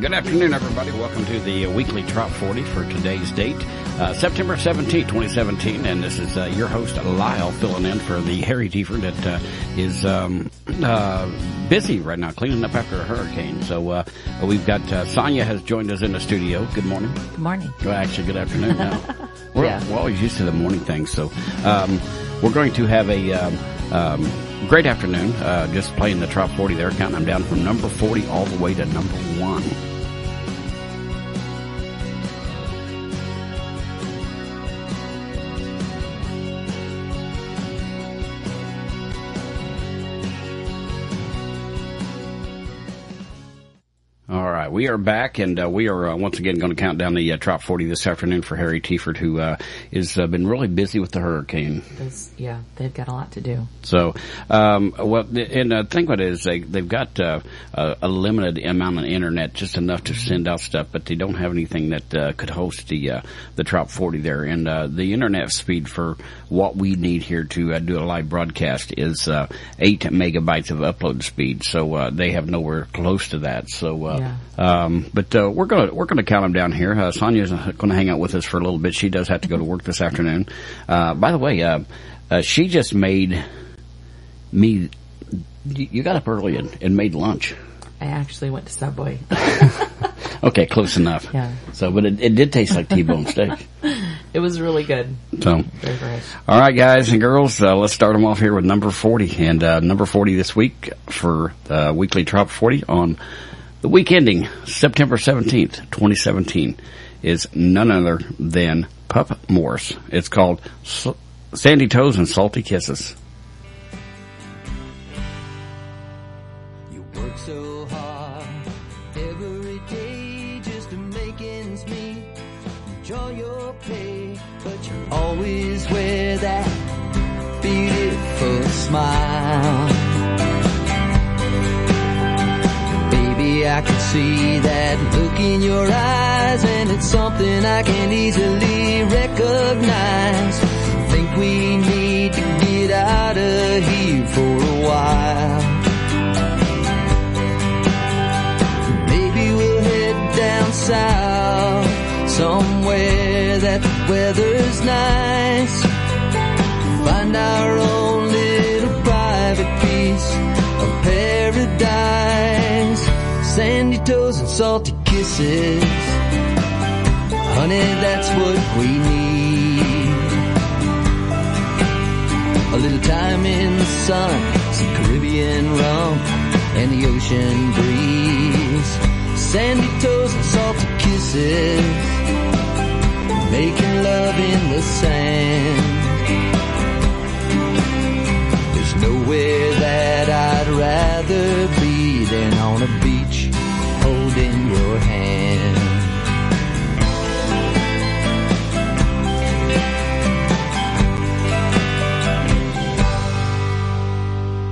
good afternoon, everybody. Welcome to the weekly Trop 40 for today's date, uh, September 17, 2017. And this is uh, your host, Lyle, filling in for the Harry Tiefert that uh, is um, uh, busy right now cleaning up after a hurricane. So uh, we've got Sonia has joined us in the studio. Good morning. Good morning. Well, actually, good afternoon now. we're, yeah. we're always used to the morning things. So um, we're going to have a. Um, um great afternoon. Uh, just playing the Trop 40 there, counting them down from number 40 all the way to number one. We are back, and uh, we are uh, once again going to count down the uh, Trop 40 this afternoon for Harry Tiefert, who uh, has uh, been really busy with the hurricane. yeah, they've got a lot to do. So, um, well, and the thing what is, they, they've got uh, a limited amount of internet, just enough to send out stuff, but they don't have anything that could host the the Trop 40 there. And the internet speed for what we need here to do a live broadcast is eight megabytes of upload speed. So they have nowhere close to that. So. Yeah. Um, but uh, we're gonna we're gonna count them down here. Uh, Sonia's going to hang out with us for a little bit. She does have to go to work this afternoon. Uh, by the way, uh, uh, she just made me. You got up early and, and made lunch. I actually went to Subway. okay, close enough. Yeah. So, but it, it did taste like T-bone steak. It was really good. So, Very fresh. all right, guys and girls, uh, let's start them off here with number forty. And uh, number forty this week for uh, weekly Trop Forty on the week ending September 17th, 2017 is none other than Pup Morris. It's called Sandy Toes and Salty Kisses. Always wear that beautiful smile. I can see that look in your eyes and it's something I can easily recognize. Think we need to get out of here for a while. Maybe we'll head down south somewhere that the weather's nice. Find our own little private piece of paradise sandy toes and salty kisses. Honey, that's what we need. A little time in the sun, some Caribbean rum, and the ocean breeze. Sandy toes and salty kisses. Making love in the sand. There's nowhere that I'd rather be than on a holding your hand.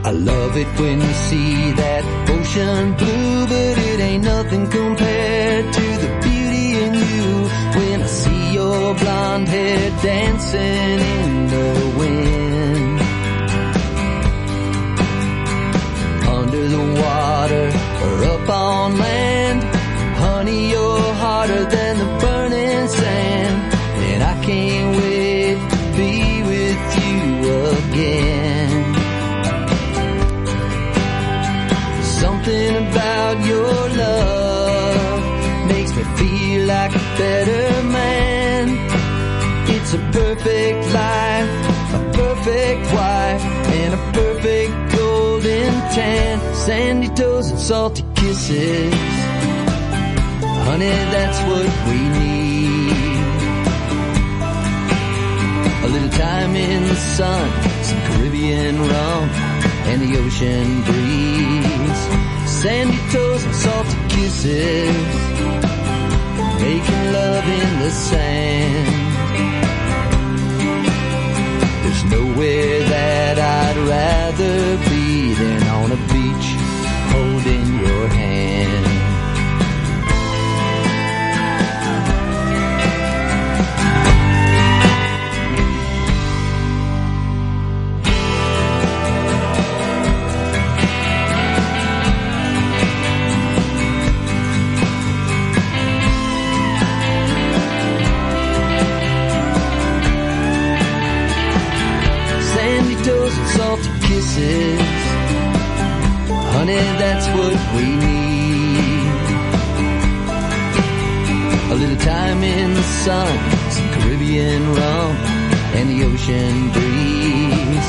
I love it when you see that ocean blue, but it ain't nothing compared to the beauty in you. When I see your blonde hair dancing in the wind. Under the water or up on land like a better man. It's a perfect life, a perfect wife, and a perfect golden tan. Sandy toes and salty kisses Honey, that's what we need. A little time in the sun, some Caribbean rum, and the ocean breeze. Sandy toes and salty kisses. Making love in the sand. There's nowhere that I'd rather be that's what we need. A little time in the sun, some Caribbean rum, and the ocean breeze.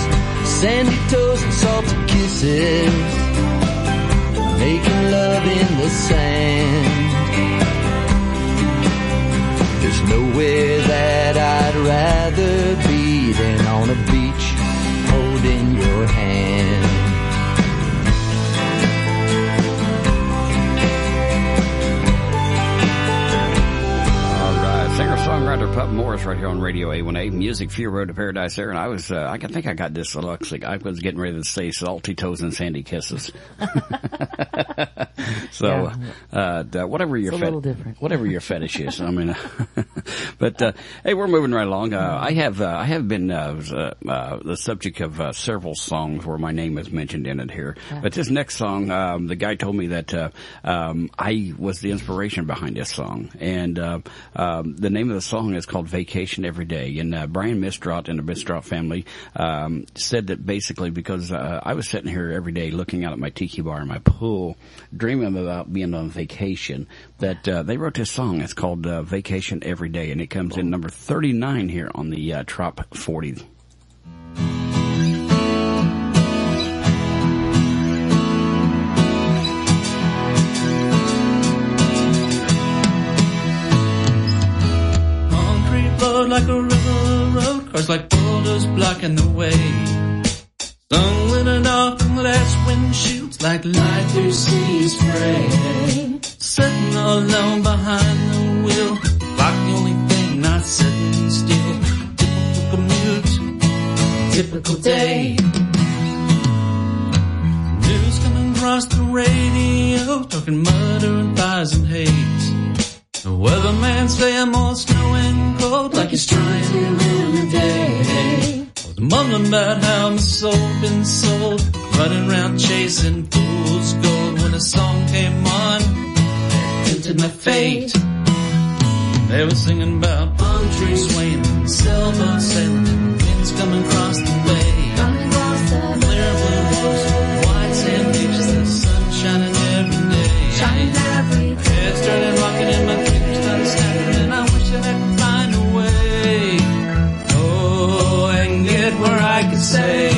Sandy toes and salty kisses, making love in the sand. There's nowhere that I'd rather be than on a beach your hand. All right, singer-songwriter Pup Morris right here on Radio A1A, Music for Your Road to Paradise there, and I was, uh, I can think I got dyslexic. I was getting ready to say salty toes and sandy kisses. so, uh, uh, whatever your different. whatever your fetish is, I mean, but, uh, hey, we're moving right along. Uh, I have, uh, I have been, uh, uh, the subject of, uh, several songs where my name is mentioned in it here. But this next song, um, the guy told me that, uh, um, I was the inspiration behind this song. And, uh, um, the name of the song is called Vacation Every Day. And, uh, Brian Mistrot and the Mistrot family, um, said that basically because, uh, I was sitting here every day looking out at my tiki bar in my pool, dreaming about being on vacation, that, uh, they wrote this song. It's called, uh, Vacation Every Day. And it comes in number 39 here on the, uh, Trop 40. Like a river road, cars like boulders blocking the way. Sun glittered off glass windshields like light through sea spray. Sitting alone behind the wheel, like the only thing not sitting still. Typical commute, typical day. News coming across the radio, talking murder and fires and hate. The weatherman saying more snow and cold like he's trying to ruin the day. Mumbling about how my soul been sold, running around chasing fool's gold. When a song came on, tempted my fate. They were singing about palm trees swaying, sailboat sailing, winds coming across the say,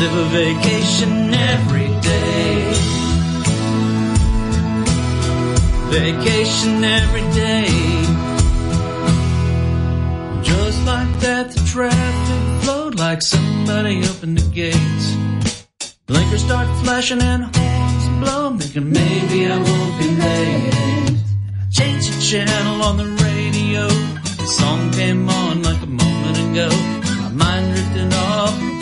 live a vacation every day. Vacation every day. Just like that, the traffic flowed like somebody opened the gates. Blinkers start flashing and horns blow, thinking maybe I won't be late. Change the channel on the radio. The song came on like a moment ago. My mind drifted off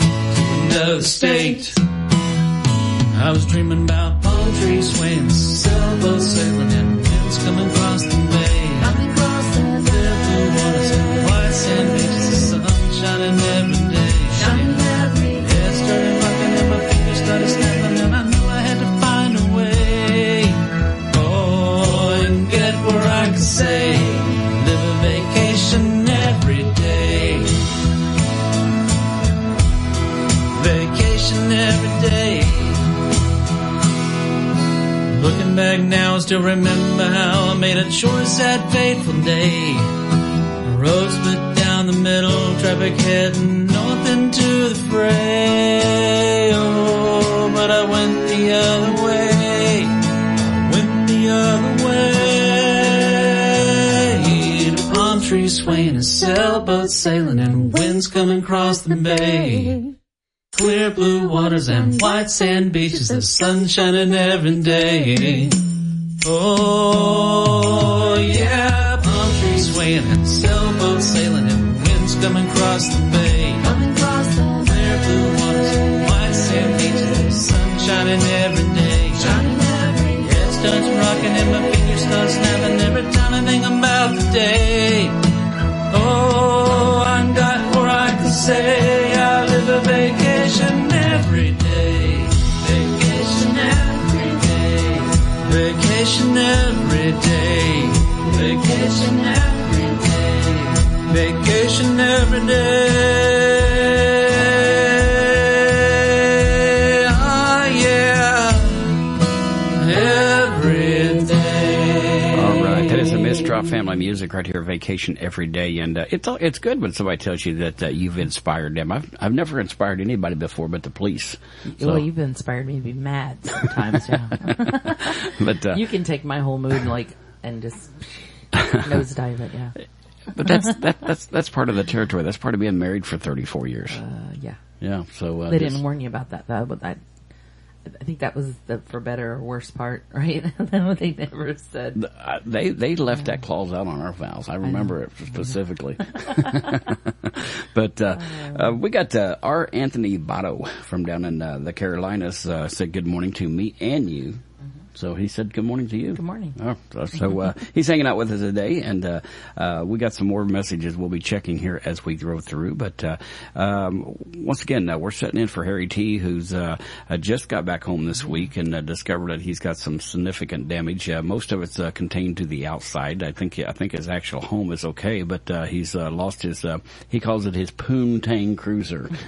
another state. I was dreaming about palm trees swaying, sailboats sailing, and winds coming across the Back now, I still remember how I made a choice that fateful day. The road split down the middle, traffic heading north into the fray. Oh, but I went the other way. I went the other way. Palm trees swaying and sailboats sailing and winds coming across the bay. Clear blue waters and white sand beaches, the sun shining every day. Oh yeah, palm trees swaying and sailboats sailing and winds coming across the bay. Across the Clear blue waters and white sand beaches, the sun shining every day. Head starts rocking and my fingers start snapping every time I think about the day. Vacation every day. Vacation every day. Vacation every day. Family music right here, vacation every day, and uh, it's it's good when somebody tells you that uh, you've inspired them. I've I've never inspired anybody before, but the police. So, Well, you've inspired me to be mad sometimes. Yeah. but uh, you can take my whole mood and like and just nosedive it. Yeah. but that's that, that's that's part of the territory. That's part of being married for thirty four years. Uh, yeah. yeah, so uh, They just- didn't warn you about that though, but I, I think that was the for better or worse part, right? they never said. They they left that clause out on our vows. I remember it specifically. but uh, uh, we got uh, our Anthony Botto from down in uh, the Carolinas uh, said good morning to me and you. So he said good morning to you. Good morning. Oh, so- uh, he's hanging out with us today, and uh, uh, we got some more messages we'll be checking here as we go through. But uh, um, once again, uh, we're setting in for Harry T, who's uh, uh, just got back home this week and uh, discovered that he's got some significant damage. Uh, most of it's uh, contained to the outside. I think I think his actual home is okay, but uh, he's uh, lost his. Uh, he calls it his Poontang Cruiser.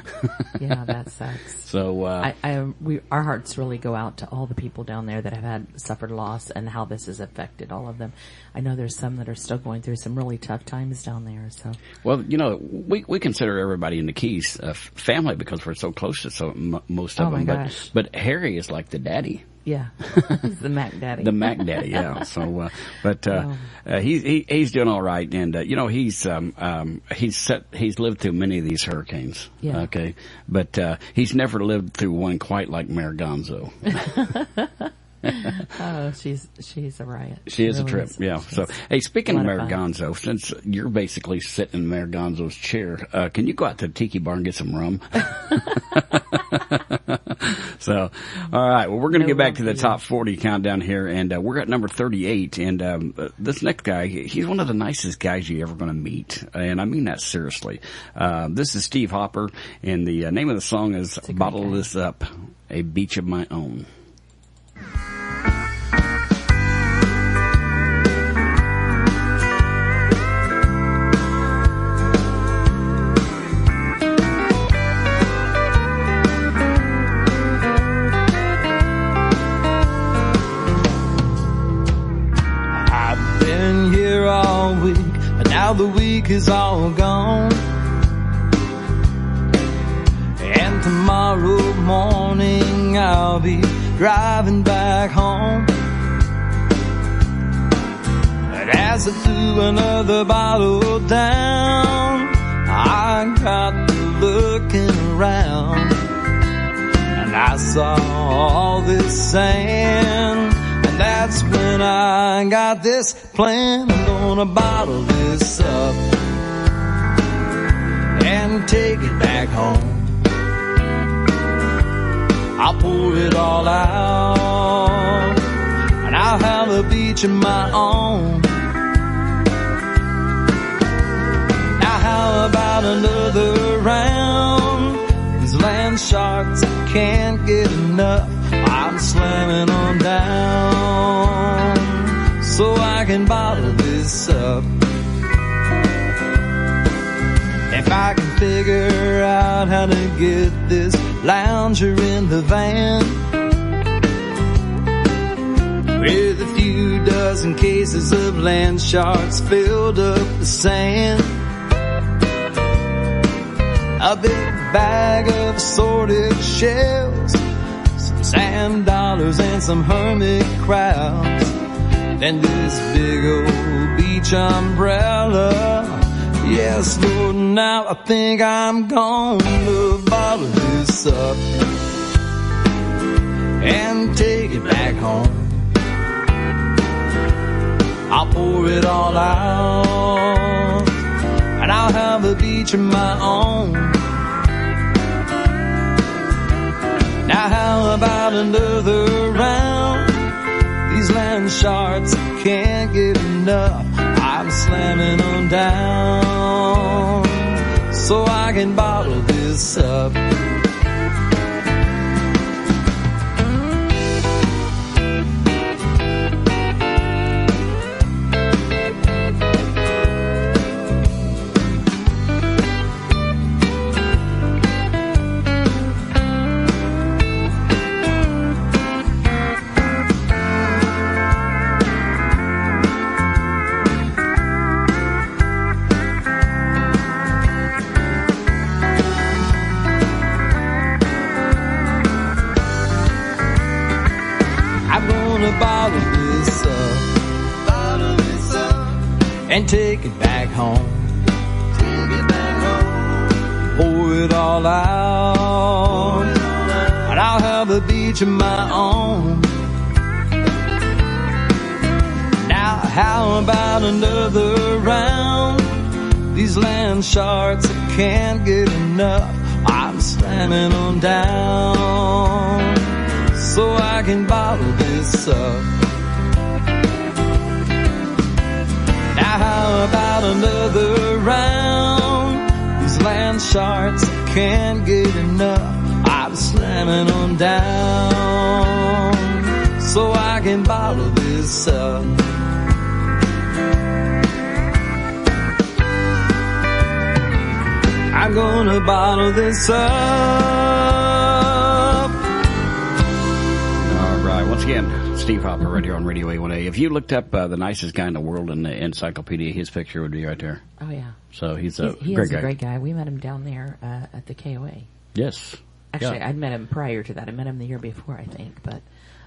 Yeah, that sucks. so uh, I, I, we, our hearts really go out to all the people down there that have had suffered loss and how this has affected all of them. I know there's some that are still going through some really tough times down there. So Well, you know, we we consider everybody in the Keys uh, family because we're so close to so m- most of Oh, them. But but Harry is like the daddy, yeah, he's the Mac Daddy. the Mac daddy. Yeah. So, uh, but uh, Oh. uh, he's he, he's doing all right, and uh, you know he's um um he's set he's lived through many of these hurricanes. Yeah. Okay, but uh, he's never lived through one quite like Marigonzo. oh, she's she's a riot. She is a trip, is. yeah. So, hey, speaking of of fun. Since you're basically sitting in Marigonzo's chair, uh, can you go out to the Tiki Bar and get some rum? so, all right. Well, we're going to No get back to the top 40 countdown here, and uh, we're at number 38. And um, uh, this next guy, he's one of the nicest guys you're ever going to meet, and I mean that seriously. Uh, this is Steve Hopper, and the uh, name of the song is "Bottle guy. This Up," a beach of my own. Now the week is all gone. And tomorrow morning I'll be driving back home. And as I threw another bottle down, I got to looking around. And I saw all this sand. That's when I got this plan. I'm gonna bottle this up and take it back home. I'll pour it all out and I'll have a beach of my own. Now how about another round? These land sharks can't get enough. I'm slamming on down so I can bottle this up. If I can figure out how to get this lounger in the van with a few dozen cases of land sharks filled up the sand. A big bag of assorted shells, sand dollars and some hermit crabs. Then this big old beach umbrella. Yes, Lord, now I think I'm gonna bottle this up and take it back home. I'll pour it all out and I'll have a beach of my own. Now how about another round? These land sharks can't get enough. I'm slamming them down so I can bottle this up. And take it back home. Pour it all out, and I'll have a beach of my own. Now, how about another round? These land sharks, I can't get enough. I'm slamming them down so I can bottle this up. How about another round? These land sharks, can't get enough. I'm slamming them down so I can bottle this up. I'm gonna bottle this up. All right. Once again, Steve Hopper right here on Radio A1A. If you looked up uh, the nicest guy in the world in the encyclopedia, his picture would be right there. Oh yeah, So he's a He's- he great is guy. a great guy. We met him down there uh, at the KOA. Yes. Actually, Yeah. I'd met him prior to that. I met him the year before, I think. But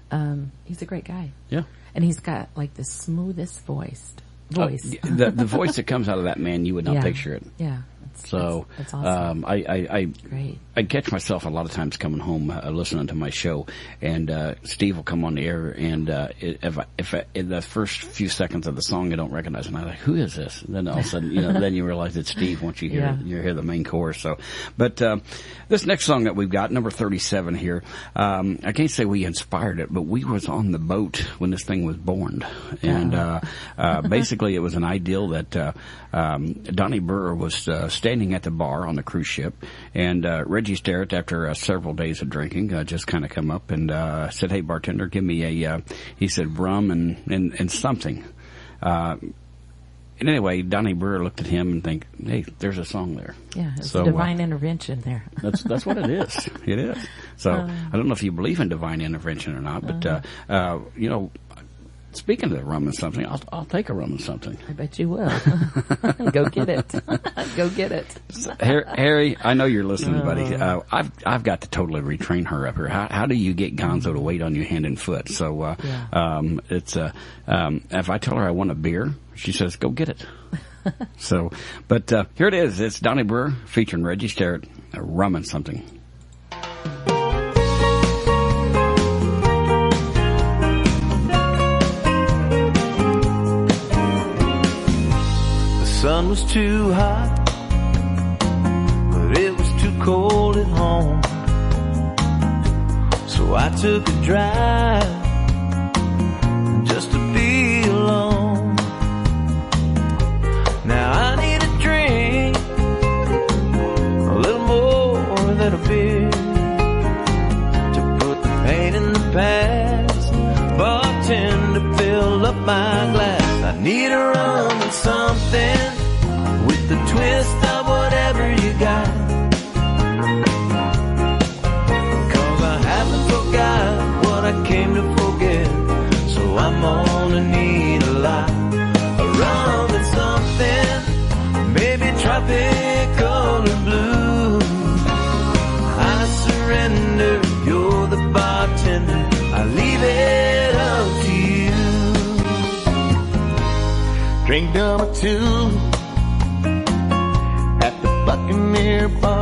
um, he's a great guy, Yeah. and he's got like the smoothest voiced voice. Uh, the the voice that comes out of that man, you would not Yeah. picture it. Yeah, So it's awesome. um, I, I, I I catch myself a lot of times coming home uh, listening to my show, and uh, Steve will come on the air, and uh, if I, if I, in the first few seconds of the song I don't recognize, him, I'm like, who is this? And then all of a sudden, you know, then you realize it's Steve once you hear Yeah. you hear the main chorus. So, but uh, this next song that we've got, number thirty-seven here, um, I can't say we inspired it, but we was on the boat when this thing was born, and uh, uh, basically it was an ideal that uh, um, Donnie Burr was uh, standing at the bar on the cruise ship, and uh, Reggie Starrett, after uh, several days of drinking, uh, just kind of come up and uh, said, "Hey bartender, give me a," uh, he said, "rum and and, and something." Uh, and anyway, Donnie Burr looked at him and think, "Hey, there's a song there." yeah, it's so, uh, divine intervention there. That's that's what it is. It is. So I don't know if you believe in divine intervention or not, but uh, uh, you know, speaking of rum and something, I'll I'll take a rum and something. I bet you will. Go get it. Go get it. Har- Harry, I know you're listening, buddy. Uh, I've I've got to totally retrain her up here. How how do you get Gonzo to wait on you hand and foot? So uh, Yeah. um, it's uh, um, if I tell her I want a beer, she says go get it. so, but uh, here it is. It's Donnie Brewer featuring Reggie Starrett, uh, rum and something. Was too hot, but it was too cold at home. So I took a drive just to be alone. Now I need a drink, a little more than a beer to put the pain in the past. Bartender, fill up my glass. I need a rum number two at the Buccaneer Bar.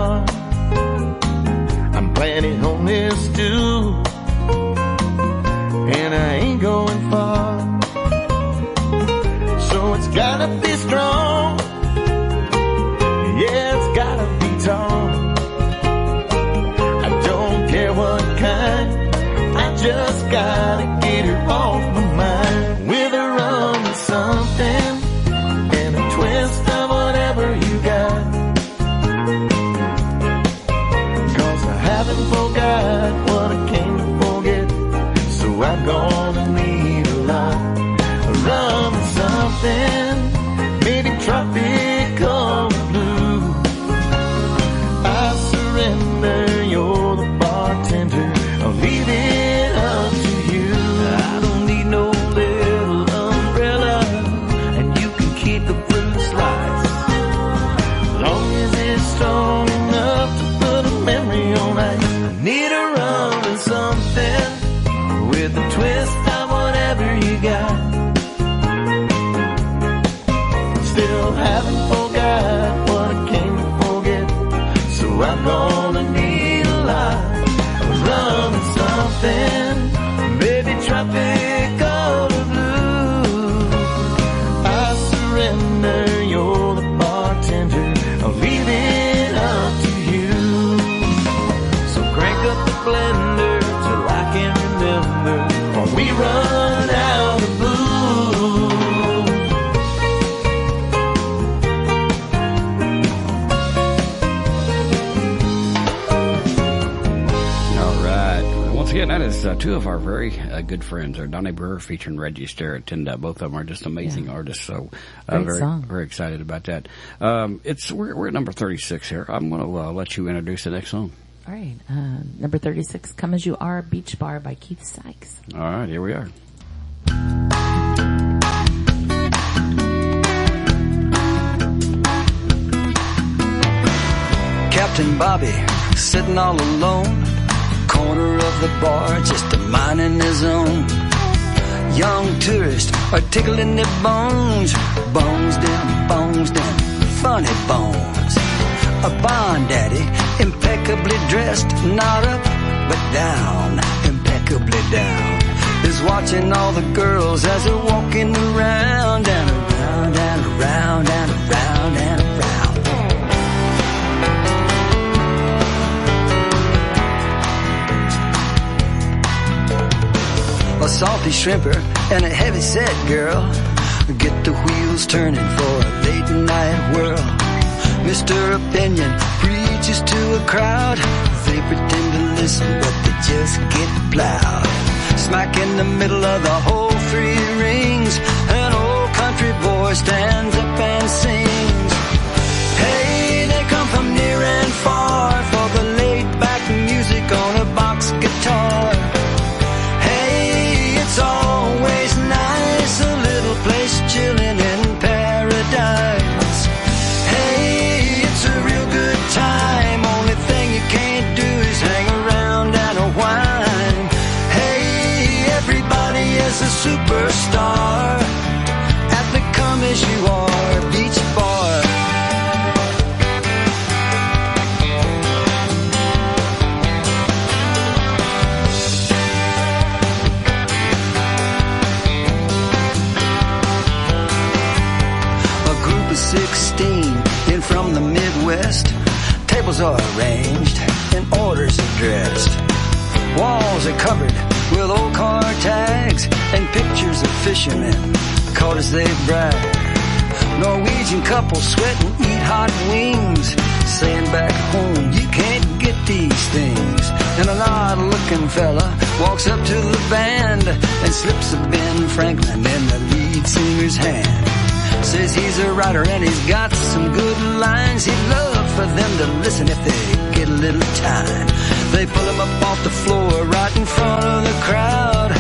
Is uh, two of our very uh, good friends. Are Donnie Brewer featuring Reggie Sterrett, and uh, both of them are just amazing Yeah. artists. So, uh, Great very song. very excited about that. Um, it's we're, we're at number thirty six here. I'm going to uh, let you introduce the next song. All right. Uh, number 36, Come As You Are, Beach Bar by Keith Sykes. All right, here we are. Captain Bobby sitting all alone, corner of the bar, just a minding his own. Young tourists are tickling their bones, bones them, bones them, funny bones. A bond daddy, impeccably dressed, not up but down, impeccably down, is watching all the girls as they're walking around and around and around and around salty shrimper and a heavy set girl get the wheels turning for a late night whirl. Mr. Opinion preaches to a crowd. They pretend to listen, but they just get plowed. Smack in the middle of the whole three rings, an old country boy stands up and sings. Hey, they come from near and far for the laid back music on a box guitar. Chilling Tables are arranged in orders addressed. Walls are covered with old car tags and pictures of fishermen caught as they brag. Norwegian couples sweat and eat hot wings, saying back home you can't get these things. And an odd looking fella walks up to the band and slips a Ben Franklin in the lead singer's hand. Says he's a writer and he's got some good lines. He'd love for them to listen if they get a little time. They pull him up off the floor right in front of the crowd,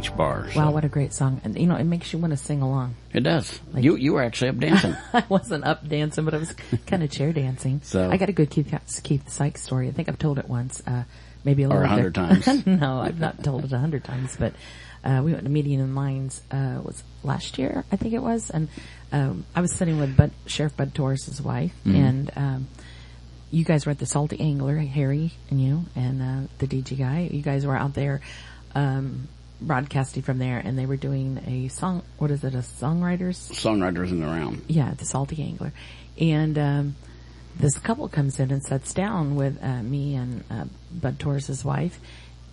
Beach Bar. So Wow, what a great song. And, you know, it makes you want to sing along. it does. Like- you you were actually up dancing. I wasn't up dancing, but I was kind of chair dancing. So- I got a good Keith, Keith Sykes story. I think I've told it once, uh, maybe a little Or a hundred times. no, I've not told it a hundred times, but, uh, we went to a Meeting in the Minds, uh, was last year, I think it was, and, um, I was sitting with Bud, Sheriff Bud Torres's wife, Mm-hmm. and, um, you guys were at the Salty Angler, Harry and you, and, uh, the DG guy. You guys were out there, um, broadcasting from there, and they were doing a song, what is it, a songwriters Songwriters in the round. yeah, the salty angler. And um, this couple comes in and sits down with uh, me and uh, Bud Torres's wife,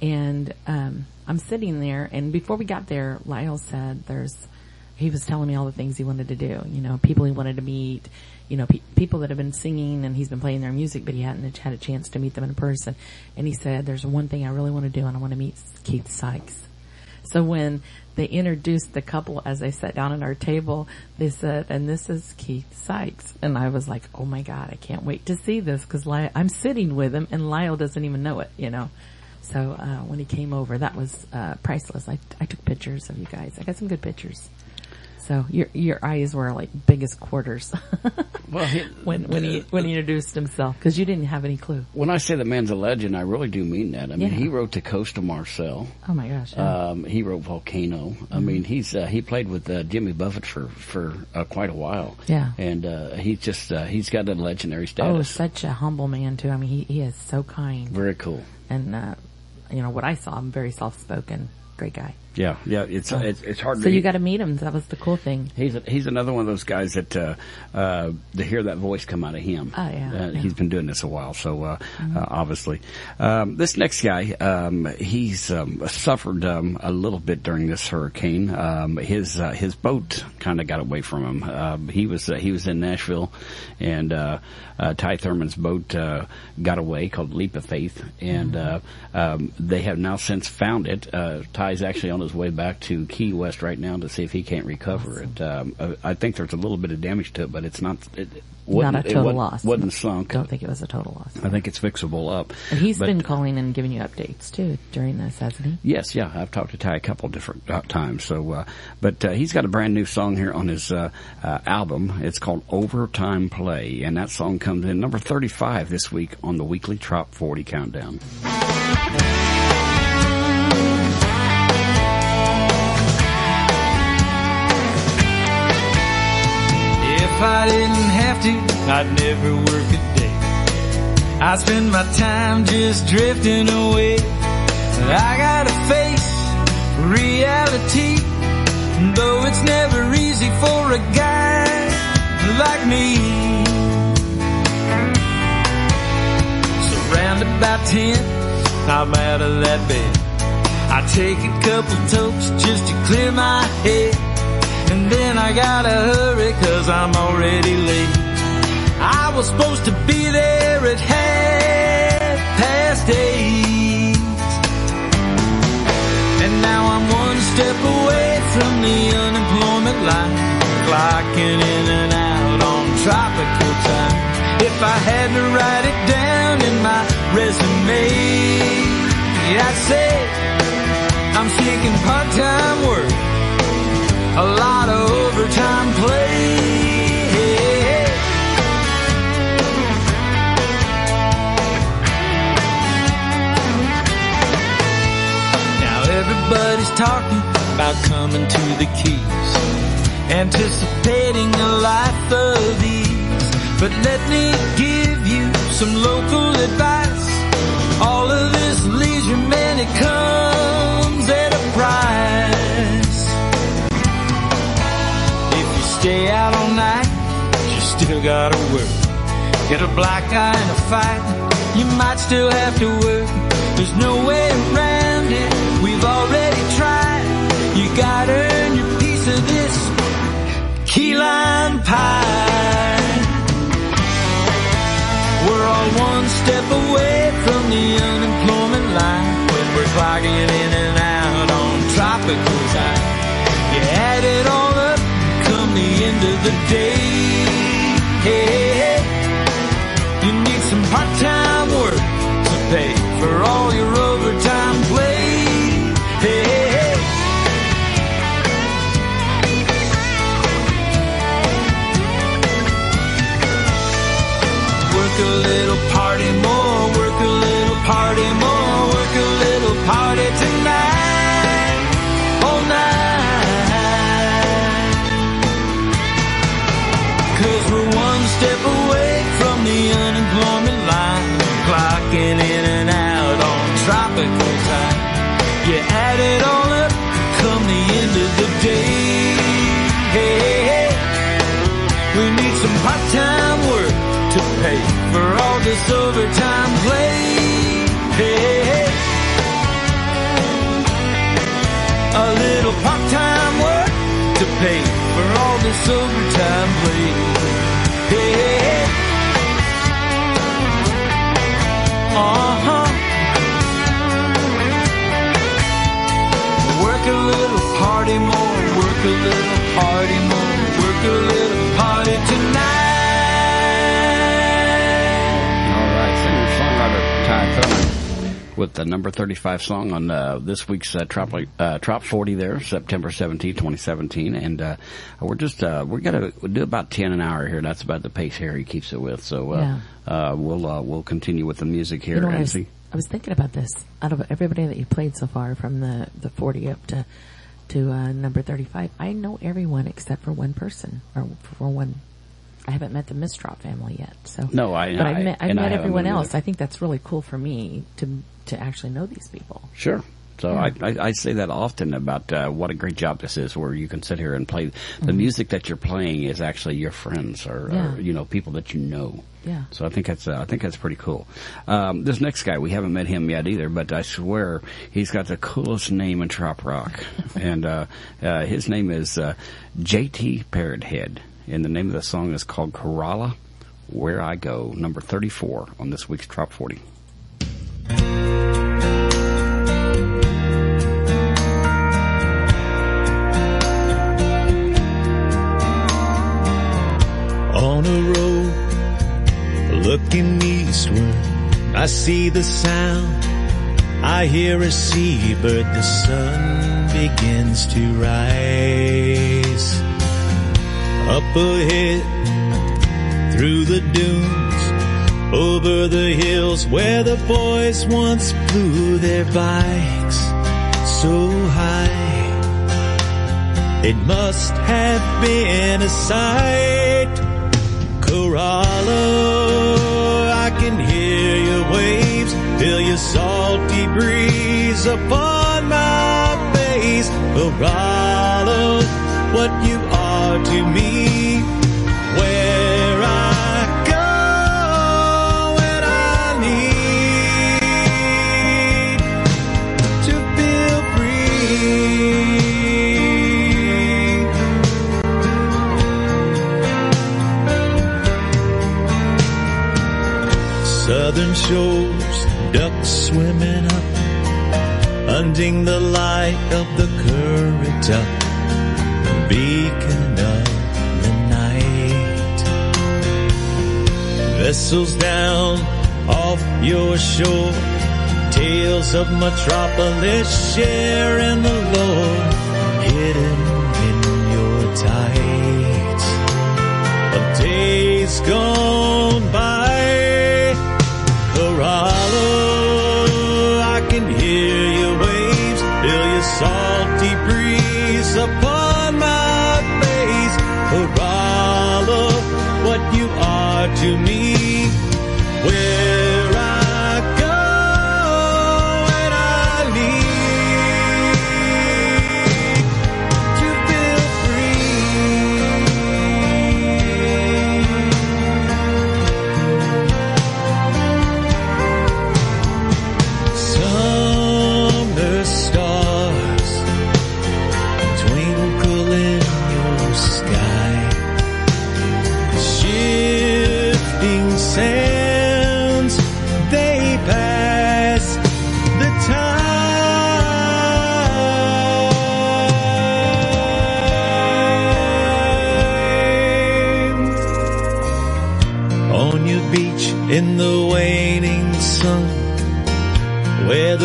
And um, I'm sitting there, and before we got there, Lyle said there's. He was telling me all the things he wanted to do. You know, people he wanted to meet. You know, pe- people that have been singing, and he's been playing their music, but he hadn't had a chance to meet them in person. And he said, "There's one thing I really want to do, and I want to meet Keith Sykes." So when they introduced the couple as they sat down at our table, they said, and this is Keith Sykes. And I was like, oh my God, I can't wait to see this because I'm sitting with him and Lyle doesn't even know it, you know. So, uh, when he came over, that was, uh, priceless. I, I took pictures of you guys. I got some good pictures. So your your eyes were like big as quarters. well, he, when when he when he introduced himself, because you didn't have any clue. When I say the man's a legend, I really do mean that. I mean, Yeah. he wrote the Coast of Marseilles. Oh my gosh! yeah. Um, he wrote Volcano. I mean, he's uh, he played with uh, Jimmy Buffett for for uh, quite a while. Yeah. and uh, he's just uh, he's got a legendary status. oh, status. such a humble man too. I mean, he he is so kind, Very cool. and uh, you know what I saw him very soft spoken, great guy. Yeah, yeah. It's it's, it's hard. So to you got to meet him. That was the cool thing. He's a, he's another one of those guys that uh, uh, to hear that voice come out of him. Oh, yeah, uh, yeah. Mm-hmm. He's been doing this a while, so uh, uh, obviously, um, this next guy, um, he's um, suffered um, a little bit during this hurricane. Um, his uh, his boat kind of got away from him. Um, he was uh, he was in Nashville, and uh, Ty Thurman's boat uh, got away called Leap of Faith, and uh, um, they have now since found it. Uh, Ty's actually on his way back to Key West right now to see if he can't recover it. Um, uh, I think there's a little bit of damage to it, but it's not. It, Not a total wasn't- loss. Wasn't sunk. Don't think it was a total loss. I think it's fixable up. And he's But- been calling and giving you updates too during this, hasn't he? Yes, yeah, I've talked to Ty a couple different uh, times. So, uh, but uh, he's got a brand new song here on his uh, uh, album. It's called "Overtime Play," and that song comes in number thirty-five this week on the weekly Trop Forty Countdown. If I didn't have to, I'd never work a day. I spend my time just drifting away. I gotta face reality, though it's never easy for a guy like me. Surrounded by ten, I'm out of that bed. I take a couple totes just to clear my head. And then I gotta hurry cause I'm already late. I was supposed to be there at half past eight. And now I'm one step away from the unemployment line. Clocking in and out on tropical time. If I had to write it down in my resume, I'd say I'm seeking part-time work a lot of overtime play. Now everybody's talking about coming to the keys, anticipating a life of ease. But let me give you some local advice. All of this leisure, man, it comes stay out all night, you still gotta work. Get a black eye in a fight, you might still have to work. There's no way around it, we've already tried. You gotta earn your piece of this key lime pie. We're all one step away from the unemployment line when we're clocking in and out on tropical work a little, party more, work a little, party tonight. All right, singer-songwriter Ty Thurman with the number 35 song on uh, this week's uh, Trop, uh, Trop 40 there, September 17, 2017. And uh, we're just, uh, we're going to do about 10 an hour here. That's about the pace Harry keeps it with. So uh, uh, we'll uh, we'll continue with the music here You know, I was, see. I was thinking about this. Out of everybody that you played so far, from the, the 40 up to to uh, number 35, I know everyone except for one person, or for one. I haven't met the Mistrot family yet, so No, I- But I- I've met, I've met everyone else. either. I think that's really cool for me to to actually know these people. Sure. So Yeah. I, I, I say that often about uh, what a great job this is, where you can sit here and play. The Mhm. music that you're playing is actually your friends or, Yeah. or you know people that you know. Yeah. So I think that's uh, I think that's pretty cool. Um, this next guy we haven't met him yet either, but I swear he's got the coolest name in trop rock, and uh, uh, his name is uh, J.T. Parrothead, and the name of the song is called Corolla. Where I Go, number 34 on this week's Trop 40. On a road, looking eastward, I see the sound. I hear a seabird, the sun begins to rise. Up ahead, through the dunes, over the hills where the boys once flew their bikes so high. It must have been a sight. Corolla, I can hear your waves, feel your salty breeze upon my face. Corolla, what you are to me, Southern shores, ducks swimming up, hunting the light of the Currituck, beacon of the night. Vessels down off your shore, tales of metropolis sharing the lore, hidden in your tight of days gone by. Corolla, I can hear your waves, feel your salty breeze upon my face. Oh, Corolla, what you are to me,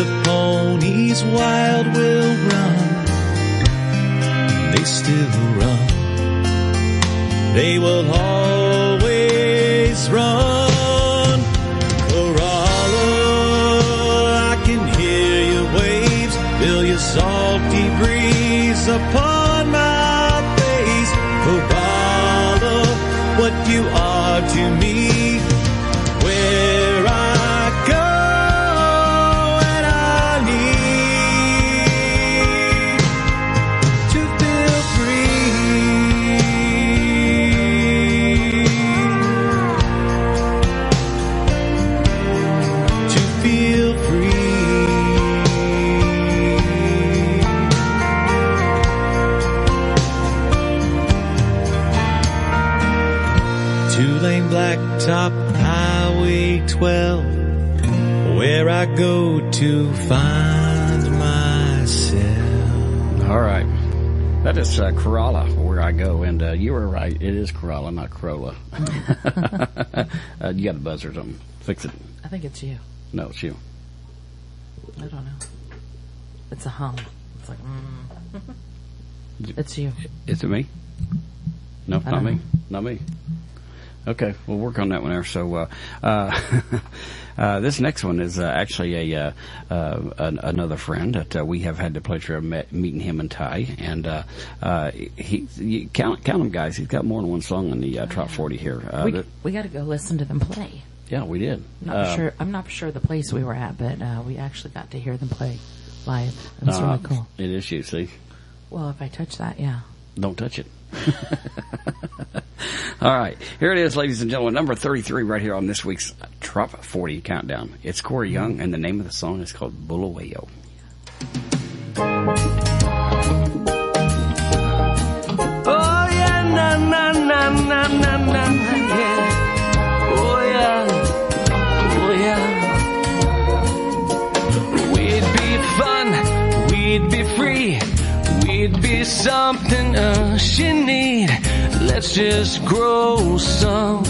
the ponies wild Same blacktop highway 12 where I go to find myself. All right. That is uh, Corolla, where I go, and uh, you were right. It is Corolla, not Corolla. uh, you got a buzzer or something. Fix it. I think it's you. No, it's you. I don't know. It's a hum. It's like, mm. it's you. Is it me? No, not me. Know. Not me. Okay, we'll work on that one there. So, uh, uh, uh, this next one is uh, actually a uh, uh, an, another friend that uh, we have had the pleasure of met, meeting him and Ty, and uh, uh, he you count count him guys. He's got more than one song on the uh, Trop Forty here. Uh, we we got to go listen to them play. yeah, we did. Not sure. I'm not sure the place we were at, but uh, we actually got to hear them play live. It was really cool. It is you. See, Well, if I touch that, yeah. don't touch it. All right, here it is, ladies and gentlemen, number 33 right here on this week's Trop 40 countdown. It's Corey Young, and the name of the song is called Bulawayo. Oh yeah, na na na na na na yeah. Oh yeah, oh yeah. We'd be fun, we'd be free, we'd be something else you need. Let's just grow some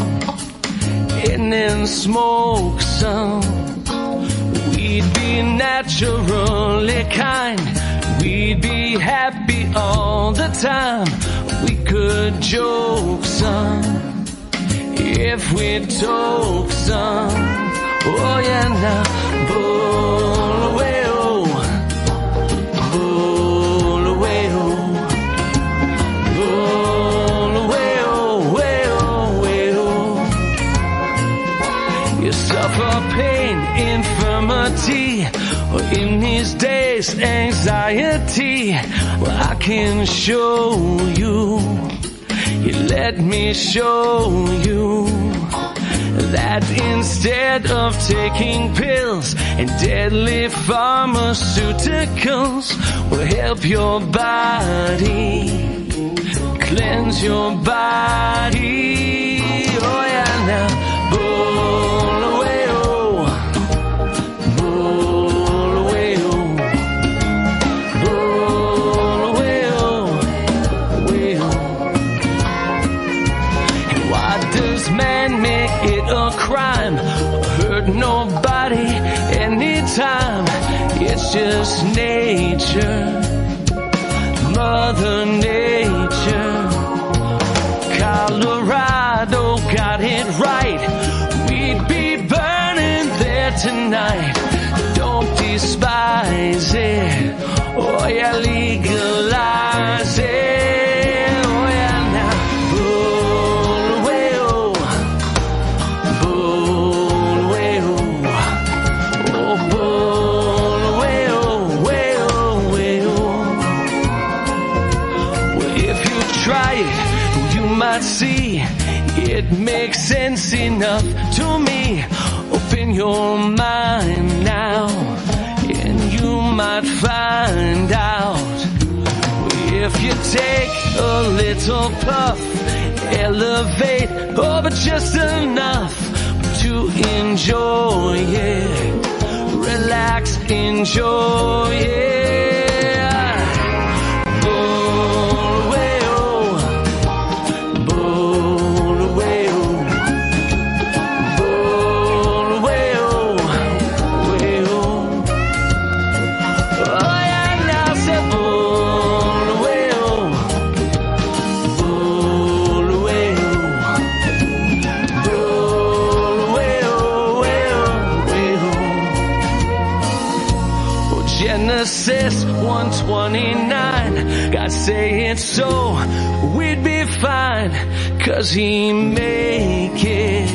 and then smoke some. We'd be naturally kind. We'd be happy all the time. We could joke some if we talk some. Oh yeah, now bull or in these days, anxiety. Well, I can show you. You let me show you that instead of taking pills and deadly pharmaceuticals will help your body cleanse your body. Oh yeah, now Hurt nobody anytime. It's just nature. Mother Nature. Colorado got it right. We'd be burning there tonight. Don't despise it. Oh yeah, legalize it. Sense enough to me. Open your mind now, and you might find out. If you take a little puff, elevate, oh, but just enough to enjoy it. Relax, enjoy it. 129, God say it's so, we'd be fine, cause he make it.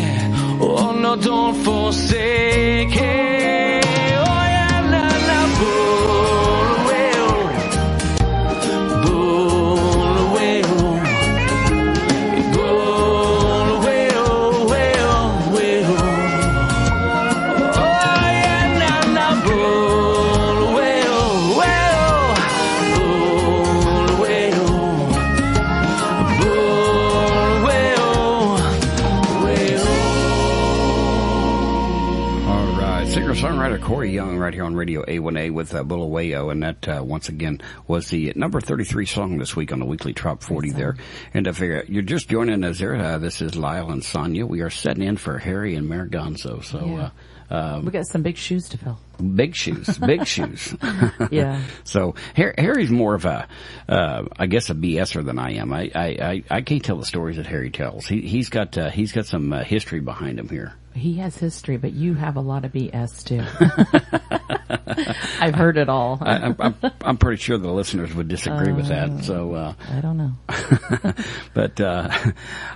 Oh no, don't forsake it. Radio A1A with uh, Bulawayo, and that uh, once again was the number 33 song this week on the weekly Trop 40 there. And if you're, you're just joining us there, uh, this is Lyle and Sonia. We are setting in for Harry and Marigonzo. So, Yeah. uh, um, We got some big shoes to fill. big shoes, big shoes. Yeah. So Harry's more of a, uh, I guess, a BSer than I am. I, I, I, I can't tell the stories that Harry tells. He, he's got, uh, he's got some uh, history behind him here. He has history, but you have a lot of BS too. I've heard it all. I, I'm, I'm, I'm pretty sure the listeners would disagree with that. So, uh, I don't know. but uh,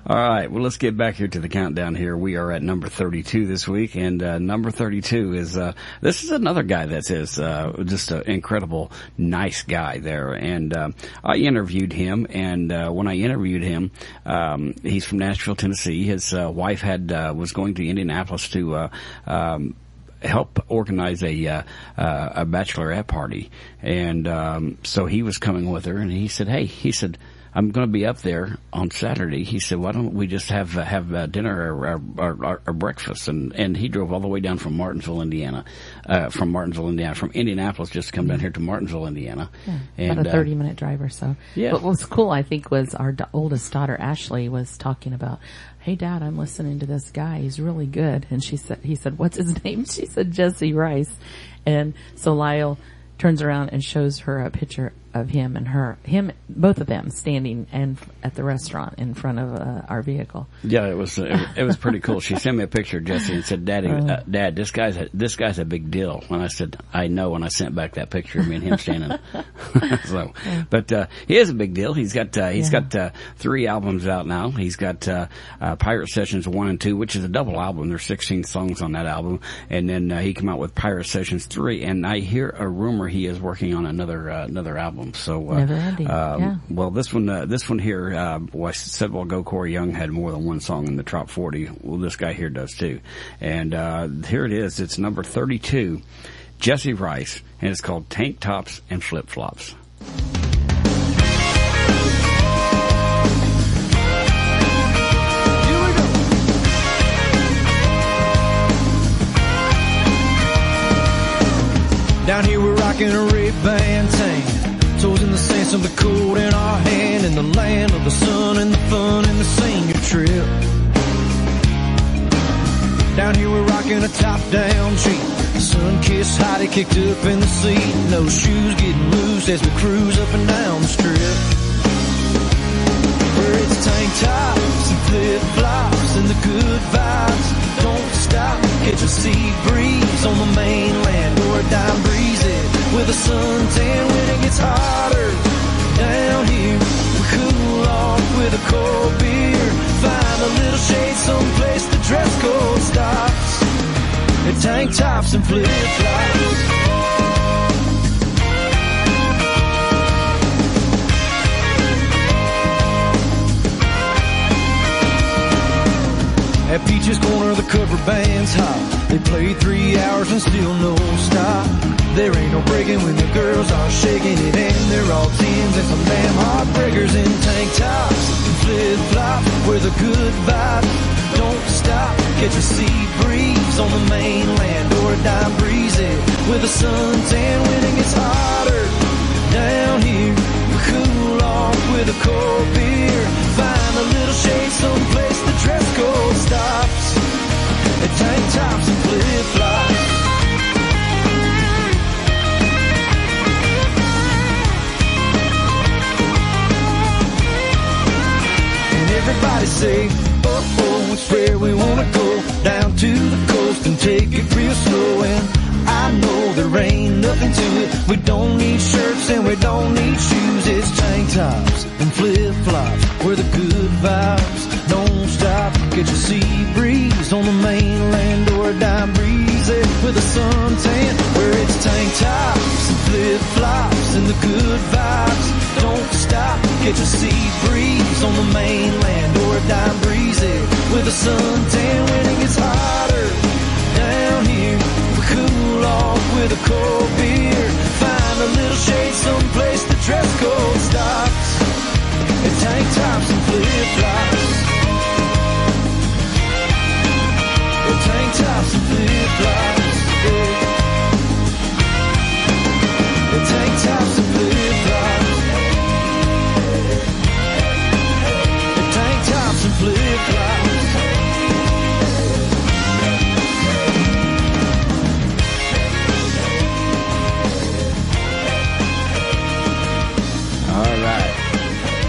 all right, well, let's get back here to the countdown. Here we are at number thirty-two this week, and uh, number thirty-two is uh, this is another guy that is uh, just an incredible, nice guy there. And uh, I interviewed him, and uh, when I interviewed him, um, he's from Nashville, Tennessee. His uh, wife had uh, was going to Indianapolis to. Uh, um, help organize a uh, uh, a bachelorette party, and um, so he was coming with her, and he said, "Hey," he said. I'm going to be up there on Saturday. He said, "Why don't we just have uh, have uh, dinner or, or, or, or breakfast?" And and he drove all the way down from Martinsville, Indiana, uh, from Martinsville, Indiana, from Indianapolis, just to come down here to Martinsville, Indiana. And About a uh, 30 minute drive or so. Yeah. But what was cool, I think, was our d- oldest daughter, Ashley, was talking about, Hey dad, I'm listening to this guy. He's really good. And she said, he said, what's his name? She said, Jesse Rice. And so Lyle turns around and shows her a picture of him and her, him, both of them standing and at the restaurant in front of uh, our vehicle. Yeah, it was it, it was pretty cool. She sent me a picture of Jesse and said, "Daddy, Uh-huh. uh, Dad, this guy's a, this guy's a big deal." And I said, "I know." And I sent back that picture of me and him standing. so, but uh, he is a big deal. He's got uh, he's Yeah. got uh, three albums out now. He's got uh, uh, Pirate Sessions one and two, which is a double album. There's 16 songs on that album, and then uh, he came out with Pirate Sessions three. And I hear a rumor he is working on another uh, another album. So, uh, Never ending, um, yeah. well, this one, uh, this one here, uh, well, I said, well, Go Corey Young had more than one song in the top 40. Well, this guy here does too. And, uh, here it is. It's number 32, Jesse Rice, and it's called Tank Tops and Flip Flops. Down here we're rocking a Ray-Ban tank. Toes in the sand, the cold in our hand. In the land of the sun and the fun and the senior trip. Down here we're rocking a top-down Jeep. Sun-kissed hottie kicked up in the seat. No shoes getting loose as we cruise up and down the strip. Where it's tank tops and flip-flops and the good vibes. Don't stop, catch a sea breeze on the mainland or a dime breeze with a suntan when it gets hotter. Down here, we cool off with a cold beer. Find a little shade someplace the dress code stops. And tank tops and flip-flops. At Peach's Corner, the cover band's hot. They play three hours and still no stop. There ain't no breaking when the girls are shaking it, and they're all teens and some damn heartbreakers in tank tops flip flop with a good vibe don't stop. Catch a sea breeze on the mainland or a dime breeze with a suntan when it gets hotter. Down here, we cool off with a cold beer. Find shade someplace the dress code stops. At tank tops and flip flops. And everybody say, where we wanna go. Down to the coast and take it real slow. And I know there ain't nothing to it. We don't need shirts and we don't need shoes. It's tank tops and flip flops where the good vibes don't stop. Get your sea breeze on the mainland or a dime breeze with a suntan where it's tank tops and flip flops and the good vibes don't stop. Get your sea breeze on the mainland or a dime breeze with a suntan when it gets hotter. Down here, we cool off with a cold beer. Find a little shade someplace the dress code stops. And tank tops and flip flops. And tank tops and flip flops. Yeah. And tank tops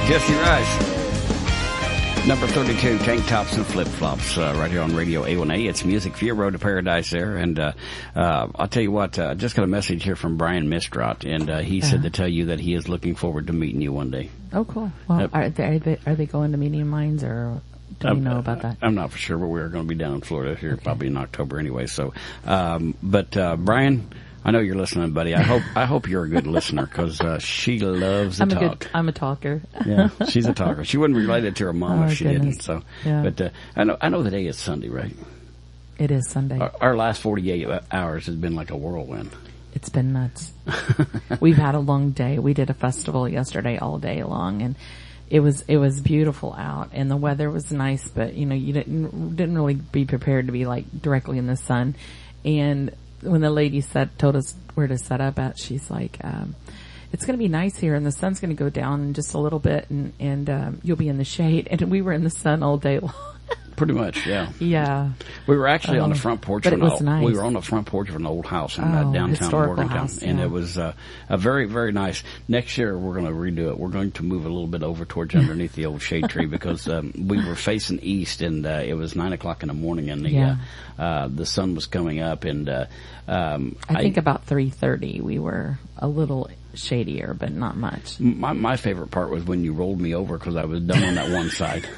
Jesse Rice. Number 32, tank tops and flip flops, uh, right here on Radio A1A. It's Music for Your Road to Paradise there. And, uh, uh, I'll tell you what, uh, I just got a message here from Brian Mistrot, and, uh, he said Uh-huh. to tell you that he is looking forward to meeting you one day. Oh, cool. Well, are, they, are they going to Medium Mines or do we Um, know about that? I'm not for sure, but we're going to be down in Florida here probably in October anyway. So, um, but uh, Brian, I know you're listening, buddy. I hope I hope you're a good listener because uh, she loves to I'm a talk. good. I'm a talker. yeah, she's a talker. She wouldn't relate it to her mom Oh, if she goodness. didn't. So, Yeah. but uh, I know I know the day is Sunday, right? It is Sunday. Our, our last 48 hours has been like a whirlwind. It's been nuts. We've had a long day. We did a festival yesterday all day long and it was, it was beautiful out and the weather was nice, but you know, you didn't, didn't really be prepared to be like directly in the sun. And when the lady said, told us where to set up at, she's like, um, it's going to be nice here and the sun's going to go down in just a little bit and, and, um, you'll be in the shade. And we were in the sun all day long. Pretty much, yeah. yeah. We were actually on the front porch. but it was old, nice. We were on the front porch of an old house in uh, Oh, downtown Morgantown, house, and it was uh, a very, very nice. Next year, we're going to redo it. We're going to move a little bit over towards underneath the old shade tree because um, we were facing east, and uh, it was nine o'clock in the morning, and the Yeah. uh, uh, the sun was coming up, and uh, um, I think about 3.30 we were a little shadier, but not much. my my favorite part was when you rolled me over because I was done on that one side.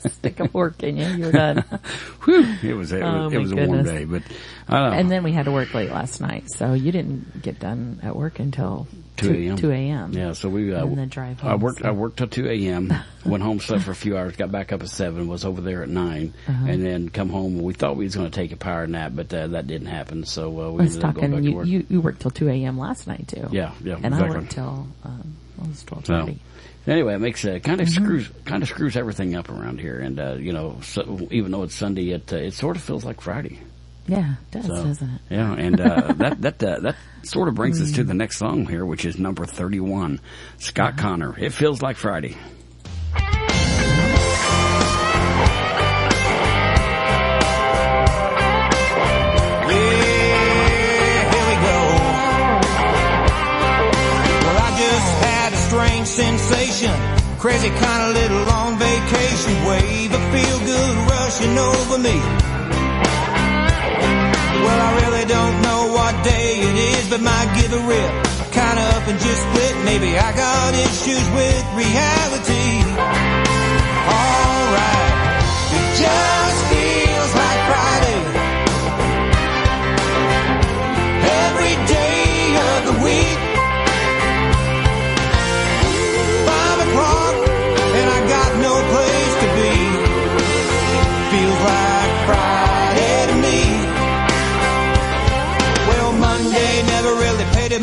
Stick a fork in you, you were done. Whew, it was it Oh, was, it was a warm day, but I don't know. And then we had to work late last night, so you didn't get done at work until 2 a.m. 2 a.m. Yeah, so we uh, And then drive Home, I worked. so. I worked till two a.m. went home, slept for a few hours, got back up at seven, was over there at 9 Uh-huh. and then come home. We thought we was going to take a power nap, but uh, that didn't happen. So uh, we was ended up going back talking, to you, work. you, you worked till 2 a.m. last night too. Yeah, yeah, And I worked till, um, it was so 12.30. anyway, it makes uh, kind of Mm-hmm. screws kind of screws everything up around here, and uh, you know, so, even though it's Sunday, it uh, it sort of feels like Friday. Yeah, it does, So, doesn't it? Yeah, and uh, that that uh, that sort of brings us Mm. to the next song here, which is number thirty-one, Scott Uh-huh. Connor. It feels like Friday. Sensation. Crazy kind of little long vacation wave. A feel good rushing over me. Well, I really don't know what day it is, but might give a rip. Kind of up and just split. Maybe I got issues with reality. Alright. Just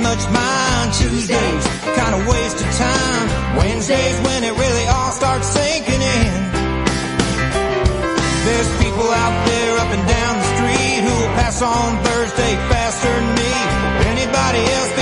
much mind. Tuesdays, kind of waste of time. Wednesdays when it really all starts sinking in. There's people out there up and down the street who will pass on Thursday faster than me. Anybody else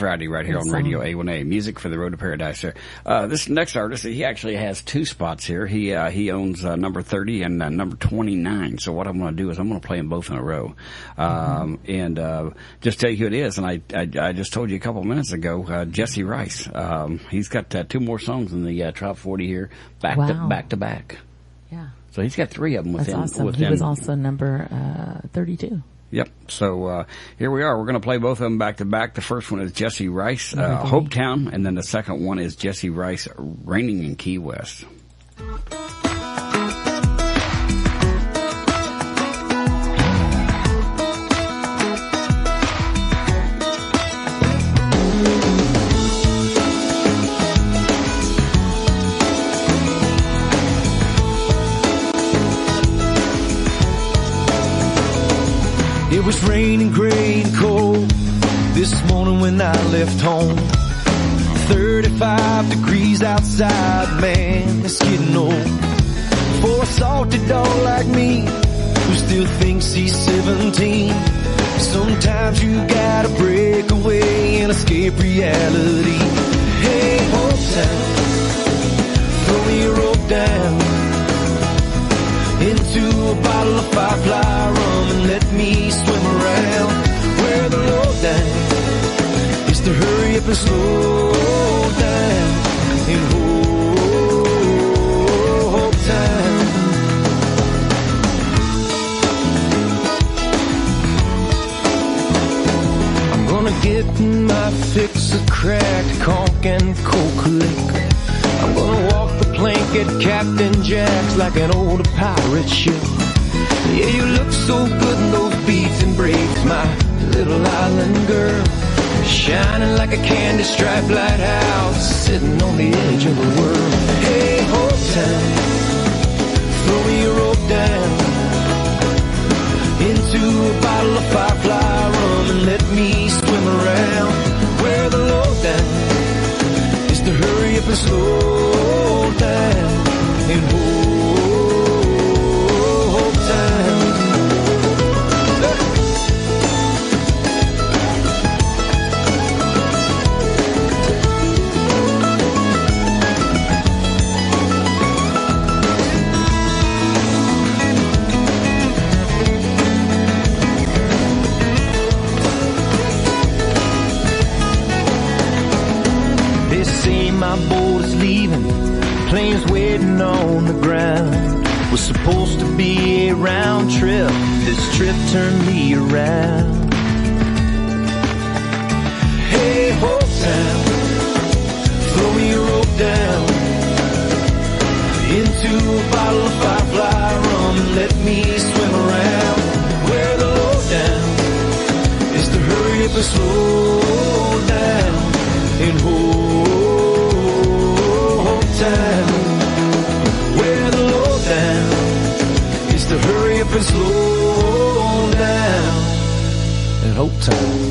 Friday right here on. Radio A1A. Music for the Road to Paradise there. Uh, this next artist, he actually has two spots here. He, uh, he owns, uh, number 30 and uh, number 29. So what I'm going to do is I'm going to play them both in a row. Um, and, uh, just tell you who it is. And I, I, I just told you a couple minutes ago, uh, Jesse Rice. Um, he's got, uh, two more songs in the, uh, Top 40 here, back to, back to back. Yeah. So he's got three of them That's within, awesome. within He was also number uh, 32. Yep. So uh, here we are. We're going to play both of them back to back. The first one is Jesse Rice, uh. Hopetown, and then the second one is Jesse Rice, Raining in Key West. It was raining gray and cold this morning when I left home. 35 degrees outside, man, it's getting old. For a salty dog like me, who still thinks he's 17. Sometimes you gotta break away and escape reality. Hey, Hope Town, throw me a rope down into a bottle of firefly rum and let me swim around where the lowdown is to hurry up and slow down in Hope Town. I'm gonna get my fix of cracked conch and coke liquor. I'm gonna walk at Captain Jack's like an old pirate ship. Yeah, you look so good in those beads and braids, my little island girl. Shining like a candy striped lighthouse, sitting on the edge of the world. Hey, Hope Town, throw me a rope down into a bottle of firefly rum and let me swim around where the lowdown to hurry up and slow down in Hope on the ground. Was supposed to be a round trip, this trip turned me around. Hey, Hope Town, throw me a rope down. Into a bottle of firefly rum. And let me swim around. Where the lowdown is to hurry up and slow down in Hope slow down in Hope Town.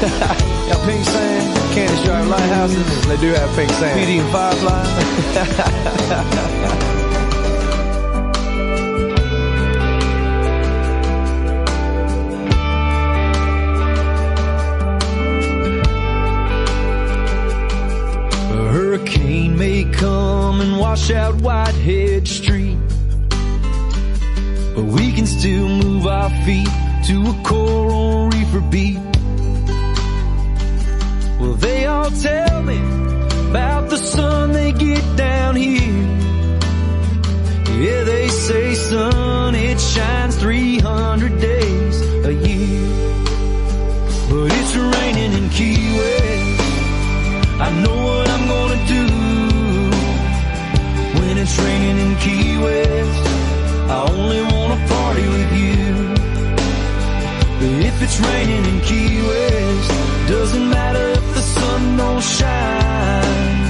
Got pink sand, candy stripe lighthouses. They do have pink sand. PD and Firefly. A hurricane may come and wash out Whitehead Street. But we can still move our feet to a coral reefer beat. All tell me about the sun they get down here. Yeah, they say sun, it shines 300 days a year. But it's raining in Key West. I know what I'm gonna do when it's raining in Key West. I only wanna party with you. But if it's raining in Key West, doesn't matter sun don't shine.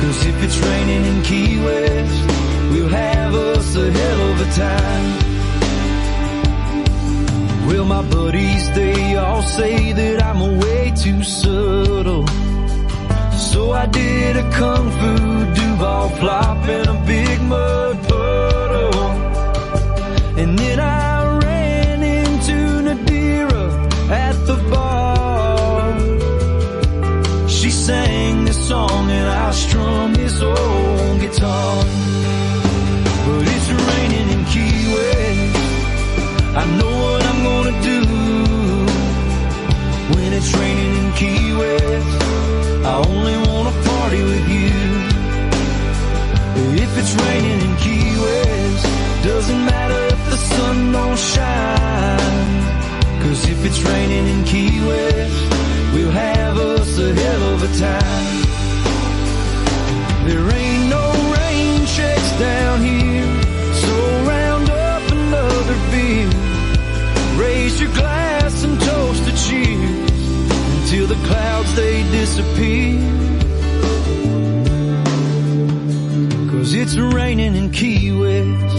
Cause if it's raining in Key West, we'll have us a hell of a time. Well, my buddies, they all say that I'm way too subtle. So I did a kung fu do-ball flop in a big mud puddle. And then I strummed this old guitar. But it's raining in Key West. I know what I'm gonna do when it's raining in Key West. I only wanna party with you. If it's raining in Key West, doesn't matter if the sun don't shine. Cause if it's raining in Key West, we'll have us a hell of a time. It's raining in Key West.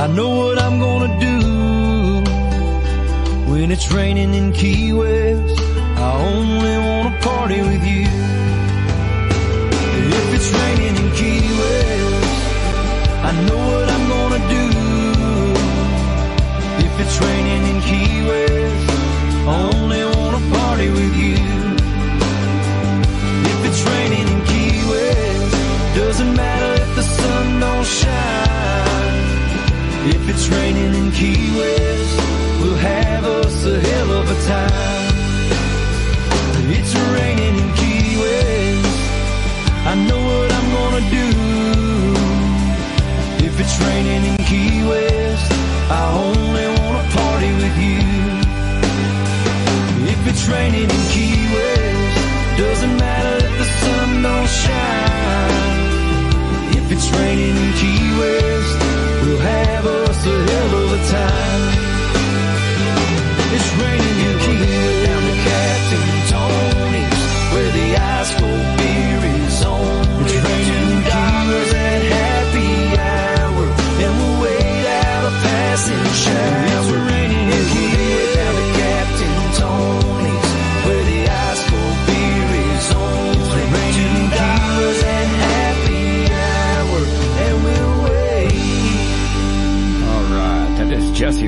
I know what I'm gonna do when it's raining in Key West. I only wanna party with in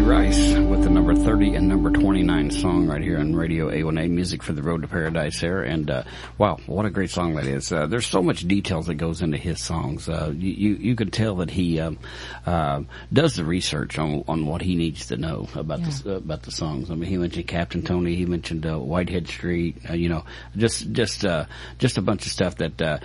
Rice with the number 30 and number 29 song right here on Radio A1A, Music for the Road to Paradise there. And, uh, wow, what a great song that is. Uh, there's so much details that goes into his songs. Uh, you, you, you can tell that he, um, uh, does the research on, on what he needs to know about Yeah. the, uh, about the songs. I mean, he mentioned Captain Tony, he mentioned, uh, Whitehead Street, uh, you know, just, just, uh, just a bunch of stuff that, uh,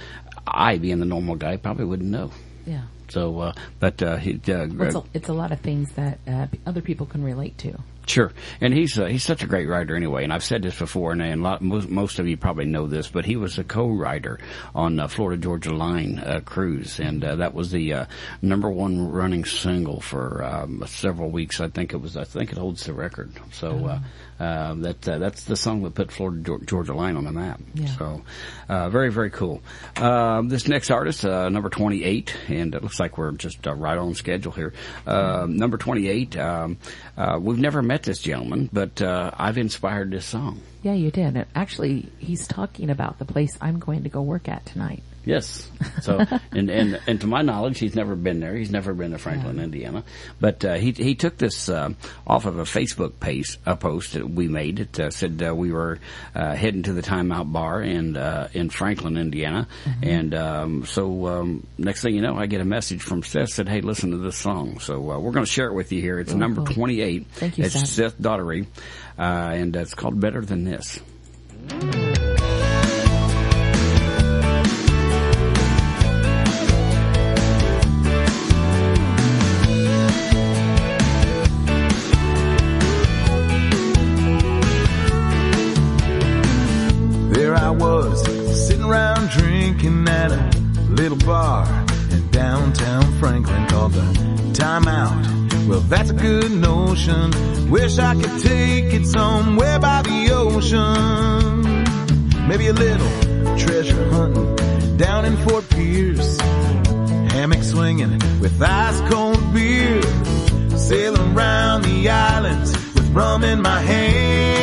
I, being the normal guy, probably wouldn't know. Yeah. So, uh, but, uh, he, uh, Well, it's, a, it's a lot of things that uh, other people can relate to. Sure, and he's uh, he's such a great writer anyway. And I've said this before, and, and lot, most, most of you probably know this, but he was a co-writer on uh, Florida Georgia Line uh, cruise, and uh, that was the uh, number one running single for um, several weeks. I think it was. I think it holds the record. So uh, uh, that uh, that's the song that put Florida Georgia Line on the map. Yeah. So uh, very very cool. Um, this next artist, uh, number twenty eight, and it looks like we're just uh, right on schedule here. Uh, number twenty eight. Um, uh, we've never met this gentleman, but uh, I've inspired this song. Yeah, you did. Actually, he's talking about the place I'm going to go work at tonight. Yes. So, and, and and to my knowledge, he's never been there. He's never been to Franklin, Indiana. But uh, he he took this um, off of a Facebook page, a post that we made. It uh, said uh, we were uh, heading to the Timeout Bar in uh, in Franklin, Indiana, and um, so um, next thing you know, I get a message from Seth said, "Hey, listen to this song." So uh, we're going to share it with you here. It's number cool. twenty eight. Thank you, It's Seth. Seth Daughtery, uh, and it's called "Better Than This." That's a good notion. Wish I could take it somewhere by the ocean. Maybe a little treasure hunting down in Fort Pierce. Hammock swinging with ice cold beer. Sailing around the islands with rum in my hands.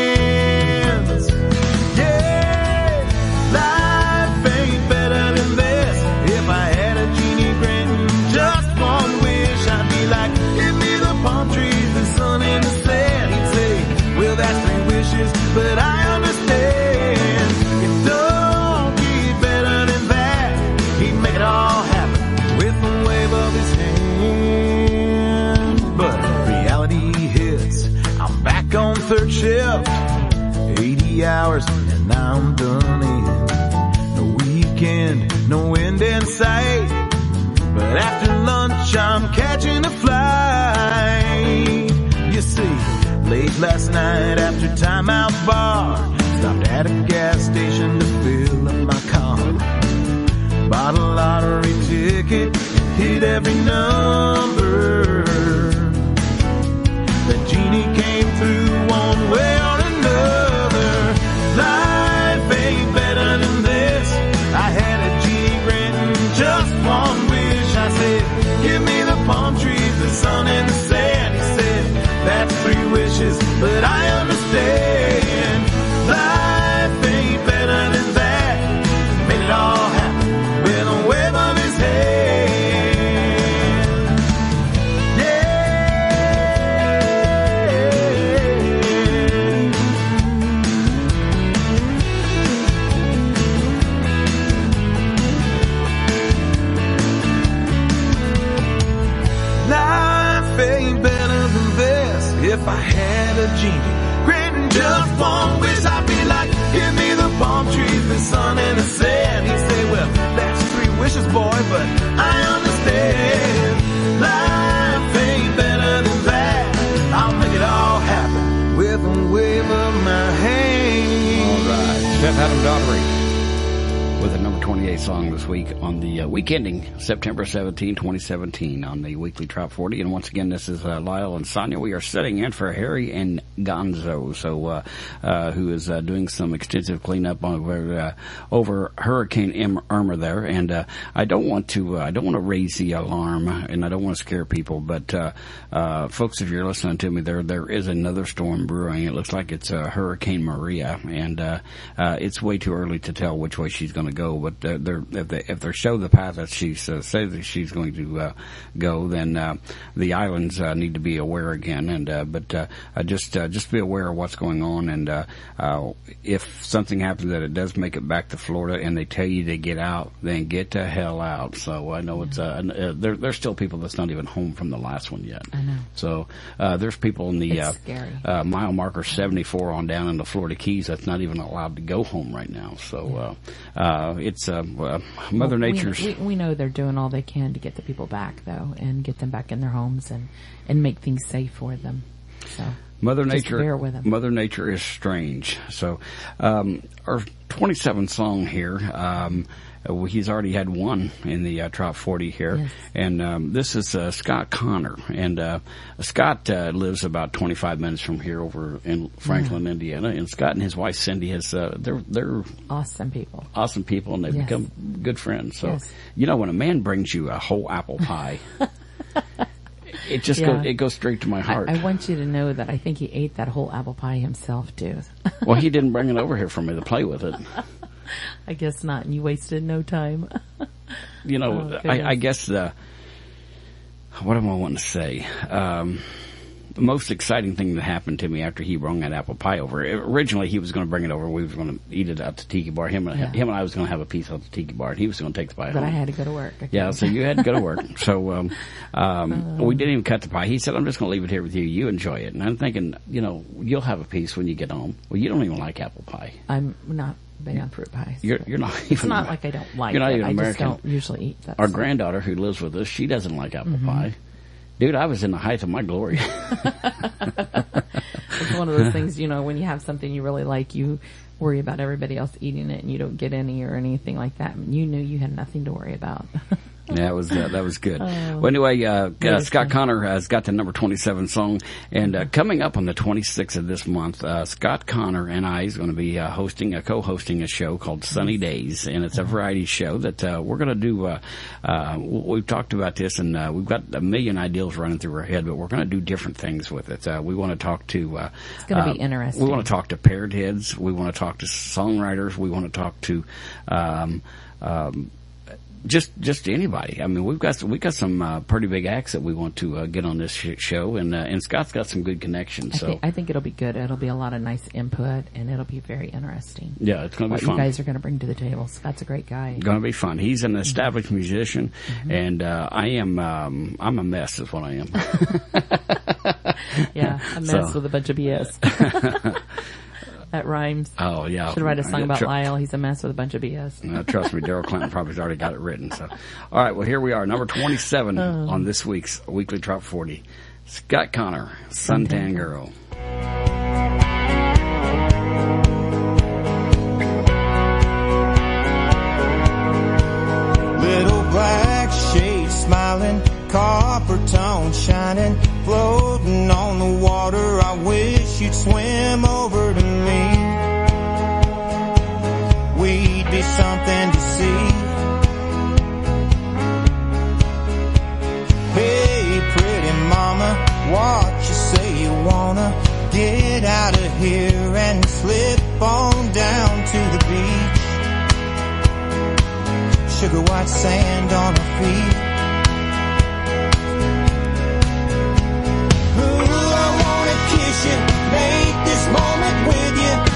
80 hours and I'm done in. No weekend, no end in sight. But after lunch, I'm catching a flight. You see, late last night after timeout bar, stopped at a gas station to fill up my car. Bought a lottery ticket, hit every number. Sun and the wishes, boy, but I understand. Life ain't better than that. I'll make it all happen with a wave of my hand. All right. Seth Adam Daughtry with a number 28 song this week on the uh, week ending September 17, 2017 on the weekly Top 40. And once again, this is uh, Lyle and Sonia. We are sitting in for Harry and Gonzo, so uh, uh, who is uh, doing some extensive cleanup over uh, over Hurricane Irma there. And uh, I don't want to uh, I don't want to raise the alarm, and I don't want to scare people. But folks, if you're listening to me, there there is another storm brewing. It looks like it's Hurricane Maria, and it's way too early to tell which way she's going to go. But they're, if they if they show the path that she says that she's going to go, then the islands need to be aware again. And but just just be aware of what's going on. And uh, uh, if something happens that it does make it back to Florida, and they tell you to get out, then get the hell out. So I know it's uh, uh, there there's still people that's not even home from the last one yet. I know. So uh, there's people in the uh, uh, mile marker 74 on down in the Florida Keys that's not even allowed to go home right now. So uh, uh, it's uh, uh, Mother Well, we- Nature's. We, we know they're doing all they can to get the people back, though, and get them back in their homes and and make things safe for them. So Mother just Nature, bear with 'em. Mother Nature is strange. So, um, our 27 song here, um, he's already had one in the uh, top 40 here, Yes. and um, this is uh, Scott Connor, and uh, Scott uh, lives about 25 minutes from here over in Franklin, Indiana, and Scott and his wife Cindy has uh, they're they're awesome people. awesome people, and they've Yes. become good friends. So, Yes. you know, when a man brings you a whole apple pie. It just Yeah. goes. It goes straight to my heart. I, I want you to know that I think he ate that whole apple pie himself too. well, he didn't bring it over here for me to play with it. I guess not, and you wasted no time. you know, Oh, I. I guess the what am I wanting to say? Um, most exciting thing that happened to me after he brought that apple pie over. Originally, he was going to bring it over. We were going to eat it at the tiki bar. Him and Yeah. him and I was going to have a piece at the tiki bar, and he was going to take the pie but home. I had to go to work. I Yeah, so you had to go to work. So um, um, we didn't even cut the pie. He said, "I'm just going to leave it here with you. You enjoy it." And I'm thinking, you know, you'll have a piece when you get home. Well, you don't even like apple pie. I'm not big on fruit pies. You're you're not even. it's not like I don't like You're not it. even I American. just don't usually eat that. Our stuff. granddaughter who lives with us, she doesn't like apple Mm-hmm. pie. Dude, I was in the height of my glory. It's one of those things, you know, when you have something you really like, you worry about everybody else eating it and you don't get any or anything like that. You knew you had nothing to worry about. That was uh, that was good. well, anyway, uh, uh, Scott Connor has got the number twenty-seven song, and uh, coming up on the twenty-sixth of this month, uh, Scott Connor and I is going to be uh, hosting a co-hosting a show called Sunny Days, and it's a variety show that uh, we're going to do. Uh, uh, we've talked about this, and uh, we've got a million ideas running through our head, but we're going to do different things with it. Uh, we want to talk to. Uh, It's gonna be uh, interesting. We want to talk to Parrot Heads. We want to talk to songwriters. We want to talk to. Um, um, just just anybody. I mean, we've got we got some uh, pretty big acts that we want to uh, get on this sh- show, and uh, and Scott's got some good connections. I, So think, I think it'll be good. It'll be a lot of nice input, and it'll be very interesting. yeah, it's going to be you guys are going to bring to the table. Scott's a great guy. Going to be fun. He's an established musician, Mm-hmm. and uh, I am um, I'm a mess. Is what I am. Yeah, a mess So- with a bunch of BS. that rhymes. oh yeah, Should write a song Yeah, about tr- Lyle. He's a mess with a bunch of BS. Uh, trust me, Daryl Clinton probably's already got it written. So, all right. Well, here we are, number twenty-seven Oh. on this week's weekly Trop Forty. Scott Connor, Suntan Girl. Little black shade smiling, copper tone shining, floating on the water. I wish you'd swim over to me. We'd be something to see. Hey, pretty mama, what you say you wanna get out of here and slip on down to the beach? sugar white sand on her feet. This moment with you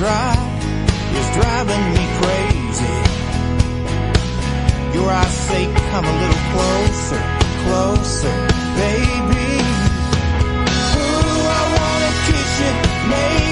dry is driving me crazy. Your eyes say, come a little closer, closer, baby. Ooh, I wanna kiss you, make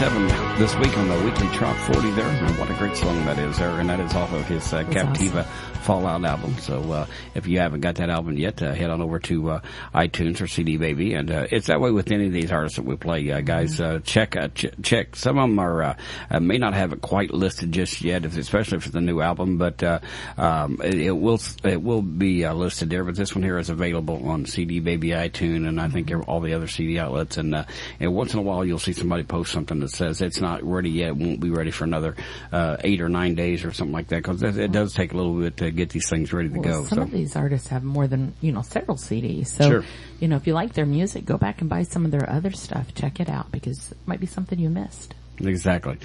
this week on the weekly Trop 40 there. And what a great song that is there. And that is off of his uh, Captiva. Fallout album. So uh, if you haven't got that album yet, uh, head on over to uh, iTunes or CD Baby, and uh, it's that way with any of these artists that we play. Uh, guys, uh, check uh, ch- check. Some of them are may not have it quite listed just yet, if, especially for the new album, but uh, um, it, it will it will be uh, listed there. But this one here is available on CD Baby, iTunes, and I think all the other CD outlets. And uh, and once in a while, you'll see somebody post something that says it's not ready yet, won't be ready for another uh, eight or nine days or something like that, because it, it does take a little bit to get these things ready to Well, go. some So of these artists have more than you know several CDs. So Sure. you know if you like their music, go back and buy some of their other stuff. Check it out because it might be something you missed. Exactly.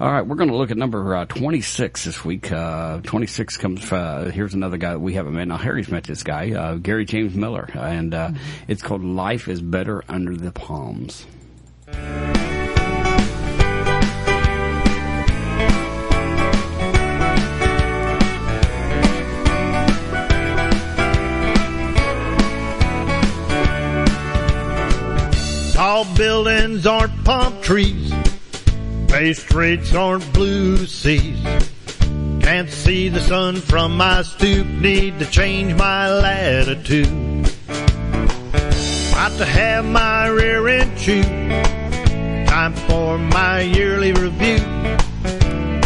All right, we're going to look at number uh, 26 this week. Uh, 26 comes, uh, here's another guy that we haven't met. Now, Harry's met this guy, uh, Gary James Miller, and uh, it's called Life is Better Under the Palms. Tall buildings aren't palm trees. Bay streets aren't blue seas. Can't see the sun from my stoop. Need to change my latitude. About to have my rear end chewed. Time for my yearly review.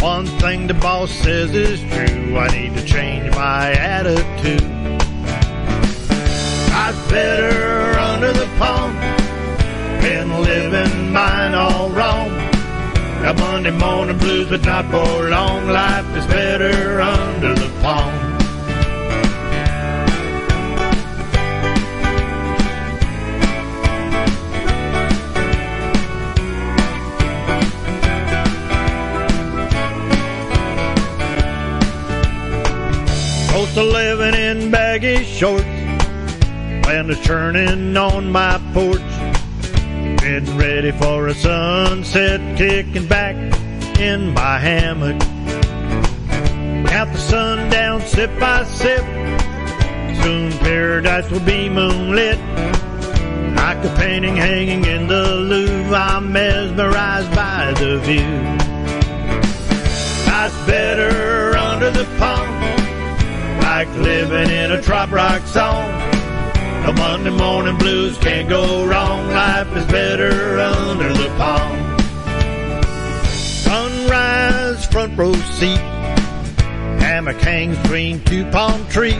One thing the boss says is true. I need to change my attitude. Life's better under the palm. Been living mine all wrong. Got Monday morning blues, but not for long. Life is better under the palm. Close to living in baggy shorts. Land is churning on my porch. Getting ready for a sunset, kicking back in my hammock. Count the sun down sip by sip. Soon paradise will be moonlit. Like a painting hanging in the Louvre, I'm mesmerized by the view. Life's better under the palm, like living in a trop rock song. The Monday morning blues can't go wrong. Life is better under the palm. Sunrise, front row seat. Hammock hangs between two palm trees.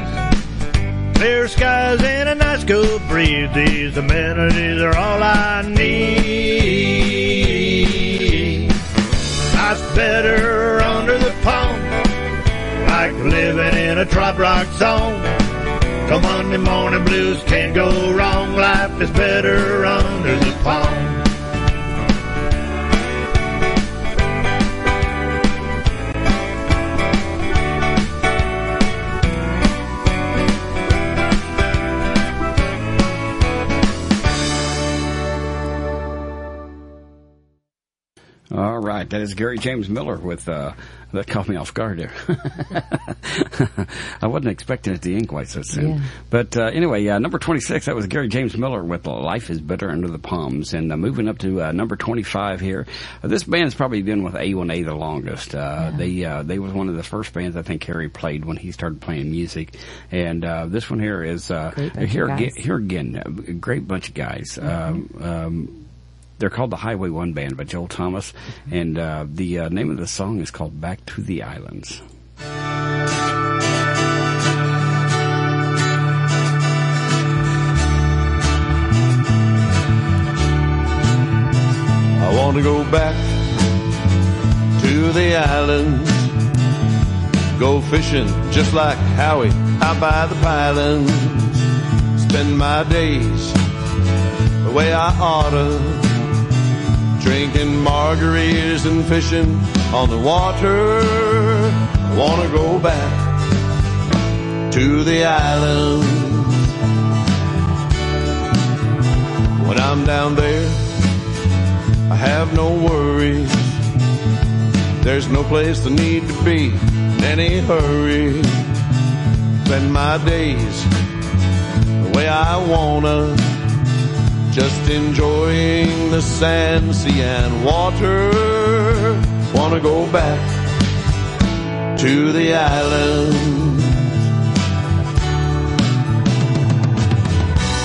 Clear skies and a nice cool breeze. These amenities are all I need. Life's better under the palm. Like living in a trop rock zone. The Monday morning blues can't go wrong. Life is better under the palm. That is Gary James Miller with uh, that caught me off guard there. I wasn't expecting it to end quite so soon. Yeah. But uh, anyway, uh, number twenty six. That was Gary James Miller with "Life Is Better Under the Palms." And uh, moving up to uh, number twenty five here. Uh, this band's probably been with A1A the longest. Uh, They uh, they was one of the first bands I think Harry played when he started playing music. And uh, this one here is uh, Great bunch of here again, here again, a great bunch of guys. Um, um, they're called the Highway One Band by Joel Thomas, and uh, the uh, name of the song is called "Back to the Islands." I want to go back to the island. Go fishing just like Howie out by the pylons. Spend my days the way I oughta. Drinking margaritas and fishing on the water. I want to go back to the island. When I'm down there, I have no worries. There's no place I need to be in any hurry. Spend my days the way I wanna just enjoying the sand, sea, and water. Wanna go back to the island.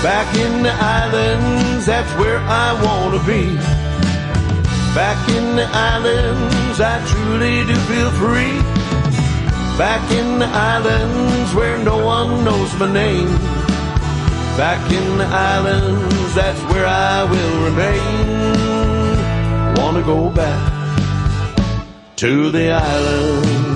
Back in the islands, that's where I wanna be. Back in the islands, I truly do feel free. Back in the islands where no one knows my name. Back in the islands, that's where I will remain. Wanna go back to the islands.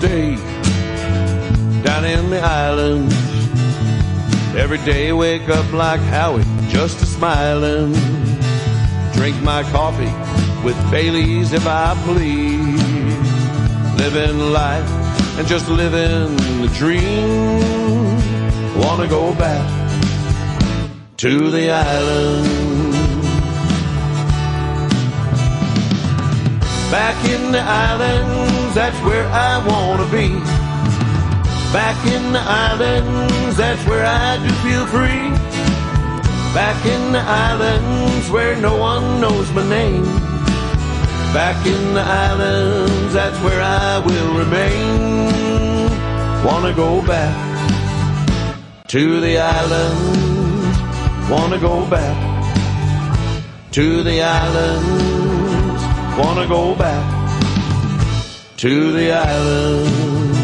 Stay down in the islands. Every day wake up like Howie, just a smiling. Drink my coffee with Baileys if I please. Living life and just living the dream. Wanna go back to the island. Back in the islands, that's where I wanna be. Back in the islands, that's where I do feel free. Back in the islands where no one knows my name. Back in the islands, that's where I will remain. Wanna go back to the islands. Wanna go back to the islands. Wanna go back to the islands.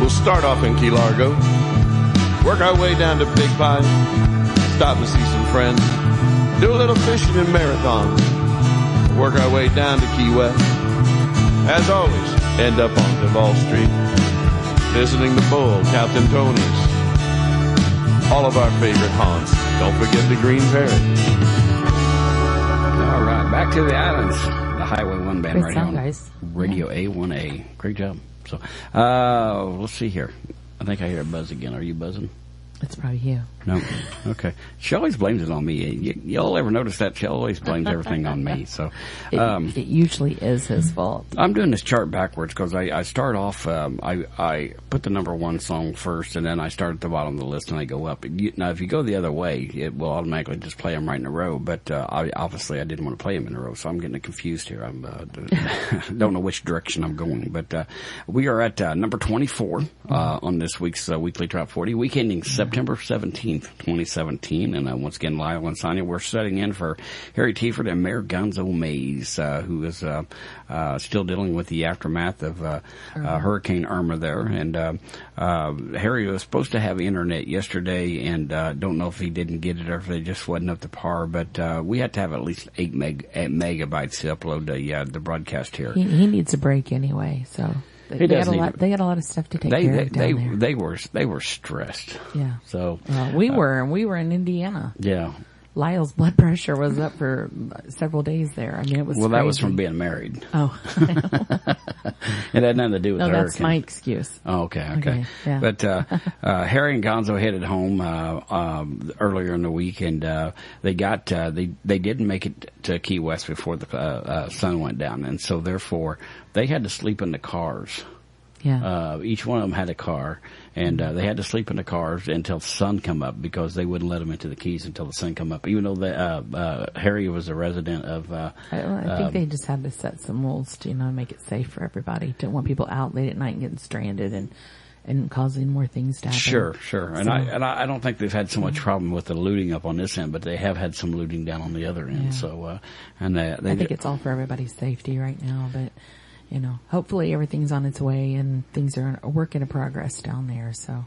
We'll start off in Key Largo, work our way down to Big Pine, stop and see some friends, do a little fishing in Marathon, work our way down to Key West. As always, end up on Duval Street, visiting the Bull, Captain Tony's, all of our favorite haunts. Don't forget the Green Parrot. All right, back to the islands. The Highway One band Great right song, now. guys. Radio A1A. Great job. So, uh, let's see here. I think I hear a buzz again. Are you buzzing? It's probably you. No. Okay. She always blames it on me. You, y'all ever notice that? She always blames everything on me. So, It, um, it usually is his fault. I'm doing this chart backwards because I, I start off. Um, I I put the number one song first, and then I start at the bottom of the list and I go up. Now, if you go the other way, it will automatically just play them right in a row. But uh, I, obviously, I didn't want to play them in a row, so I'm getting confused here. I'm uh, don't know which direction I'm going. But uh, we are at uh, number 24 uh, on this week's uh, weekly Top 40, week ending September 17th, 2017. And uh, once again, Lyle and Sonia, we're setting in for Harry Tieford and Mayor Gonzo Mays, uh, who is uh, uh, still dealing with the aftermath of uh, uh, Hurricane Irma there. And uh, uh, Harry was supposed to have internet yesterday, and uh, don't know if he didn't get it or if they just wasn't up to par. But uh, we had to have at least eight, meg- eight megabytes to upload the uh, the broadcast here. He, he needs a break anyway, so they, He they got a lot. They got a lot of stuff to take They care they of down they, there. they were they were stressed. yeah. So Well, we uh, were, and we were in Indiana. yeah. Lyle's blood pressure was up for several days there. I mean, it was. Well, that was from being married. Oh, It had nothing to do with no, the that's hurricane. my excuse. Oh, okay, okay. Okay, yeah. But uh, uh, Harry and Gonzo headed home uh, um, earlier in the week, and uh, they got uh, they they didn't make it to Key West before the uh, uh, sun went down, and so therefore they had to sleep in the cars. Yeah. Uh, each one of them had a car, and uh, they had to sleep in the cars until the sun come up because they wouldn't let them into the keys until the sun come up. Even though the, uh, uh, Harry was a resident of. Uh, I, I think they just had to set some rules to, you know, make it safe for everybody. Don't want people out late at night and getting stranded and, and causing more things to happen. Sure, sure, and I and I don't think they've had so much problem with the looting up on this end, but they have had some looting down on the other end. Yeah. So, uh, and they, they I think it's all for everybody's safety right now, but you know, hopefully everything's on its way and things are a work in progress down there. So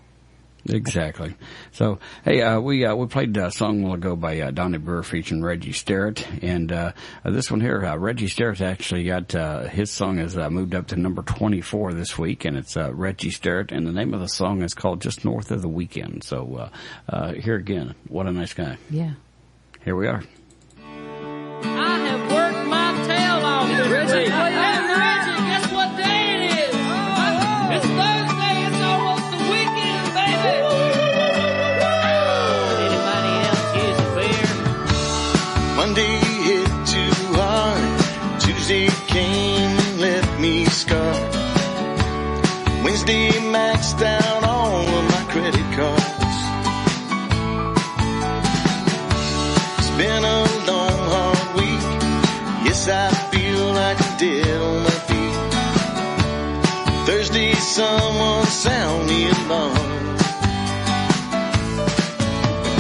exactly. So, hey, uh, we uh, we played a song a while ago by uh, Donnie Brewer featuring Reggie Sterrett, and uh, uh, this one here, uh, Reggie Sterrett actually got uh, his song has uh, moved up to number twenty four this week, and it's uh, Reggie Sterrett, and the name of the song is called "Just North of the Weekend." So, uh, uh, here again, what a nice guy. yeah. Here we are. Someone sound the alarm.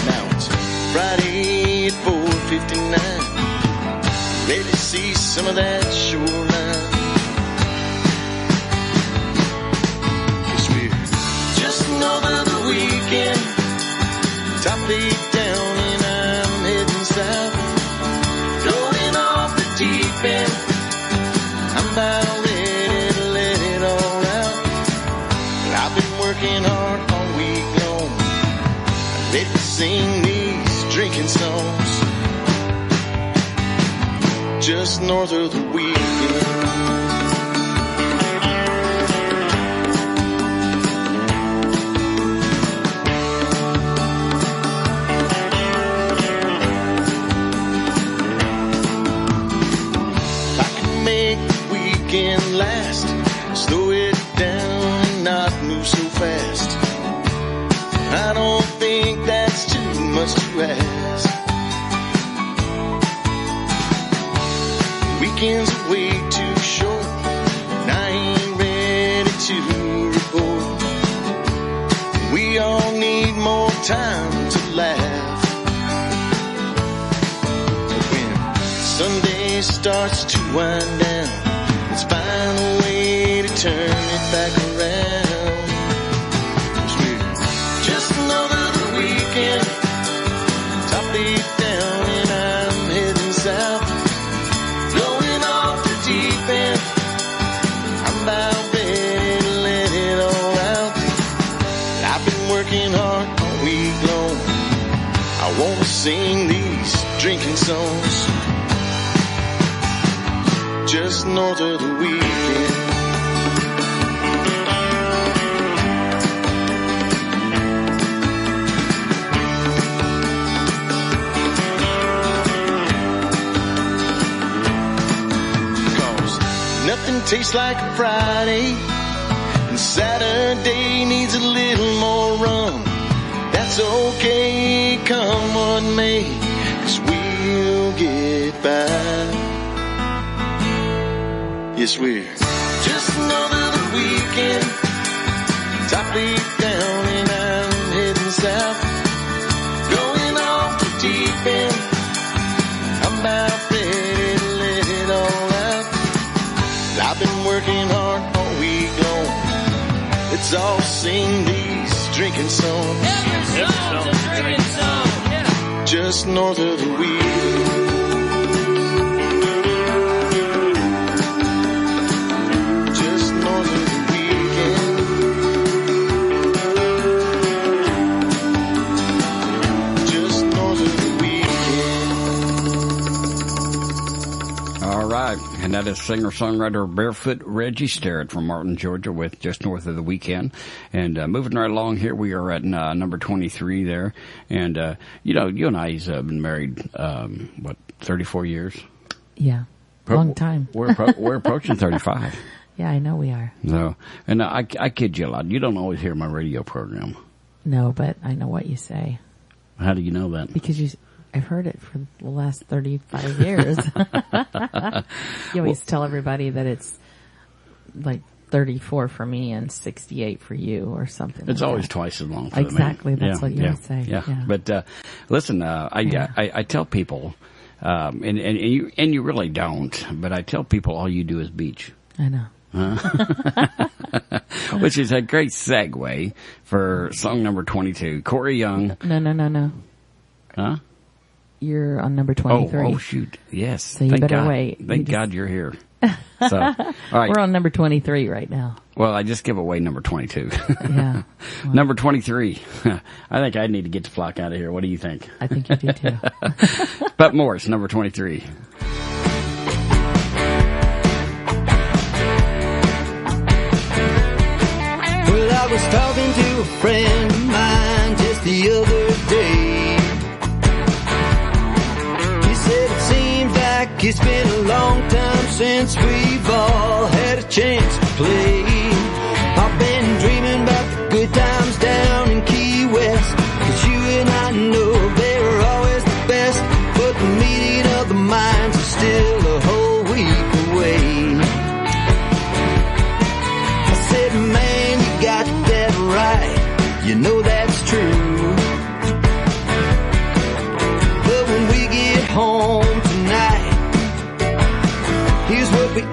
Now it's Friday at 4:59. Ready to see some of that shoreline. Cause we're just of the weekend. Top laid down and I'm heading south. Going off the deep end. I'm about working hard all week long. I'm to sing these drinking songs. Just north of the weekend. I can make the weekend last, I don't think that's too much to ask. Weekends are way too short, and I ain't ready to report. We all need more time to laugh. When Sunday starts to wind down, let's find a way to turn it back around. Sing these drinking songs just north of the weekend. Cause nothing tastes like a Friday, and Saturday needs a little more rum. That's okay, come what may, cause we'll get by. Yes, we're just another weekend. Top laid down and I'm heading south. Going off the deep end. I'm about ready to let it all out. I've been working hard all week long. Let's all sing these drinking songs. Every song's a drinking song. Yeah. Just north of the weekend. And that is singer-songwriter Barefoot Reggie Starrett from Martin, Georgia, with just north of the weekend. And uh, moving right along here, we are at uh, number twenty-three there. And uh, you know, you and I's uh, been married um, what thirty-four years. Yeah. Long time. We're appro- we're approaching thirty-five. Yeah, I know we are. So, and I, I kid you a lot. You don't always hear my radio program. No, but I know what you say How do you know that? because you. I've heard it for the last thirty-five years. you always tell everybody that it's like thirty-four for me and sixty-eight for you, or something. It's like always that. twice as long. For the man. Exactly, that's Yeah, what you yeah, say, Yeah, yeah. but uh, listen, uh, I. I I tell people, um, and, and and you and you really don't, but I tell people all you do is beach. I know. Which is a great segue for song number 22. Corey Young. No, no, no, no. Huh? You're on number 23. oh, shoot. Yes. So you Thank better God. wait. Thank You just- God you're here. So, all right. We're on number twenty-three right now. Well, I just give away number 22. Yeah, number 23. I think I need to get the flock out of here. What do you think? I think you do too. But Morris, number 23. Well, I was talking to a friend of mine just the other since we've all had a chance to play.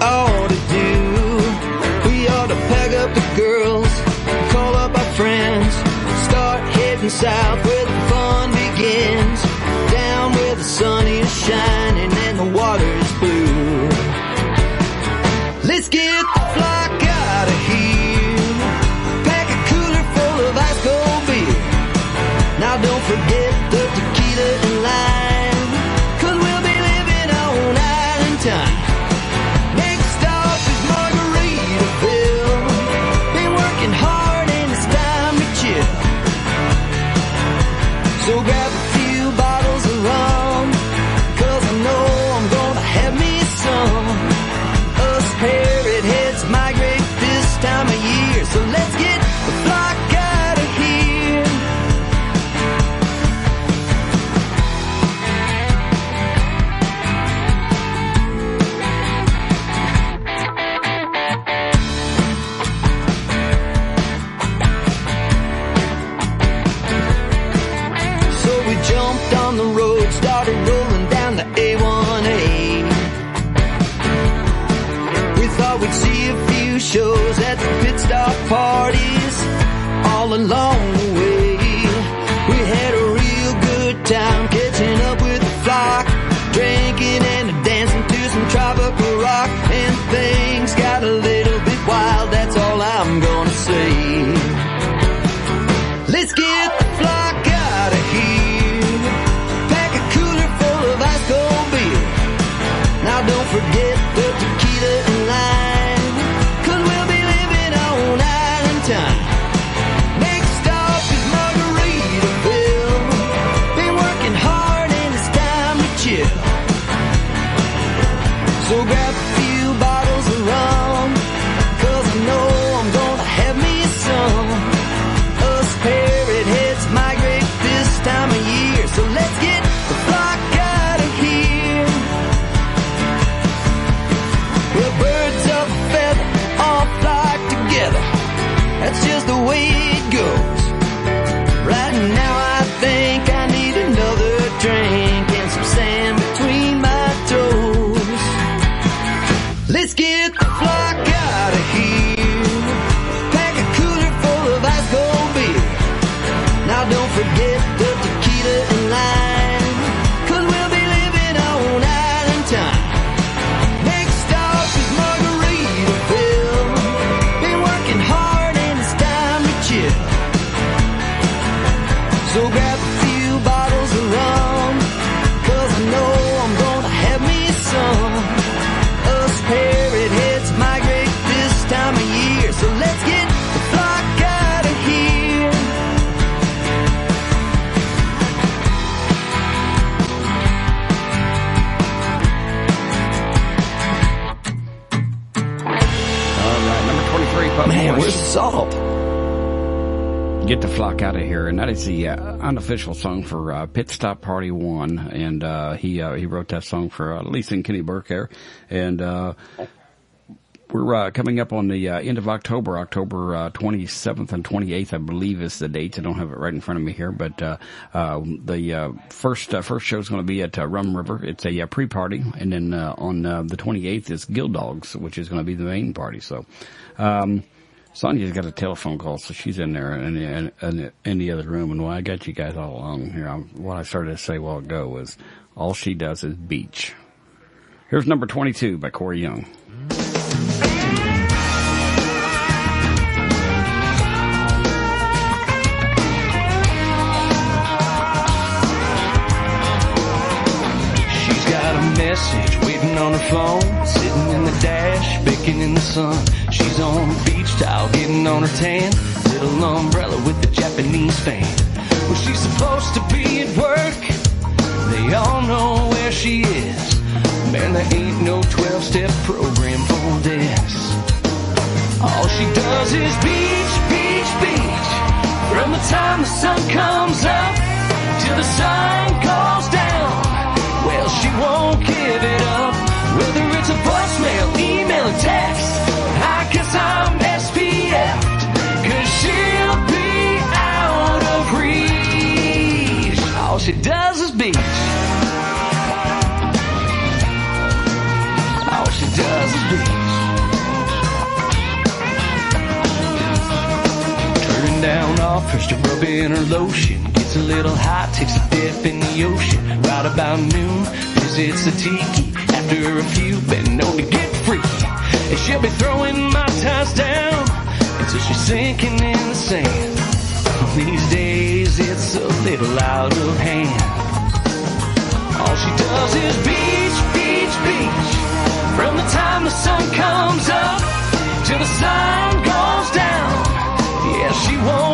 Oh. get the flock out of here, and that is the uh, unofficial song for uh, Pit Stop Party One, and uh, he uh, he wrote that song for uh, Lisa and Kenny Burke here, and uh, we're uh, coming up on the end of October, October twenty seventh and twenty eighth, I believe is the dates. I don't have it right in front of me here, but um, the first first show is going to be at Rum River. It's a pre party, and then on the twenty eighth is Guild Dogs, which is going to be the main party. So. Um, Sonia's got a telephone call, so she's in there in the, in, in the other room. And why I got you guys all along here, I'm, what I started to say a while ago was all she does is beach. Here's number 22 by Corey Young. message waiting on the phone in the sun. She's on the beach towel, getting on her tan. Little umbrella with the Japanese fan. Well, she's supposed to be at work. They all know where she is. Man, there ain't no 12 step program for this. All she does is beach, beach, beach. From the time the sun comes up till the sun goes down. Well, she won't give it up text. I guess I'm SPF. Cause she'll be out of reach. All she does is beach. All she does is beach. Turning down offers to rub in her lotion. Gets a little hot, takes a dip in the ocean. Right about noon, visits the tiki. After a few, been known to get. And she'll be throwing my ties down until she's sinking in the sand. These days, it's a little out of hand. All she does is beach, beach, beach. From the time the sun comes up till the sun goes down. Yeah, she won't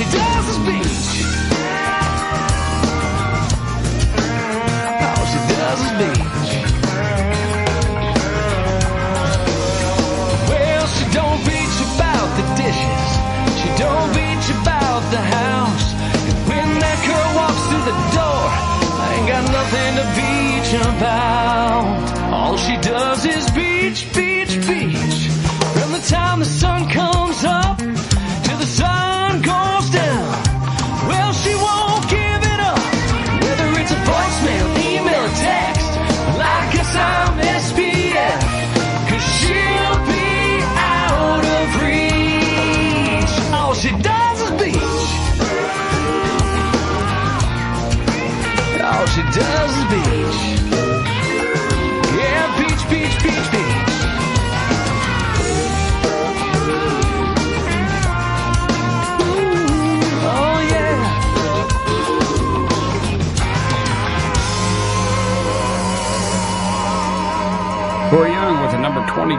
she does is beach. All she does is beach. Well, she don't beach about the dishes. She don't beach about the house. And when that girl walks through the door, I ain't got nothing to beach about. All she does is beach, beach, beach. From the time the sun comes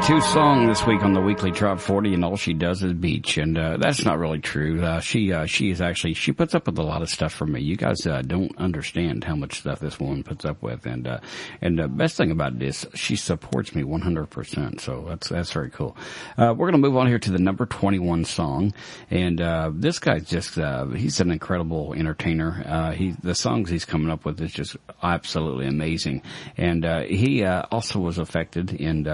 22 song this week on the weekly Trop 40 and all she does is beach. And, uh, that's not really true. Uh, she, uh, she is actually, she puts up with a lot of stuff for me. You guys, uh, don't understand how much stuff this woman puts up with. And, uh, and the best thing about this, she supports me 100%. So that's, that's very cool. Uh, we're going to move on here to the number 21 song. And, uh, this guy's just, uh, he's an incredible entertainer. Uh, he, the songs he's coming up with is just absolutely amazing. And, uh, he, uh, also was affected in,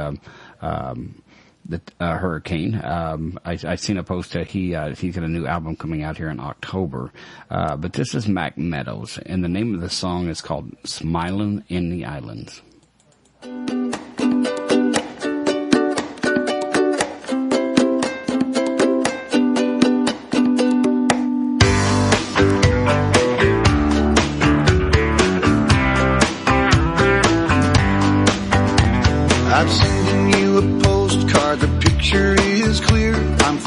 um, the uh, hurricane. Um, I, I seen a post that he uh, he's got a new album coming out here in October. Uh, but this is Mac Meadows, and the name of the song is called "Smiling in the Islands."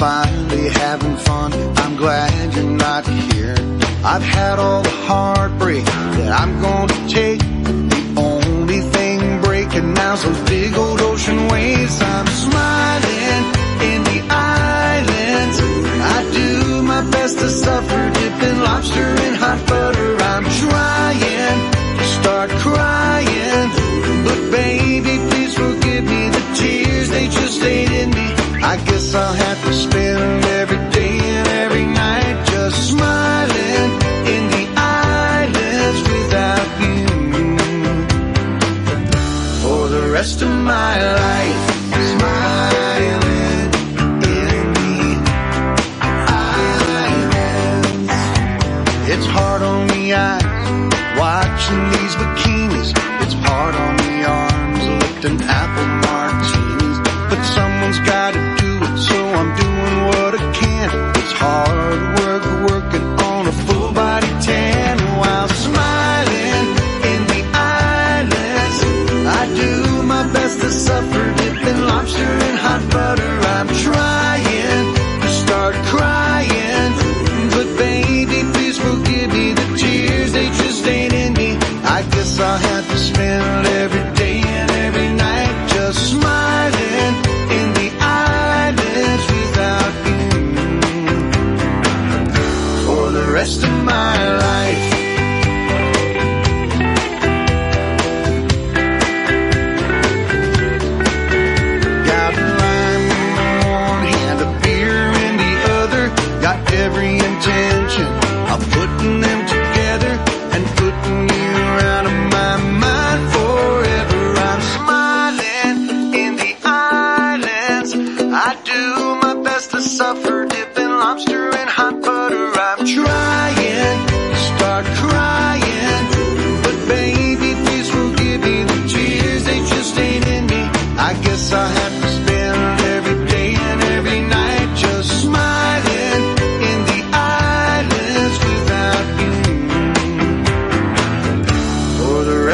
Finally having fun, I'm glad you're not here. I've had all the heartbreak that I'm gonna take. The only thing breaking now's those big old ocean waves. I'm smiling in the islands. I do my best to suffer, dipping lobster in hot butter. I'm trying to start crying, but baby, please forgive me. The tears, they just ate in me. I guess I'll have to spend every day and every night just smiling in the islands without you. For the rest of my life,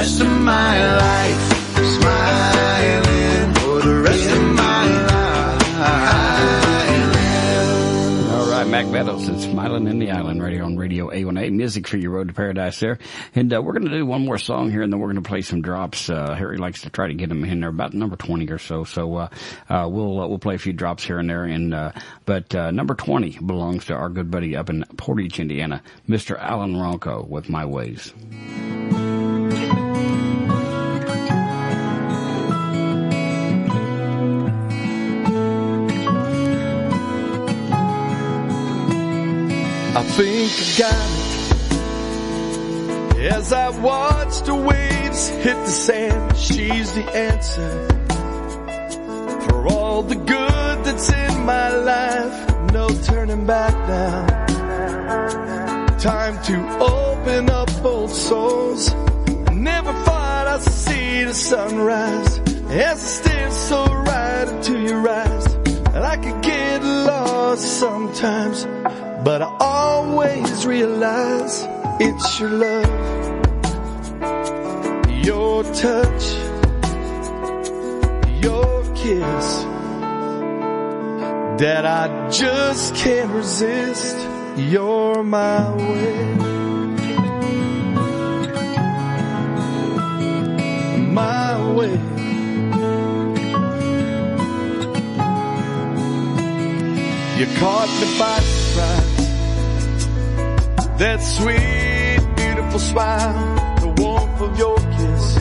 rest of my life. Smiling for the rest of my life. All right, Mac Meadows and Smiling in the Island radio on Radio A1A. Music for your road to paradise there. And uh, we're going to do one more song here and then we're going to play some drops. Uh, Harry likes to try to get them in there about number 20 or so. So, uh, uh, we'll, uh, we'll play a few drops here and there. And, uh, but, uh, number 20 belongs to our good buddy up in Portage, Indiana, Mr. Alan Ronco with My Ways. Think I got it. As I watch the waves hit the sand, she's the answer. For all the good that's in my life, no turning back now. Time to open up old souls. I never thought I'd see the sunrise. As I stare so right into your eyes, I could get lost sometimes. But I always realize it's your love, your touch, your kiss that I just can't resist. You're my way, my way. You caught me by. That sweet, beautiful smile, the warmth of your kiss.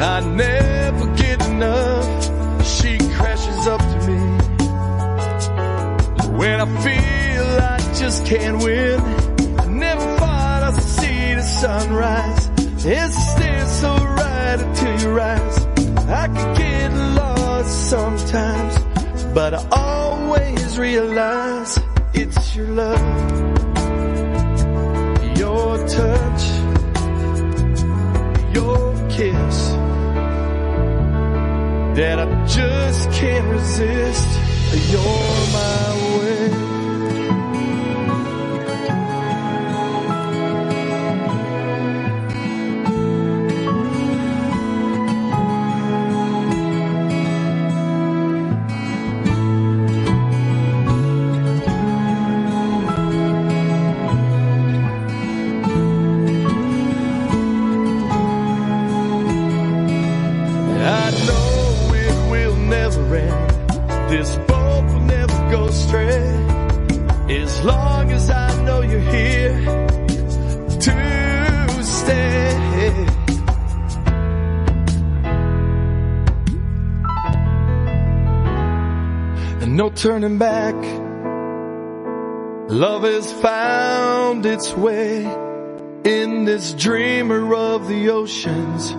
I never get enough. She crashes up to me. When I feel I just can't win, I never thought I'd see the sunrise. As I stare so right into your eyes, I could get lost sometimes, but I always realize it's your love your touch, your kiss that I just can't resist. You're my way. Turning back. Love has found its way in this dreamer of the oceans.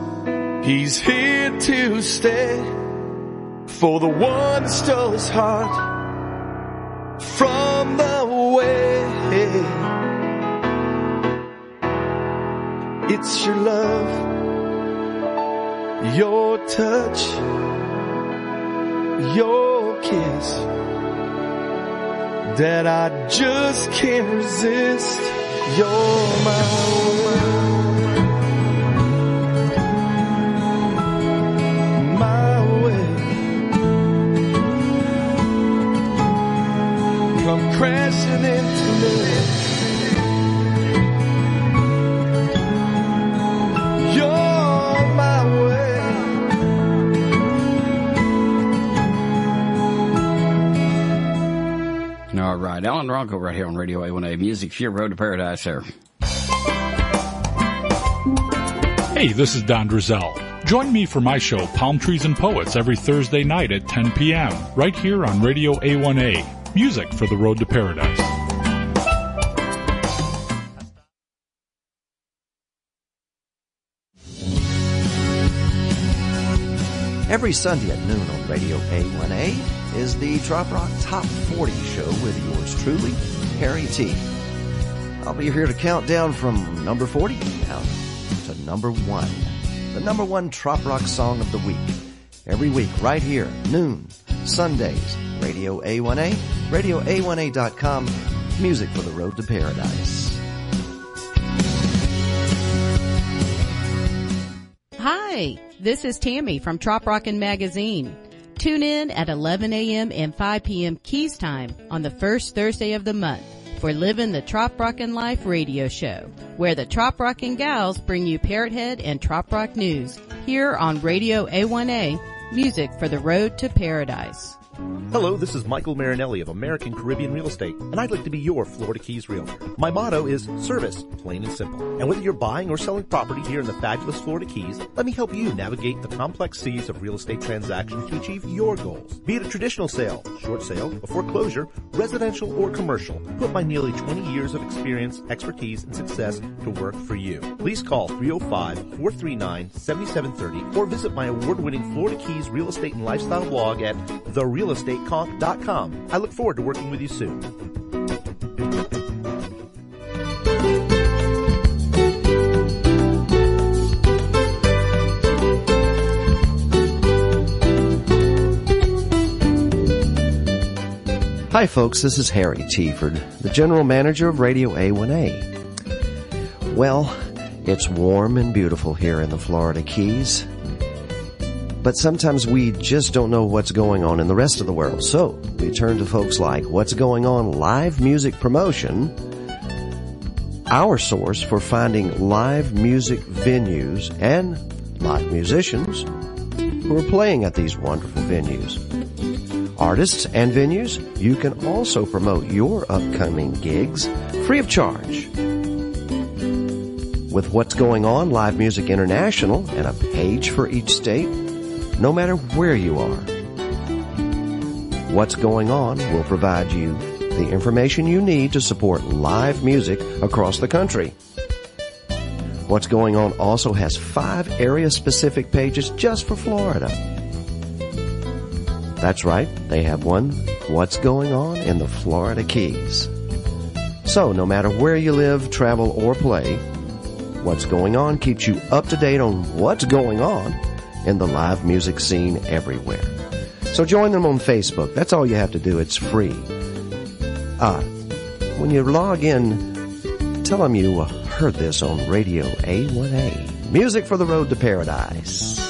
He's here to stay for the one stole his heart from the way. It's your love, your touch, your kiss that I just can't resist. You're my world. my way. Come crashing into me. All right. right, Alan Ronco right here on Radio A1A Music for your Road to Paradise there. Hey, this is Don Drizel. Join me for my show, Palm Trees and Poets, every Thursday night at 10 p.m. right here on Radio A1A. Music for the Road to Paradise. Every Sunday at noon on Radio A1A is the Trop Rock Top 40 show with yours truly, Harry T. I'll be here to count down from number 40 down to number one. The number one Trop Rock song of the week. Every week right here, noon, Sundays, Radio A1A, RadioA1A.com, music for the road to paradise. Hi, this is Tammy from Trop Rockin' Magazine. Tune in at 11 a.m. and 5 p.m. Keys time on the first Thursday of the month for Living the Trop Rockin' Life radio show, where the Trop Rockin' gals bring you Parrot Head and Trop Rock news here on Radio A1A, music for the road to paradise. Hello, this is Michael Marinelli of American Caribbean Real Estate, and I'd like to be your Florida Keys realtor. My motto is service, plain and simple. And whether you're buying or selling property here in the fabulous Florida Keys, let me help you navigate the complex seas of real estate transactions to achieve your goals. Be it a traditional sale, short sale, a foreclosure, residential, or commercial, put my nearly 20 years of experience, expertise, and success to work for you. Please call 305-439-7730 or visit my award-winning Florida Keys real estate and lifestyle blog at therealestateconk.com. I look forward to working with you soon. Hi folks, this is Harry Tiford, the General Manager of Radio A1A. Well, it's warm and beautiful here in the Florida Keys. But sometimes we just don't know what's going on in the rest of the world. So we turn to folks like What's Going On Live Music Promotion, our source for finding live music venues and live musicians who are playing at these wonderful venues. Artists and venues, you can also promote your upcoming gigs free of charge. With What's Going On Live Music International and a page for each state, no matter where you are. What's Going On will provide you the information you need to support live music across the country. What's Going On also has five area specific pages just for Florida. That's right, they have one, What's Going On in the Florida Keys. So no matter where you live, travel, or play, What's Going On keeps you up to date on what's going on in the live music scene everywhere. So join them on Facebook. That's all you have to do. It's free. Ah, when you log in, tell them you heard this on Radio A1A. Music for the road to paradise.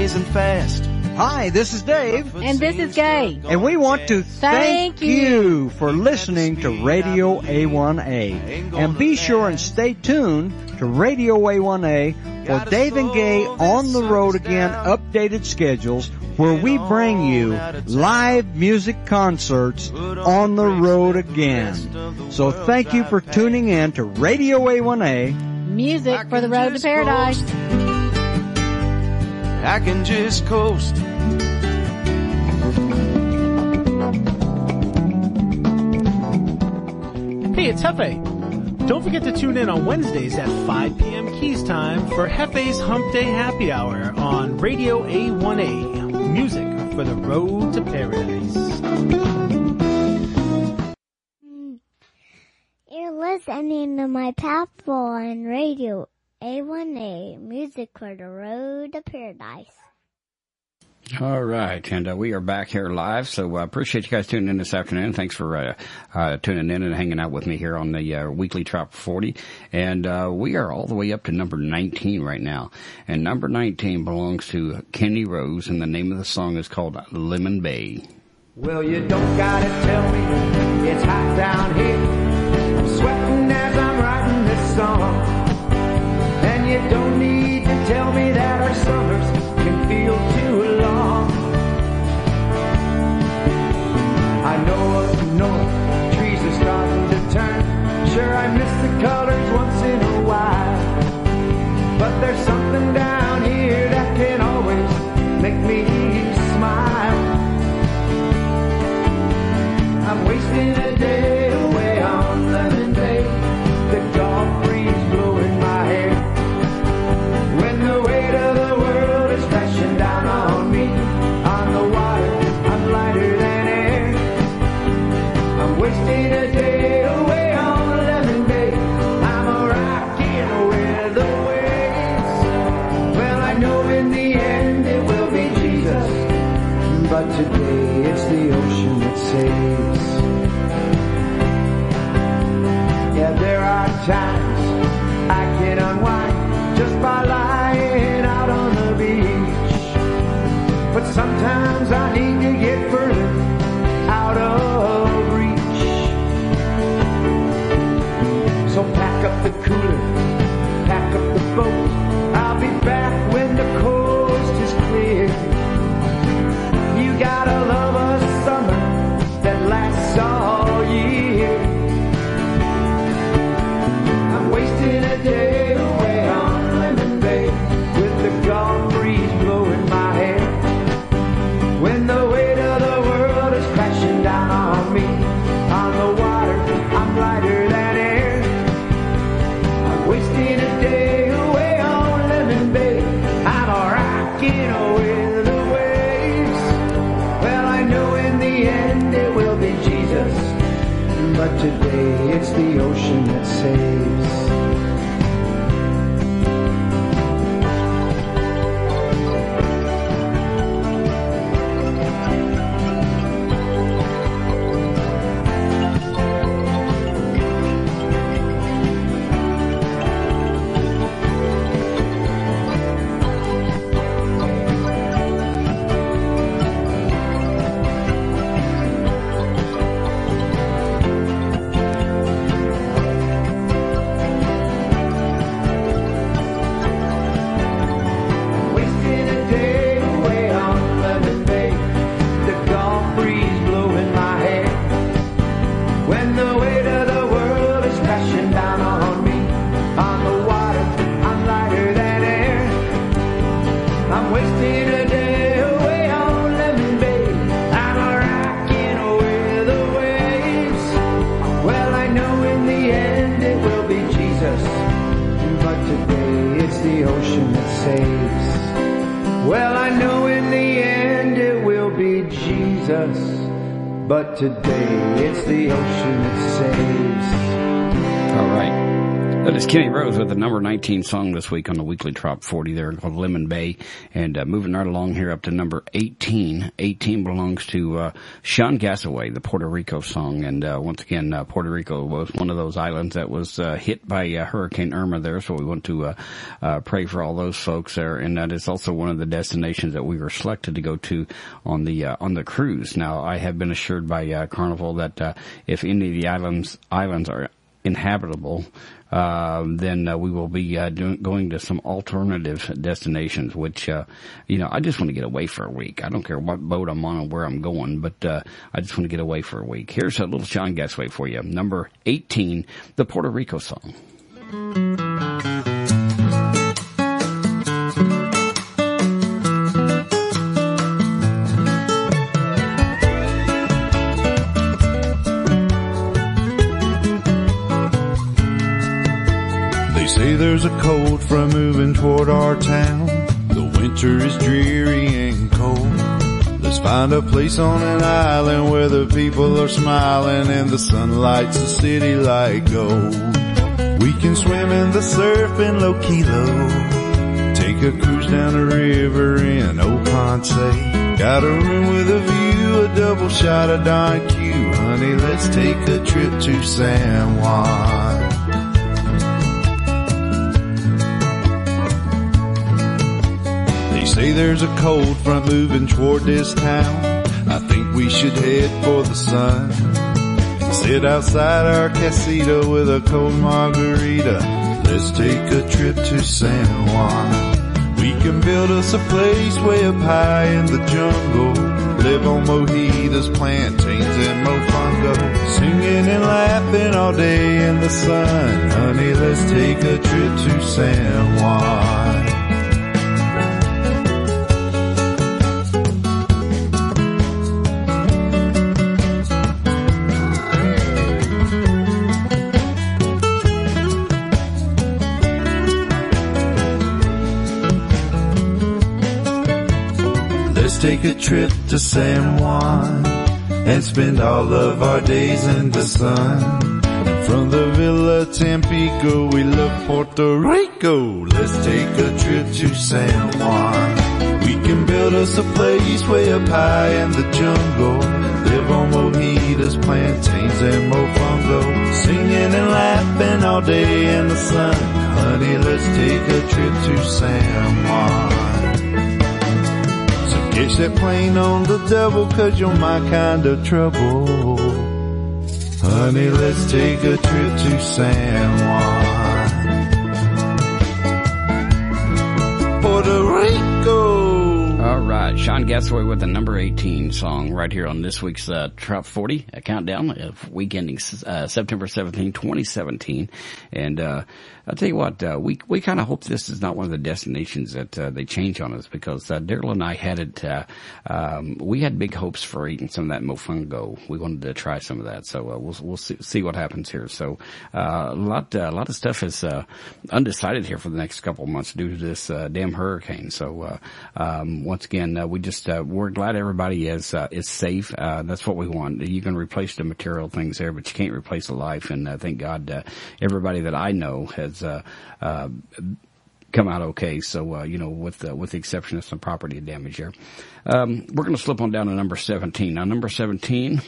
Blazing fast. Hi, this is Dave. And this is Gay. And we want to thank, Thank you. you for listening to Radio A1A. And be sure and stay tuned to Radio A1A for Dave and Gay on the road again updated schedules where we bring you live music concerts on the road again. So thank you for tuning in to Radio A1A. Music for the road to paradise. I can just coast. Hey, it's Hefe. Don't forget to tune in on Wednesdays at 5 p.m. Keys time for Hefe's Hump Day Happy Hour on Radio A1A. Music for the road to paradise. You're listening to my pathful on radio A1A, music for the road to paradise. All right, and uh, we are back here live. So I uh, appreciate you guys tuning in this afternoon. Thanks for uh, uh, tuning in and hanging out with me here on the uh, weekly Trop 40. And uh, we are all the way up to number 19 right now. And number 19 belongs to Kenny Rose, and the name of the song is called Lemon Bay. Well, you don't gotta tell me it's hot down here. Tell me that our summers can feel too long. I know up north, trees are starting to turn. Sure, I miss the colors once in a while. Sometimes I need to get further out of today it's the ocean that saves. It will be Jesus, but today it's the ocean that saves. Well, I know in the end it will be Jesus, but today it's the ocean that saves. All right. That is Kenny Rose with the number 19 song this week on the weekly Trop 40 there called Lemon Bay. And uh, moving right along here up to number 18. 18 belongs to uh, Sean Gasaway, the Puerto Rico song. And uh, once again, uh, Puerto Rico was one of those islands that was uh, hit by uh, Hurricane Irma there. So we want to pray for all those folks there. And that is also one of the destinations that we were selected to go to on the on the cruise. Now, I have been assured by Carnival that if any of the islands islands are inhabitable, then uh, we will be uh, doing, going to some alternative destinations. Which, uh, you know, I just want to get away for a week. I don't care what boat I'm on or where I'm going, but I just want to get away for a week. Here's a little Sean Gasaway for you. Number 18, the Puerto Rico song. Say there's a cold for moving toward our town. The winter is dreary and cold. Let's find a place on an island where the people are smiling and the sun lights the city like gold. We can swim in the surf in low kilo. Take a cruise down the river in Old Ponce. Got a room with a view, a double shot of Don Q. Honey, let's take a trip to San Juan. Say there's a cold front moving toward this town. I think we should head for the sun. Sit outside our casita with a cold margarita. Let's take a trip to San Juan. We can build us a place way up high in the jungle. Live on mojitos, plantains, and mofongo. Singing and laughing all day in the sun. Honey, let's take a trip to San Juan. Take a trip to San Juan and spend all of our days in the sun. From the Villa Tampico, we love Puerto Rico. Let's take a trip to San Juan. We can build us a place way up high in the jungle. Live on mojitos, plantains, and mofongo. Singing and laughing all day in the sun. Honey, let's take a trip to San Juan. Catch that plane on the double cause you're my kind of trouble. Honey, let's take a trip to San Juan. Puerto Rico. All right, Sean Gasaway with the number 18 song right here on this week's uh, Trop 40 a countdown of week ending uh, September 17, 2017. And uh, I'll tell you what, uh, we we kind of hope this is not one of the destinations that uh, they change on us because uh, Daryl and I had it. Uh, um, we had big hopes for eating some of that mofongo. We wanted to try some of that, so uh, we'll we'll see, see what happens here. So uh, a lot a lot of stuff is undecided here for the next couple of months due to this damn hurricane. So um, once again, we just we're glad everybody is is safe. That's what we want. You can replace the material things there, but you can't replace a life. And thank God, everybody that I know has. Uh, uh, come out okay. So, uh, you know, with, uh, with the exception of some property damage here. Um, we're going to slip on down to number 17. Now, number 17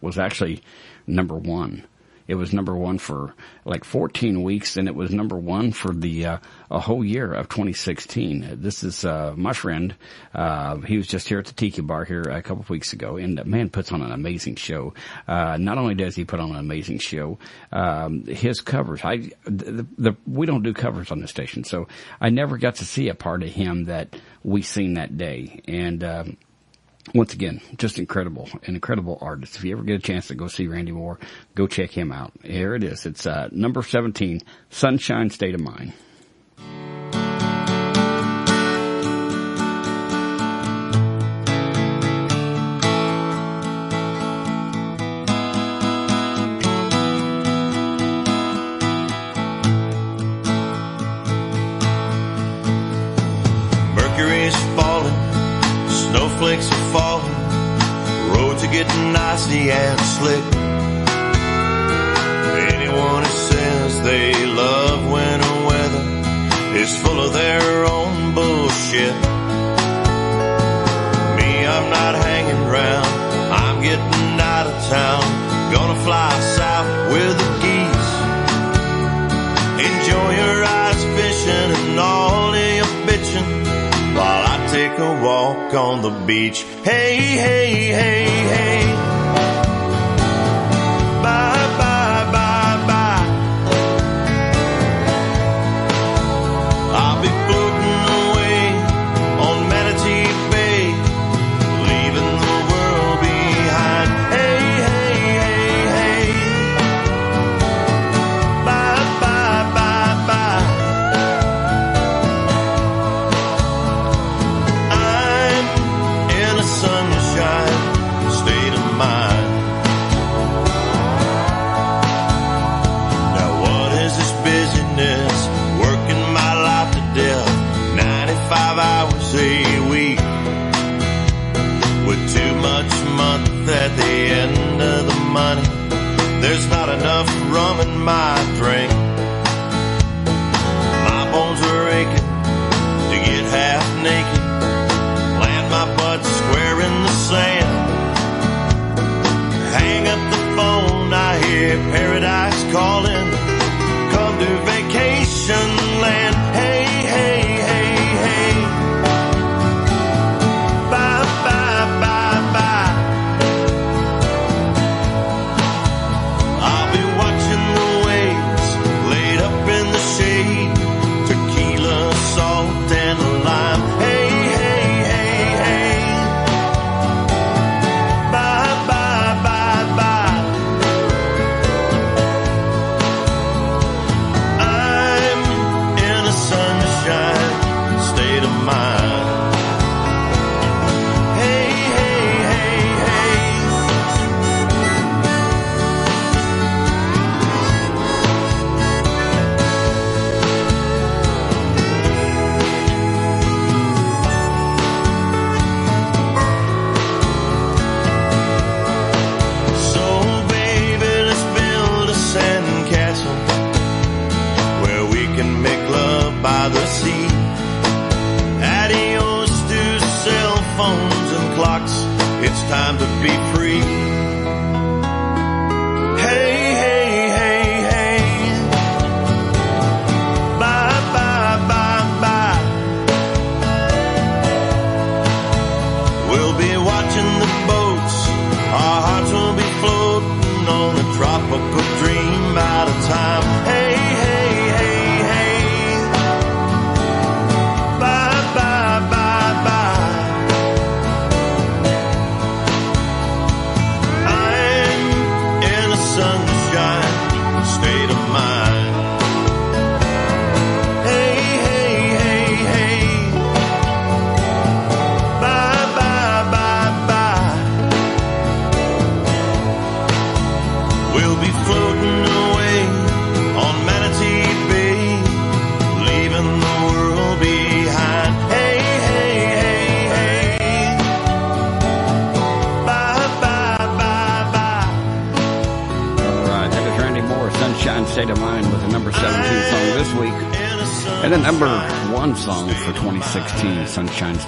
was actually number one. It was number one for like 14 weeks, and it was number one for the uh, a whole year of 2016. This is uh, my friend. Uh, he was just here at the Tiki Bar here a couple of weeks ago, and the man puts on an amazing show. Uh, not only does he put on an amazing show, um, his covers. I the, the we don't do covers on the station, so I never got to see a part of him that we seen that day, and. Um, once again, just incredible, an incredible artist. If you ever get a chance to go see Randy Moore, go check him out. Here it is. It's uh, number 17, Sunshine State of Mind. Snowflakes are falling, roads are getting icy and slick. Anyone who says they love winter weather is full of their own bullshit. Me, I'm not hanging around, I'm getting out of town, gonna fly south with the geese. Take a walk on the beach. Hey, hey, hey, hey. Bye, bye,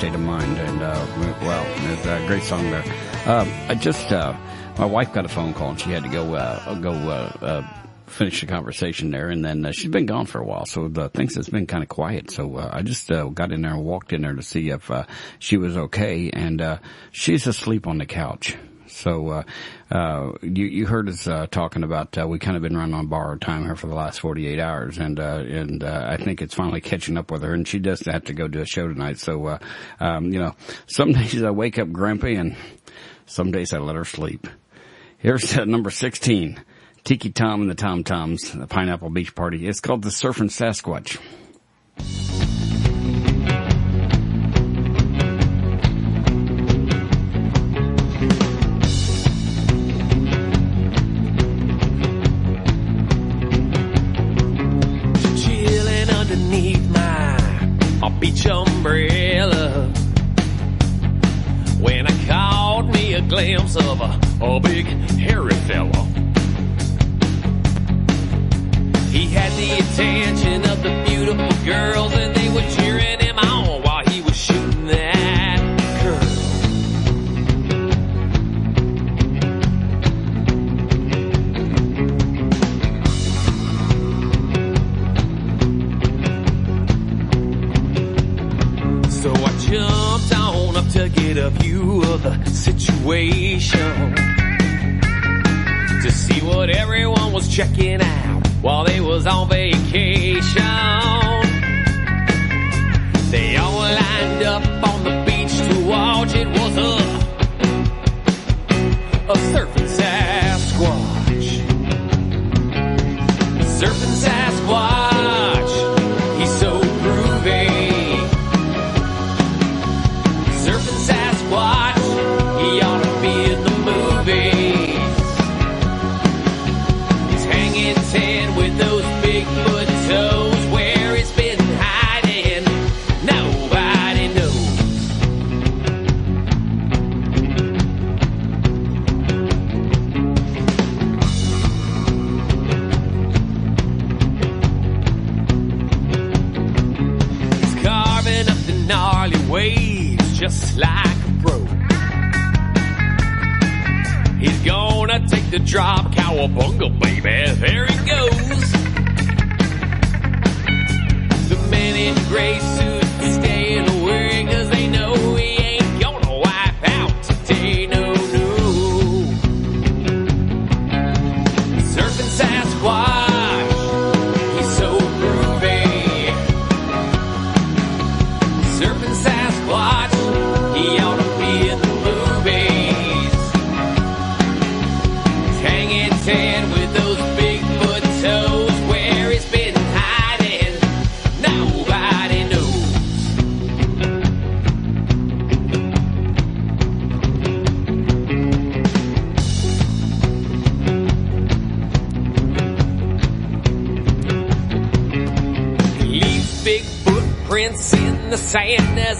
State of Mind. And, uh, well, it's a great song there. Um, I just, uh, my wife got a phone call and she had to go, uh, go, uh, uh, finish the conversation there. And then uh, she's been gone for a while. So the things has been kind of quiet. So, uh, I just, uh, got in there and walked in there to see if, uh, she was okay. And, uh, she's asleep on the couch. So, uh, uh, you, you heard us, uh, talking about, uh, we kind of been running on borrowed time here for the last 48 hours and, uh, and, uh, I think it's finally catching up with her and she does have to go do a show tonight. So, uh, um, you know, some days I wake up grumpy and some days I let her sleep. Here's number 16. Tiki Tom and the Tom Toms, the Pineapple Beach Party. It's called the Surfing Sasquatch.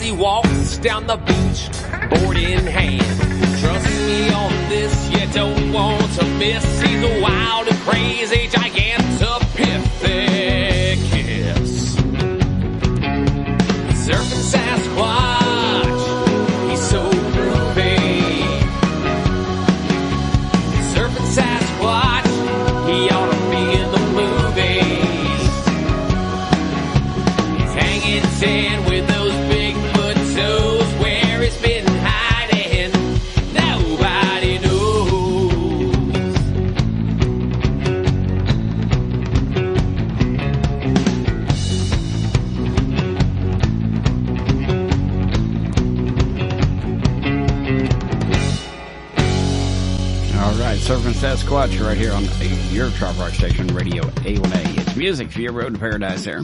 He walks down the beach, board in hand. Trust me on this, you don't want to miss. He's a wild and crazy gigantopithecus. Your road to paradise there.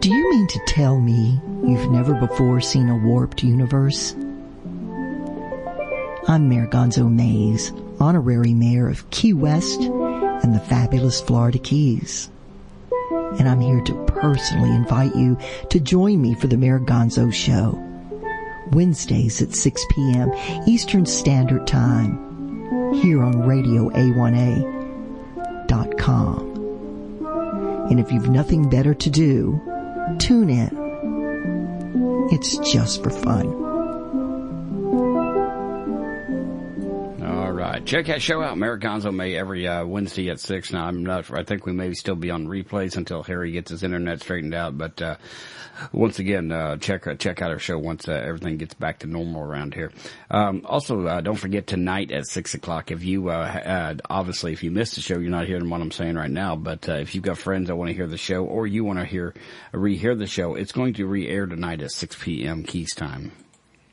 Do you mean to tell me you've never before seen a warped universe? I'm Mayor Gonzo Mays, honorary mayor of Key West and the fabulous Florida Keys. And I'm here to personally invite you to join me for the Mayor Gonzo Show. Wednesdays at 6 p.m. Eastern Standard Time here on Radio A1A.com. And if you've nothing better to do, tune in. It's just for fun. Check that show out. Americanzo May every uh, Wednesday at six. Now I'm not. I think we may still be on replays until Harry gets his internet straightened out. But uh, once again, uh, check check out our show once uh, everything gets back to normal around here. Um, also, uh, don't forget tonight at six o'clock. If you uh, uh, obviously if you missed the show, you're not hearing what I'm saying right now. But uh, if you've got friends that want to hear the show, or you want to hear rehear the show, it's going to re-air tonight at six p.m. Keys time.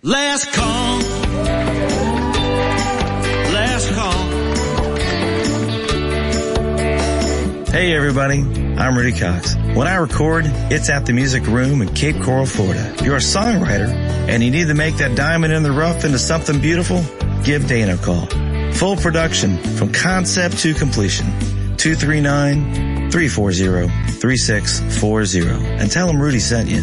Last call. Last call. Hey everybody, I'm Rudy Cox. When I record, it's at the Music Room in Cape Coral, Florida. If you're a songwriter and you need to make that diamond in the rough into something beautiful, give Dana a call. Full production from concept to completion. 239-340-3640 and tell him Rudy sent you.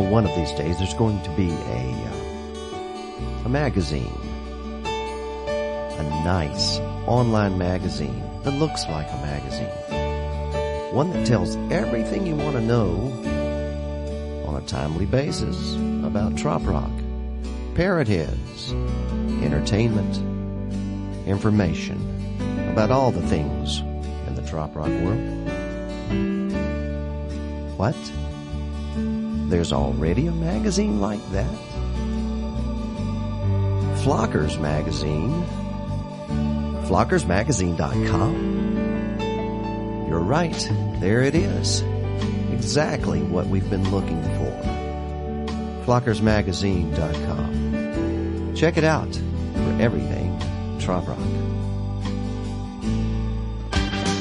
Know, one of these days there's going to be a uh, a magazine, a nice online magazine that looks like a magazine, one that tells everything you want to know on a timely basis about trop rock, parrot heads, entertainment, information about all the things in the trop rock world. There's already a magazine like that? Flockers Magazine. FlockersMagazine.com. You're right. There it is. Exactly what we've been looking for. FlockersMagazine.com. Check it out for everything trop rock.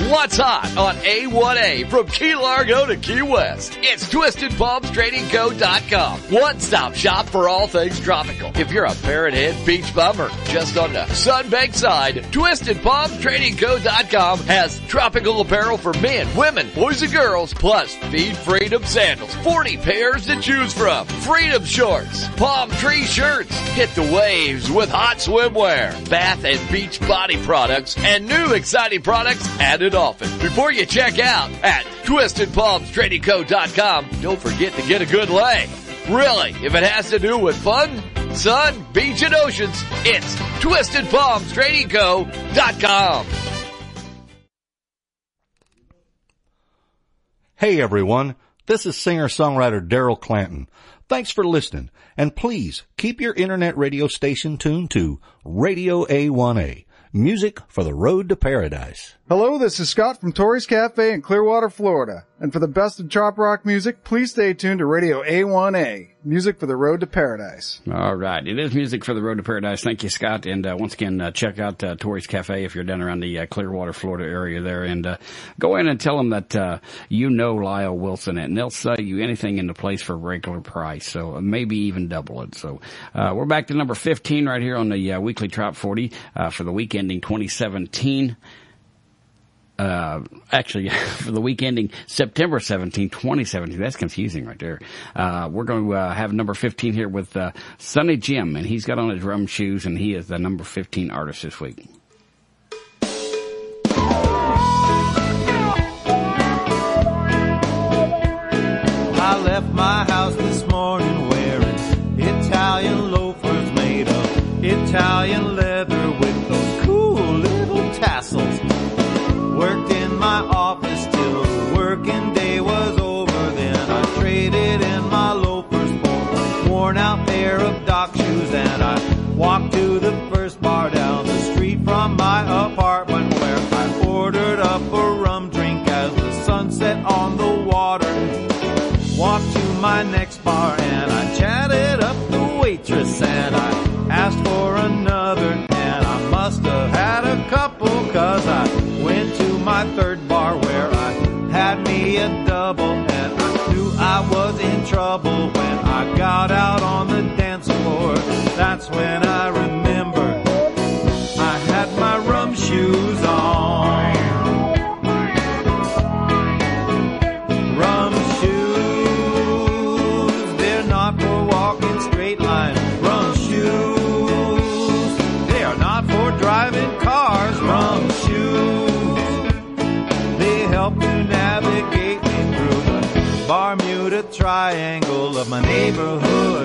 What's hot on A1A from Key Largo to Key West? It's TwistedPalmsTradingCo.com. One-stop shop for all things tropical. If you're a Parrot Head beach bummer just on the Sunbank side, TwistedPalmsTradingCo.com has tropical apparel for men, women, boys and girls, plus Feed Freedom sandals. 40 pairs to choose from. Freedom shorts, palm tree shirts. Hit the waves with hot swimwear, bath and beach body products, and new exciting products added Before you check out at TwistedPalmsTradingCo.com, don't forget to get a good lay. Really, if it has to do with fun, sun, beach, and oceans, it's TwistedPalmsTradingCo.com. Hey everyone, this is singer-songwriter Daryl Clanton. Thanks for listening, and please keep your internet radio station tuned to Radio A1A, music for the road to paradise. Hello, this is Scott from Tori's Cafe in Clearwater, Florida. And for the best of trop rock music, please stay tuned to Radio A1A, music for the road to paradise. All right. It is music for the road to paradise. Thank you, Scott. And uh, once again, uh, check out uh, Tori's Cafe if you're down around the uh, Clearwater, Florida area there. And uh, go in and tell them that uh, you know Lyle Wilson, and they'll sell you anything in the place for regular price. So maybe even double it. So uh, we're back to number 15 right here on the uh, weekly Trop 40 uh, for the week ending 2017 uh, actually, for the week ending September 17, 2017. That's confusing right there. Uh, we're going to uh, have number 15 here with uh, Sonny Jim, and he's got on his rum shoes, and he is the number 15 artist this week. I left my house this morning wearing Italian loafers made of Italian of my neighborhood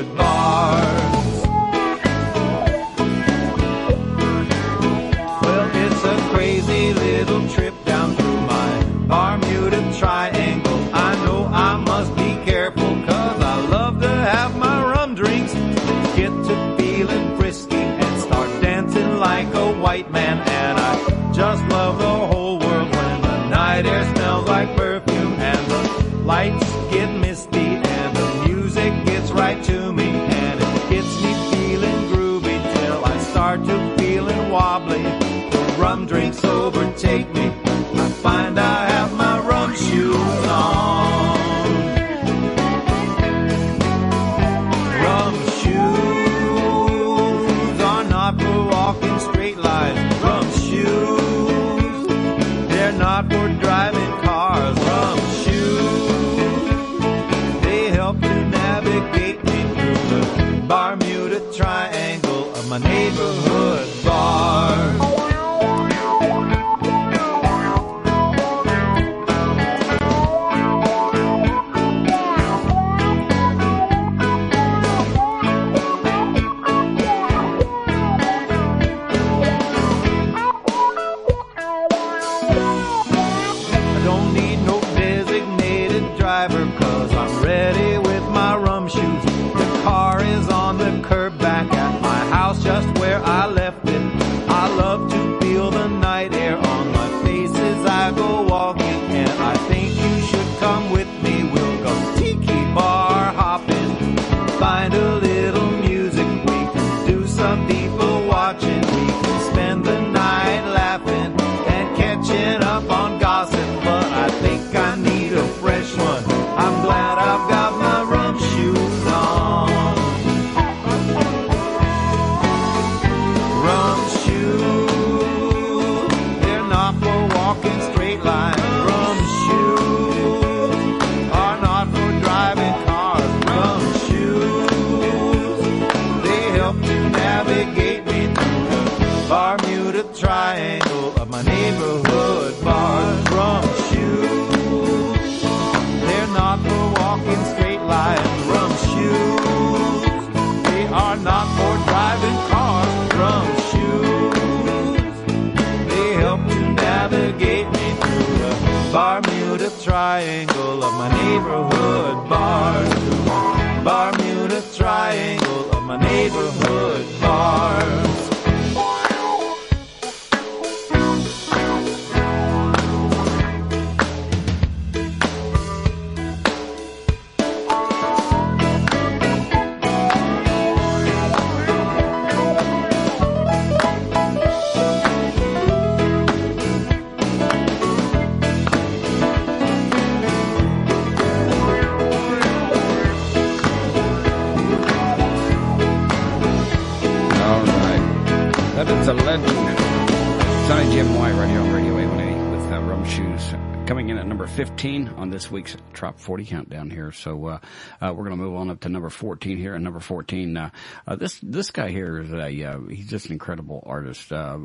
this week's Trop 40 countdown here. So, uh, uh, we're going to move on up to number 14 here. And number 14, uh, uh, this, this guy here is a, uh, he's just an incredible artist. I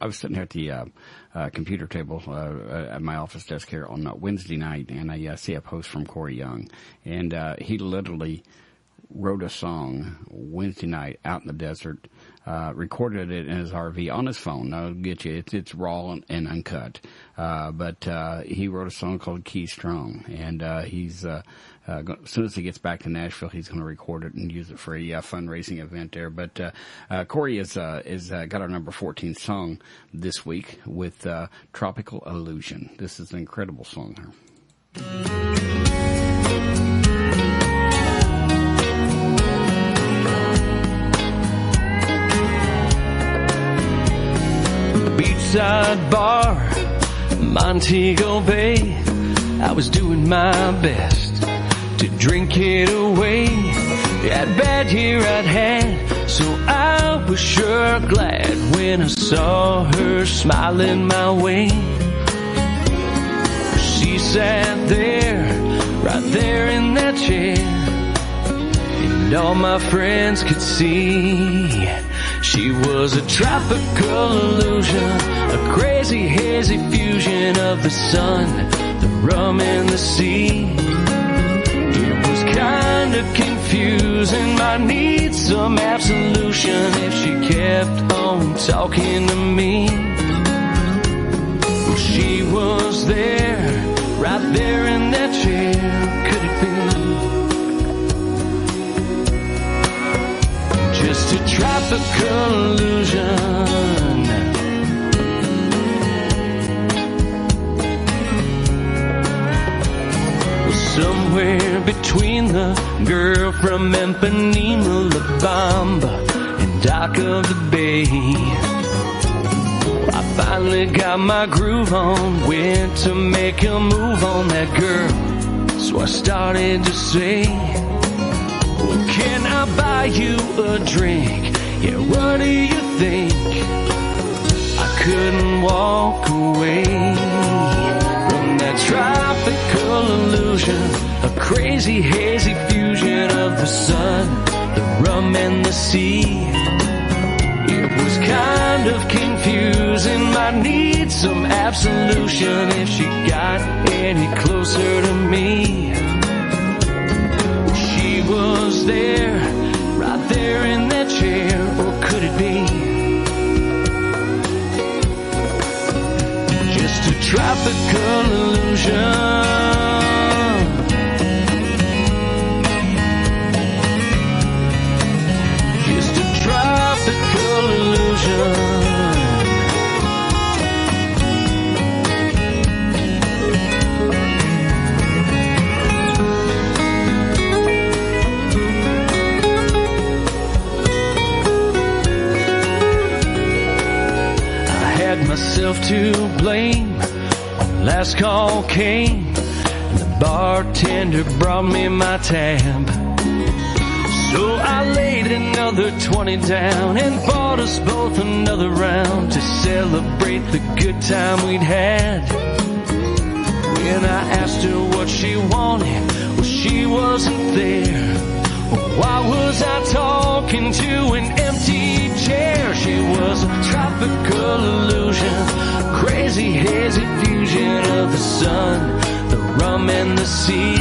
was sitting here at the, computer table, at my office desk here on Wednesday night and I see a post from Corey Young and, uh, he literally, wrote a song Wednesday night out in the desert, uh, recorded it in his RV on his phone. I'll get you, it's, it's raw and, and uncut. Uh, but, uh, he wrote a song called Key Strong and, uh, he's, uh, uh, as soon as he gets back to Nashville, he's going to record it and use it for a fundraising event there. But uh, uh, Corey is uh, is uh, got our number fourteen song this week with uh, "Tropical Illusion." This is an incredible song. Here. Beachside bar, Montego Bay. I was doing my best to drink it away. That bad year I'd had, so I was sure glad when I saw her smiling my way. She sat there, right there in that chair, and all my friends could see. She was a tropical illusion, a crazy hazy fusion of the sun, the rum and the sea. It was kind of confusing, might need some absolution if she kept on talking to me. Well, she was there, right there in that chair, could it be? just a tropical illusion. Somewhere between the girl from Ipanema, La Bamba, and Dock of the Bay. I finally got my groove on, went to make a move on that girl. So I started to say, well, can I buy you a drink? Yeah, what do you think? I couldn't walk away that tropical illusion, a crazy hazy fusion of the sun, the rum and the sea. It was kind of confusing, might need some absolution if she got any closer to me she was there, right there in that tropical illusion? Just a tropical illusion. I had myself to blame. Last call came, and the bartender brought me my tab. So I laid another 20 down and bought us both another round to celebrate the good time we'd had. When I asked her what she wanted, well, she wasn't there. Why was I talking to an empty chair? She was a tropical illusion, crazy hazy fusion of the sun, the rum and the sea.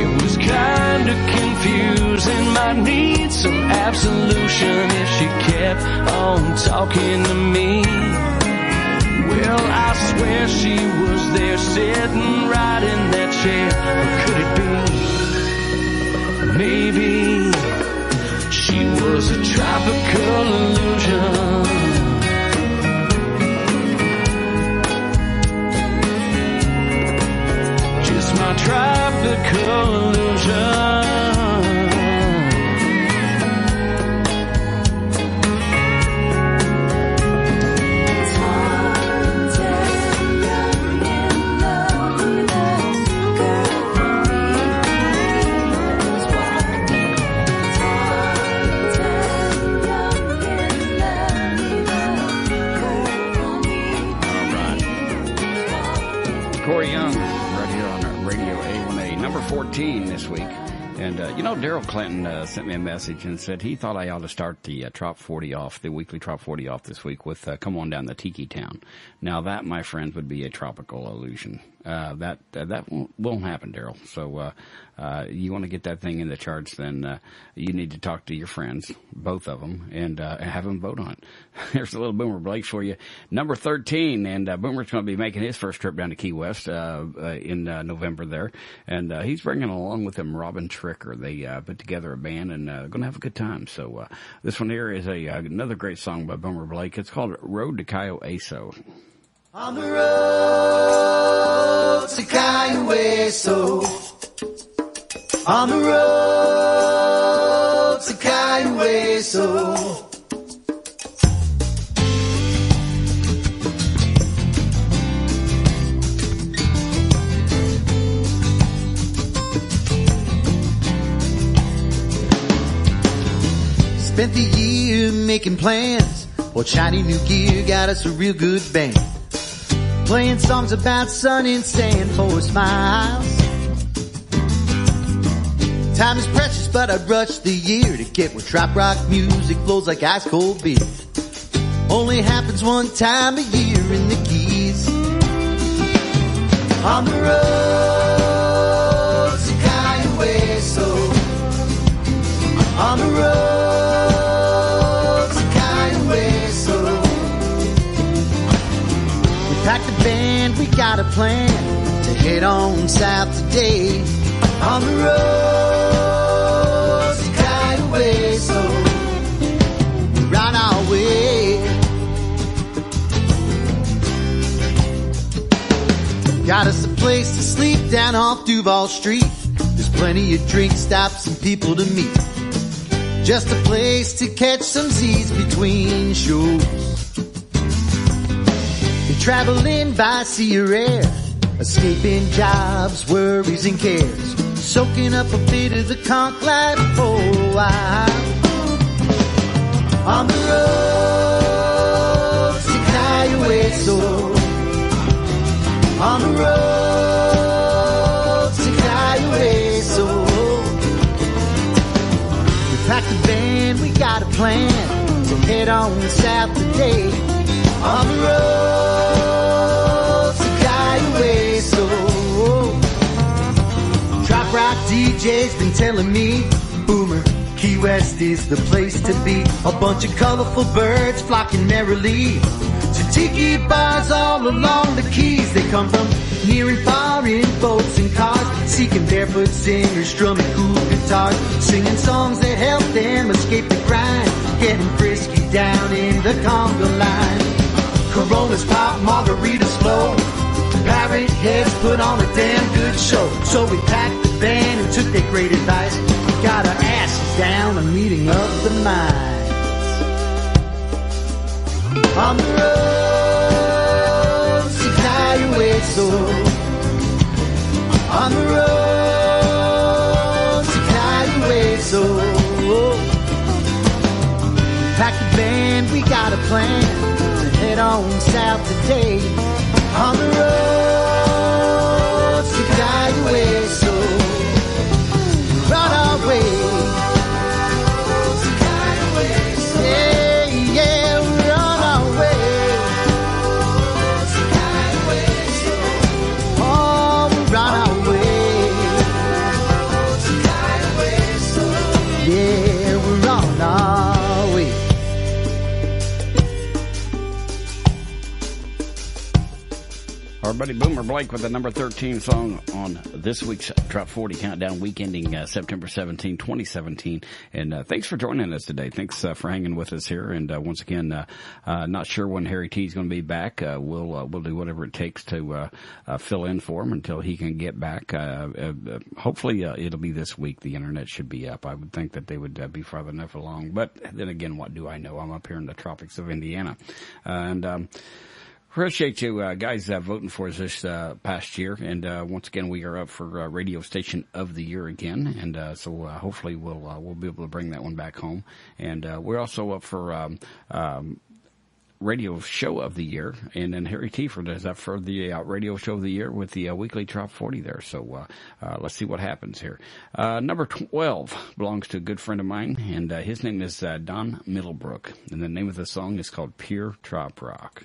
It was kinda confusing. Might need some absolution if she kept on talking to me. Well, I swear she was there sitting right in that chair. Or could it be? Maybe she was a tropical illusion. Just my tropical Clanton uh, sent me a message and said he thought I ought to start the uh, Trop 40 off, the weekly Trop 40 off this week with uh, Come On Down the Tiki Town. Now, that, my friends, would be a tropical illusion. Uh, that uh, that won't, won't happen, Daryl. So uh, you want to get that thing in the charts, then uh, you need to talk to your friends, both of them, and uh, have them vote on it. There's a little Boomer Blake for you, number thirteen, and uh, Boomer's going to be making his first trip down to Key West uh, uh, in uh, November there, and uh, he's bringing along with him Robin Tricker. They uh, put together a band and uh, going to have a good time. So uh, this one here is a uh, another great song by Boomer Blake. It's called "Road to Cayo Hueso." On the road to Cayo On the road to so Spent the year making plans. Well, shiny new gear got us a real good band. Playing songs about sun and sand for smiles. Time is precious, but I'd rush the year to get where trop rock music flows like ice cold beer. Only happens one time a year in the Keys. On the road to so On the road packed a band, we got a plan to head on south today. On the road to Cayo Hueso We're on our way. Got us a place to sleep down off Duval Street. There's plenty of drink stops and people to meet. Just a place to catch some Z's between shows. And traveling by sea or air, escaping jobs, worries and cares. Soaking up a bit of the conch life for a while. On the road to Cayo Hueso on the road to Cayo Hueso We packed a band, we got a plan to head on south today. On the road DJ's been telling me, Boomer, Key West is the place to be. A bunch of colorful birds flocking merrily to tiki bars all along the keys. They come from near and far in boats and cars, seeking barefoot singers, strumming cool guitars, singing songs that help them escape the grind, getting frisky down in the conga line. Coronas pop, margaritas flow. Parrot heads put on a damn good show. So we packed band and took their great advice. Got our asses down a meeting of the minds. On the road to Cayo Hueso On the road to Cayo Hueso Packed the band, we got a plan to head on south today. On the road everybody. Boomer Blake with the number 13 song on this week's Trop 40 Countdown week ending uh, September 17, 2017. And uh, thanks for joining us today. Thanks uh, for hanging with us here. And uh, once again, uh, uh, not sure when Harry T is going to be back. We'll we'll do whatever it takes to fill in for him until he can get back. Hopefully, it'll be this week. The internet should be up. I would think that they would be far enough along. But then again, what do I know? I'm up here in the tropics of Indiana. And um, Appreciate you uh, guys uh, voting for us this uh, past year, and uh, once again we are up for uh, radio station of the year again, and uh, so hopefully we'll we'll be able to bring that one back home, and we're also up for um, um, radio show of the year, and then Harry Tiefer does that for the uh, radio show of the year with the uh, weekly Trop 40 there. So uh, uh, let's see what happens here. Uh, number 12 belongs to a good friend of mine, and uh, his name is uh, Don Middlebrook, and the name of the song is called Pure Trop Rock.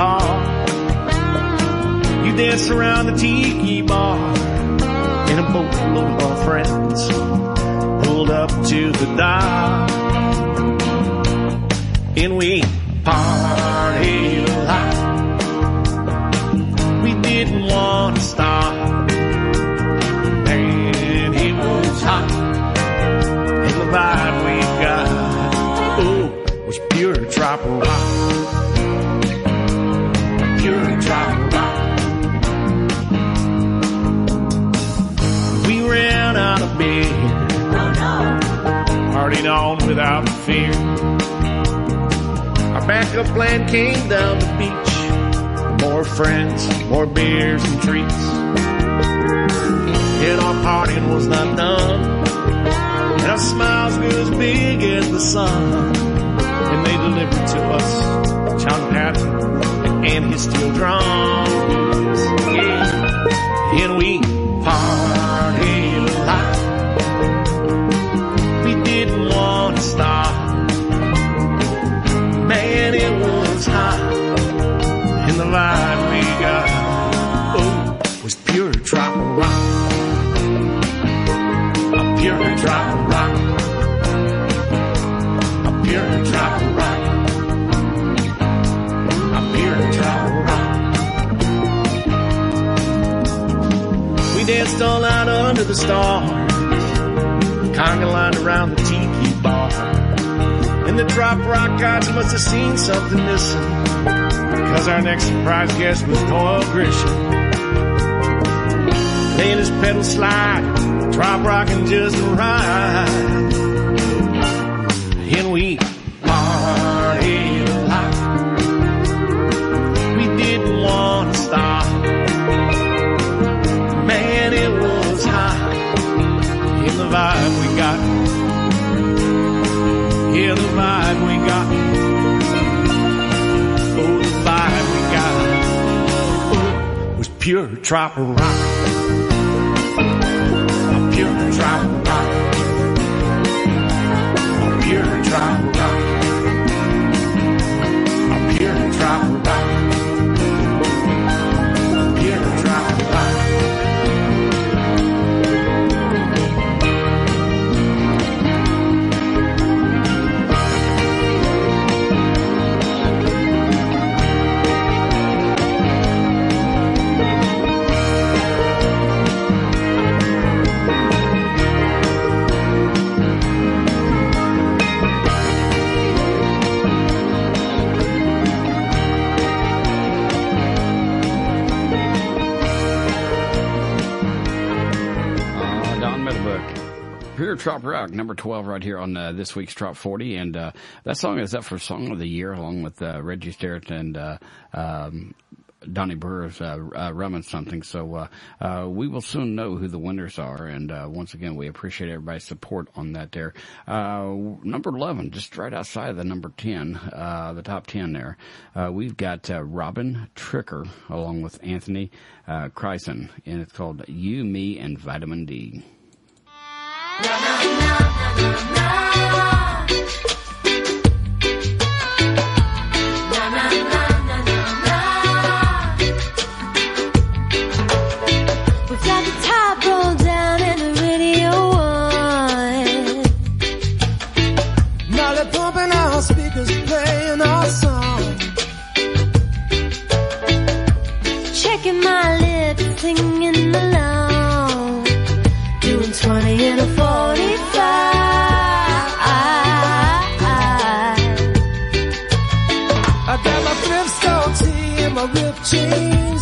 guitar. You danced around the tiki bar in a boat of our friends. Pulled up to the dock and we partied a lot. We didn't want to stop. And it was hot. And the vibe we got, oh, was pure trop rock. On without fear. Our backup plan came down the beach. More friends, more beers and treats. Yet our partying was not done. And our smiles grew as big as the sun. And they delivered to us John Patton and his steel drums. Yeah. And we partied stop. Man, it was hot. And the vibe we got, oh, was pure trop rock. A pure trop rock. A pure trop rock. A pure trop rock. We danced all out under the stars. Conga lined around the. And the trop rock gods must have seen something missing. Cause our next surprise guest was Doyle Grisham. Laying his pedal slide, trop rocking just right. Yeah, we got. Oh, the vibe we got. Oh, was pure trop rock. Pure trop rock. here, Trop Rock, number 12 right here on uh, this week's Trop 40. And uh, that song is up for Song of the Year along with uh, Reggie Sterrett and uh, um, Donnie Burr's uh, uh, something. So uh, uh, we will soon know who the winners are. And uh, once again, we appreciate everybody's support on that there. Uh, number 11, just right outside of the number 10, uh, the top 10 there, uh, we've got uh, Robin Tricker along with Anthony uh, Chryson. And it's called You, Me, and Vitamin D na na na na na. 情。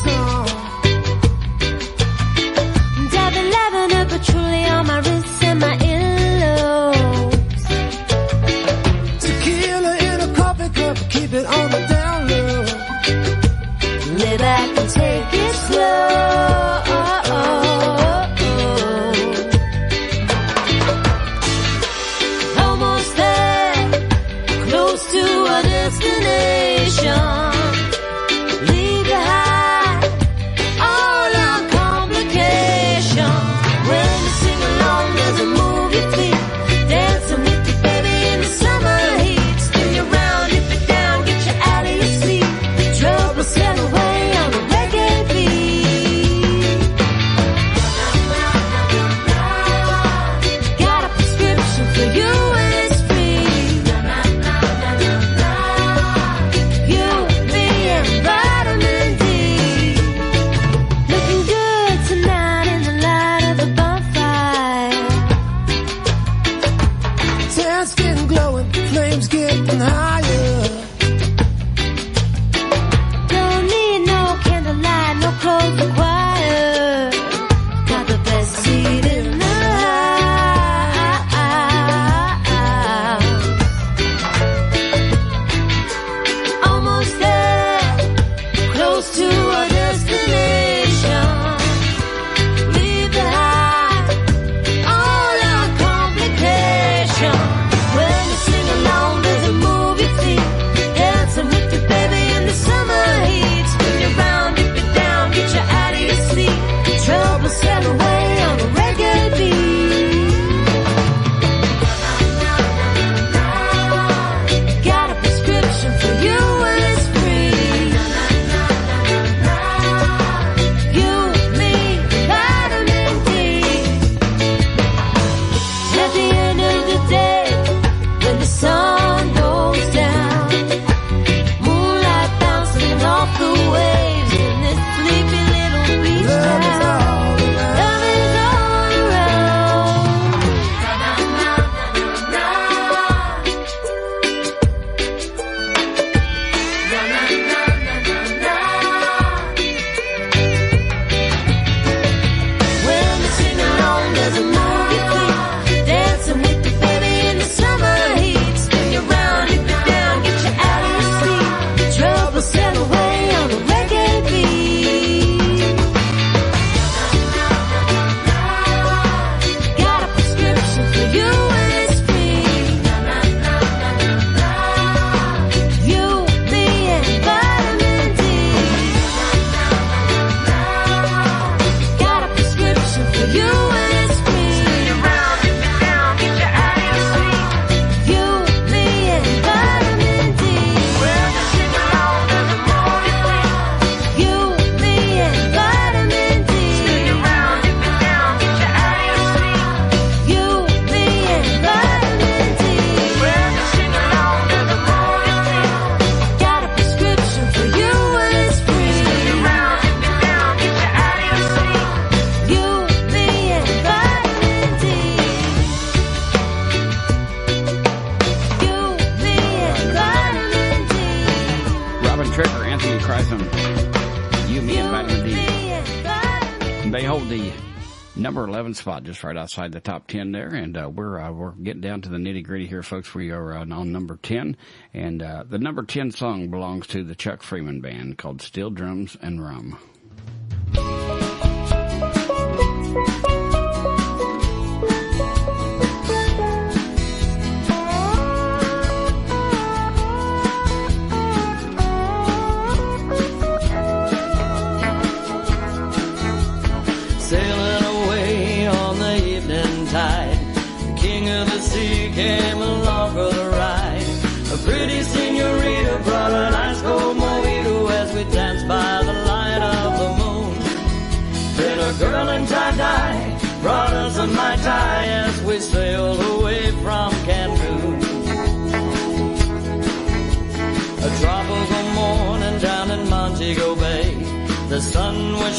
Spot, just right outside the top 10 there. And uh, we're uh, we're getting down to the nitty gritty here, folks. We are uh, on number 10, and uh, the number 10 song belongs to the Chuck Freeman Band called "Steel Drums and Rum."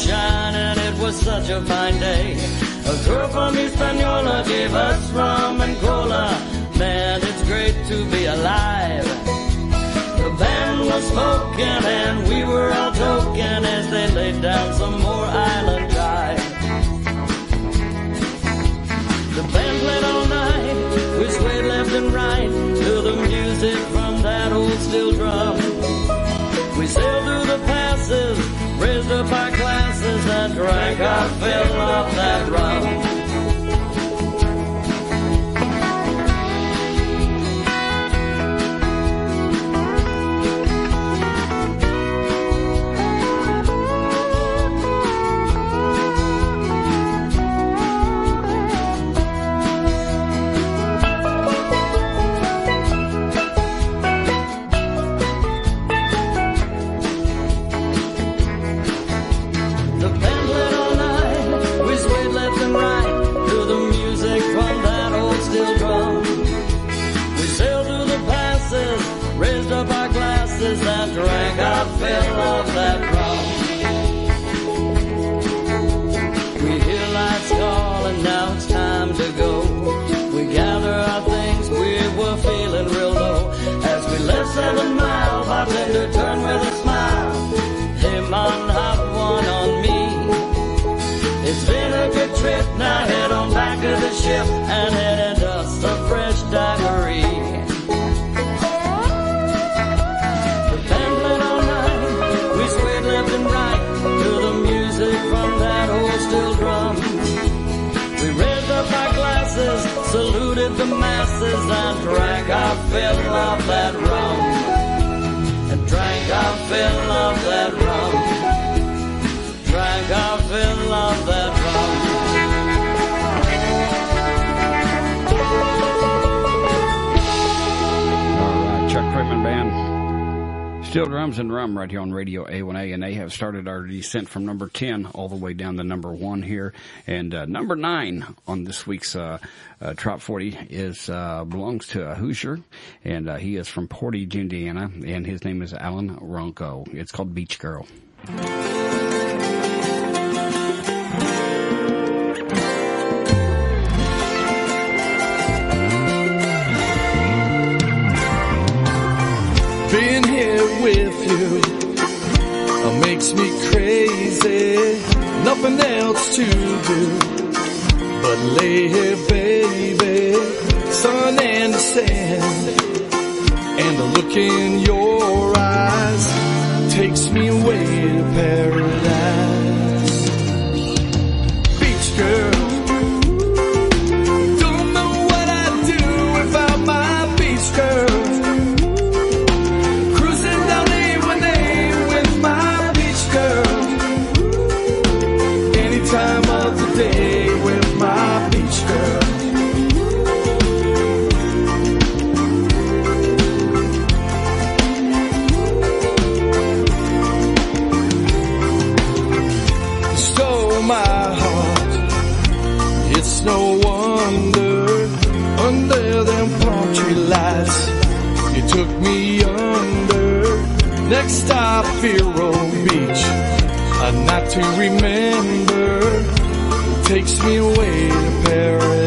Sun was shining, it was such a fine day. A girl from Hispaniola gave us rum and cola. Man, it's great to be alive. The band was smoking and we were all toking as they laid down some more island jive. The band played all night, we swayed left and right to the music from that old steel drum. We sailed through the passes, raised up our and drank our fill of that rum. And head into a fresh daiquiri. The band played all night, we swayed left and right to the music from that old steel drum. We raised up our glasses, saluted the masses, and drank our fill of that rum. And drank our fill of that rum. Steel drums and rum right here on Radio A1A, and they have started our descent from number 10 all the way down to number 1 here. And uh, number 9 on this week's uh, uh, Trop 40 is uh, belongs to a Hoosier, and uh, he is from Portage, Indiana, and his name is Alan Ronco. It's called Beach Girl. Nothing else to do but lay here, baby. Sun and the sand, and the look in your eyes takes me away to paradise. Night to remember takes me away to paradise.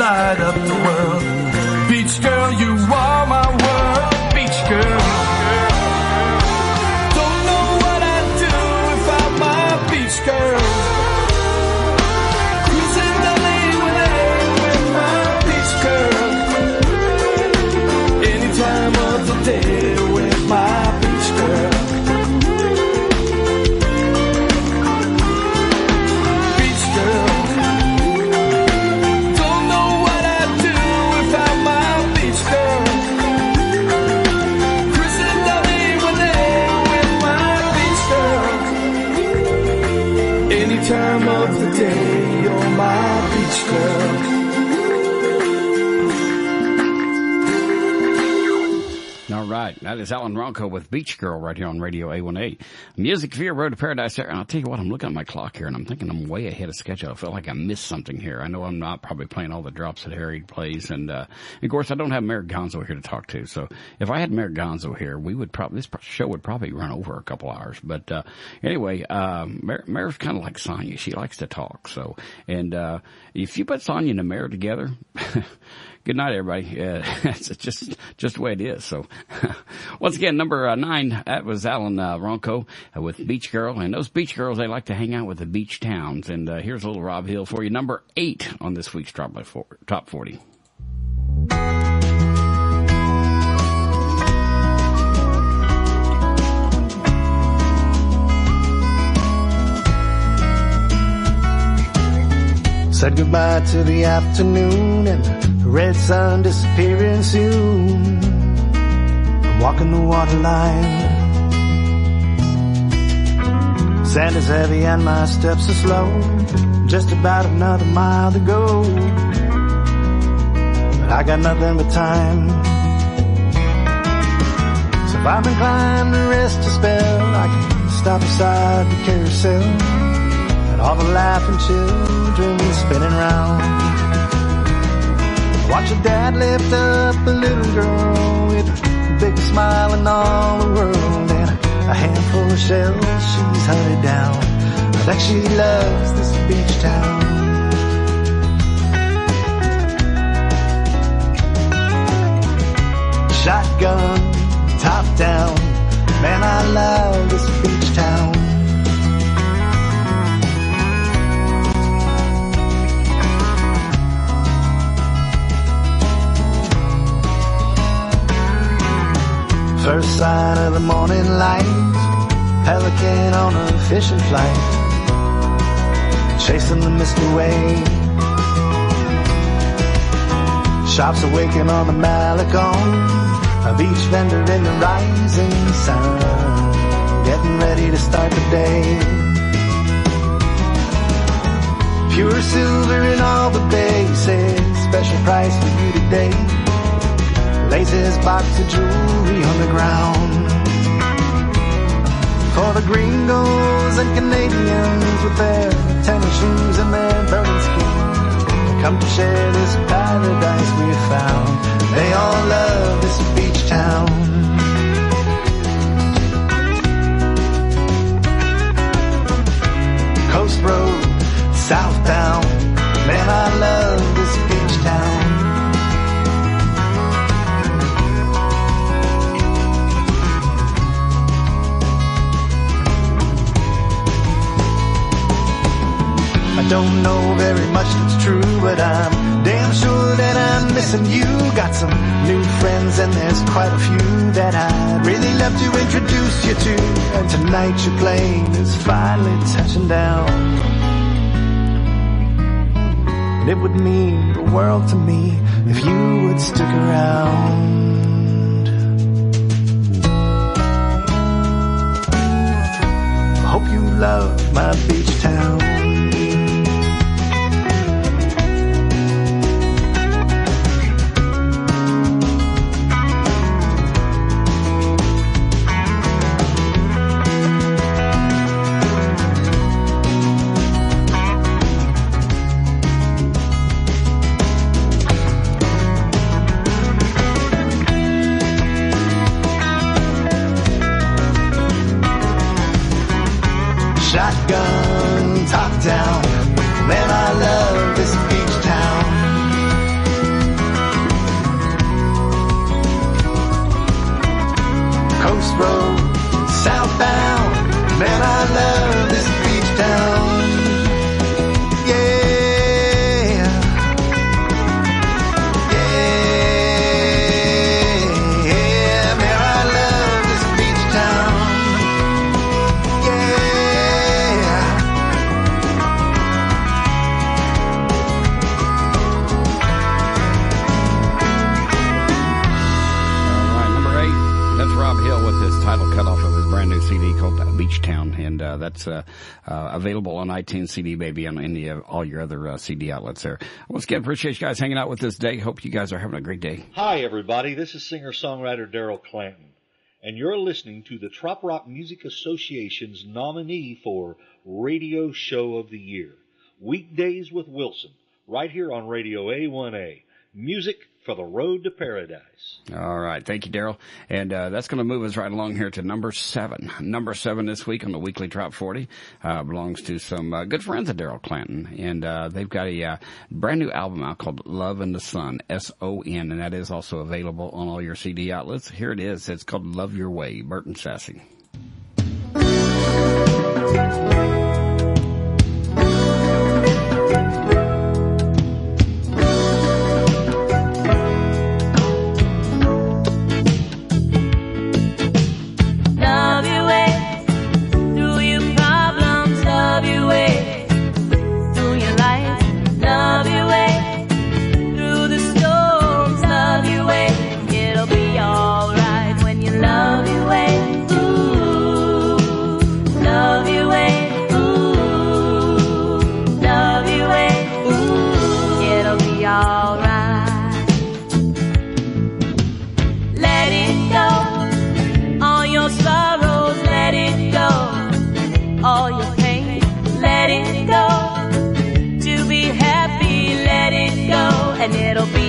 Light up the world. Beach girl, you are my world. Beach girl. That is Alan Ronco with Beach Girl right here on Radio A1A. Music your Road to Paradise. And I'll tell you what, I'm looking at my clock here and I'm thinking I'm way ahead of schedule. I feel like I missed something here. I know I'm not probably playing all the drops that Harry plays. And, uh, of course I don't have Merrick Gonzo here to talk to. So if I had Merrick Gonzo here, we would probably, this show would probably run over a couple hours. But, uh, anyway, um, Mer- Merrick's kind of like Sonya. She likes to talk. So, and, uh, if you put Sonya and Merrick together, good night, everybody. Uh, it's just just the way it is. So, once again, number uh, nine that was Alan uh, Ronco uh, with Beach Girl, and those beach girls they like to hang out with the beach towns. And uh, here's a little Rob Hill for you, number eight on this week's four, Trop Forty. Said goodbye to the afternoon and the red sun disappearing soon. I'm walking the waterline. Sand is heavy and my steps are slow. Just about another mile to go. But I got nothing but time. So if I'm inclined to rest a spell, I can stop beside the carousel. All the laughing children spinning round. Watch your dad lift up a little girl with the biggest smile in all the world. And a handful of shells she's hunted down. I think she loves this beach town. Shotgun, top down. Man, I love this beach town. First sign of the morning light, pelican on a fishing flight, chasing the mist away. Shops awaken on the Malecon, a beach vendor in the rising sun, getting ready to start the day. Pure silver in all the bases, special price for you today lays his box of jewelry on the ground. For the gringos and Canadians with their tennis shoes and their burning skin, come to share this paradise we found. They all love this beach town. Coast Road, southbound, man, I love I don't know very much that's true, but I'm damn sure that I'm missing you. Got some new friends, and there's quite a few that I'd really love to introduce you to. And tonight your plane is finally touching down. And it would mean the world to me if you would stick around. Hope you love my beach town. 18 CD Baby on any of all your other uh, CD outlets there. Once again, appreciate you guys hanging out with us today. Hope you guys are having a great day. Hi, everybody. This is singer songwriter Daryl Clanton, and you're listening to the Trop Rock Music Association's nominee for Radio Show of the Year. Weekdays with Wilson, right here on Radio A1A. Music for the road to paradise. All right. Thank you, Daryl. And uh, that's going to move us right along here to number seven. Number seven this week on the weekly Trop 40 uh, belongs to some uh, good friends of Daryl Clanton. And uh, they've got a uh, brand new album out called Love in the Sun, S-O-N. And that is also available on all your CD outlets. Here it is. It's called Love Your Way, Burton Sassy. and it'll be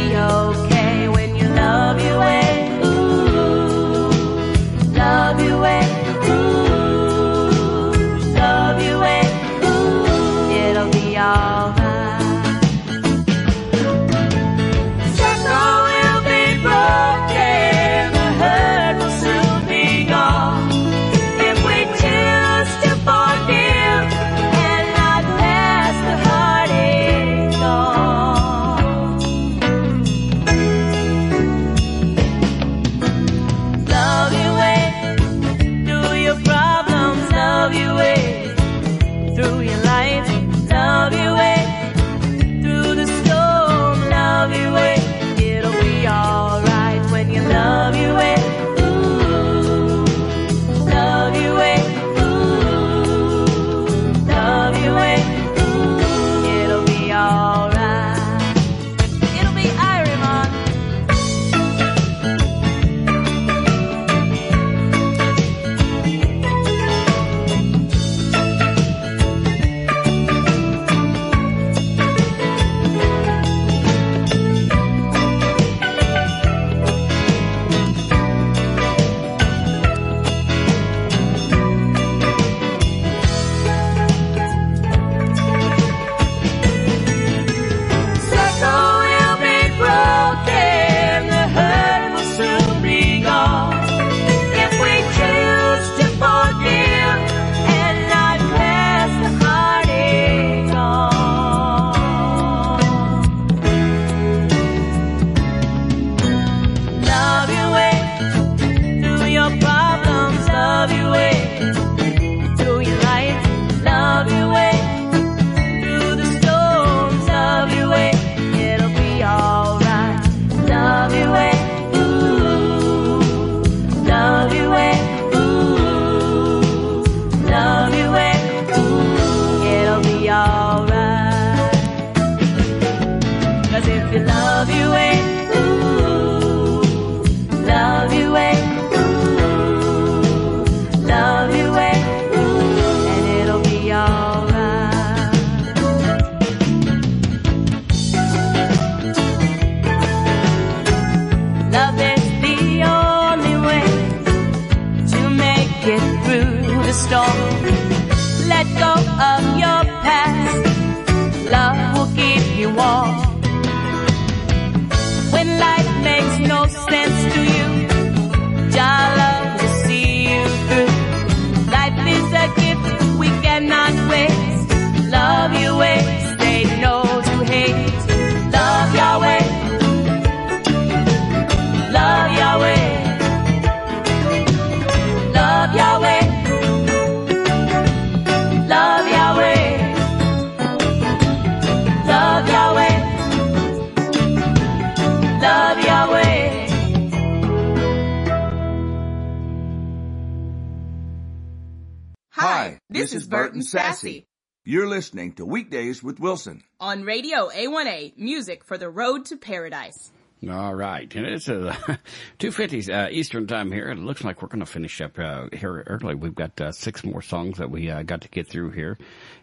to with Wilson. on Radio A1A, music for the road to paradise. All right, and it's uh, two fifty uh, Eastern time here. It looks like we're going to finish up uh, here early. We've got uh, six more songs that we uh, got to get through here,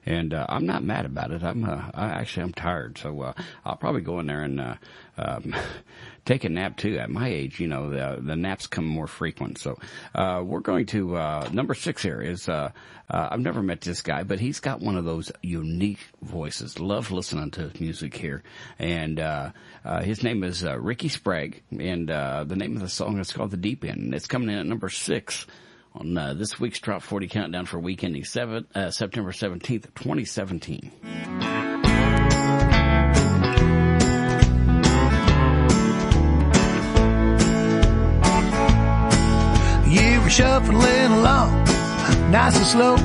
and uh, I'm not mad about it. I'm uh, I actually I'm tired, so uh, I'll probably go in there and uh, um, take a nap too. At my age, you know, the the naps come more frequent. So uh, we're going to uh, number six here is. Uh, uh, I've never met this guy, but he's got one of those unique voices. Love listening to his music here. And, uh, uh, his name is, uh, Ricky Sprague. And, uh, the name of the song is called The Deep End. And it's coming in at number six on, uh, this week's Trop 40 Countdown for week ending seven, uh, September 17th, 2017. Were shuffling along, nice and slow,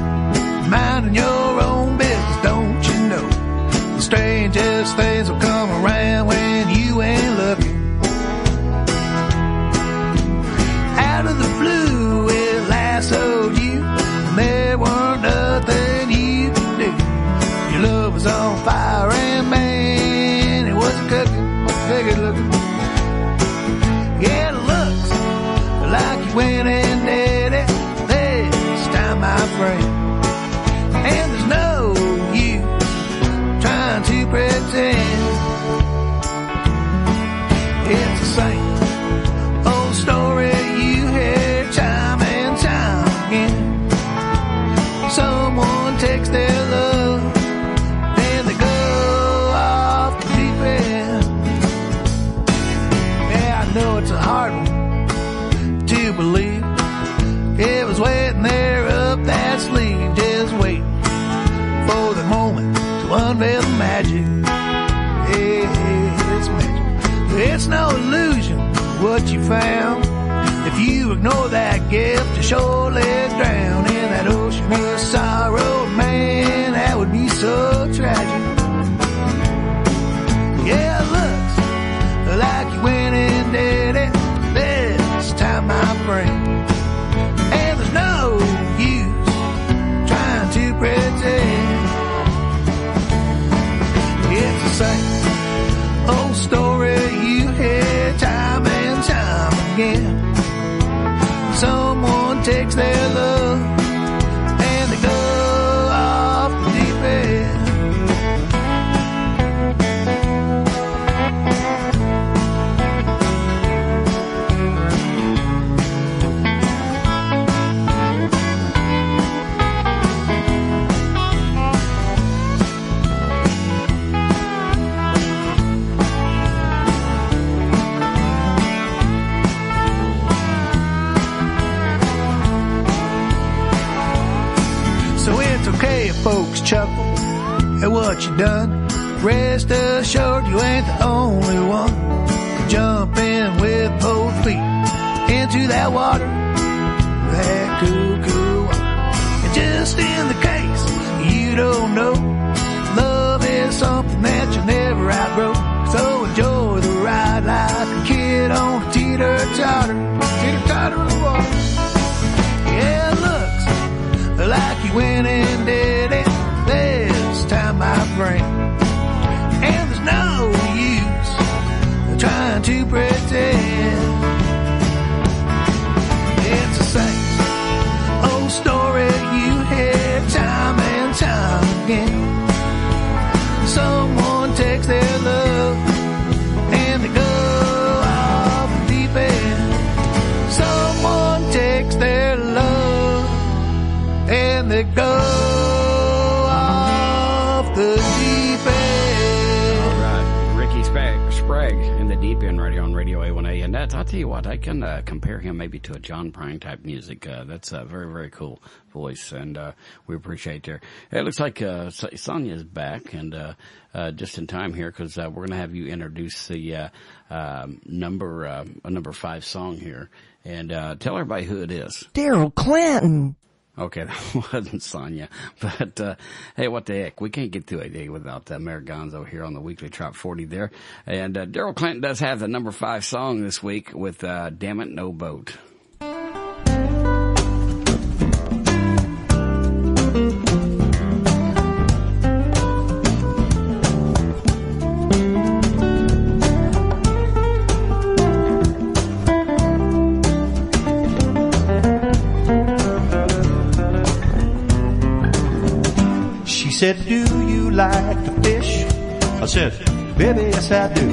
minding your own business, don't you know? The strangest things will come around when what you found. If you ignore that gift, you surely drown takes their love what you done. Rest assured you ain't the only one to jump in with both feet into that water, that cool time and time again. Tell you what, I can uh, compare him maybe to a John Prine type music. Uh, that's a very, very cool voice, and uh, we appreciate there. It looks like uh, Sonia's back, and uh, uh, just in time here because uh, we're going to have you introduce the uh, um, number uh, number five song here, and uh, tell everybody who it is. Daryl Clanton. Okay, that wasn't Sonya. But, uh, hey, what the heck? We can't get through a day without uh, Marigonzo here on the weekly Trop 40 there. And, uh, Daryl Clanton does have the number five song this week with, uh, Damn It No Boat. Said, Do you like to fish? I said, Baby, yes, I do.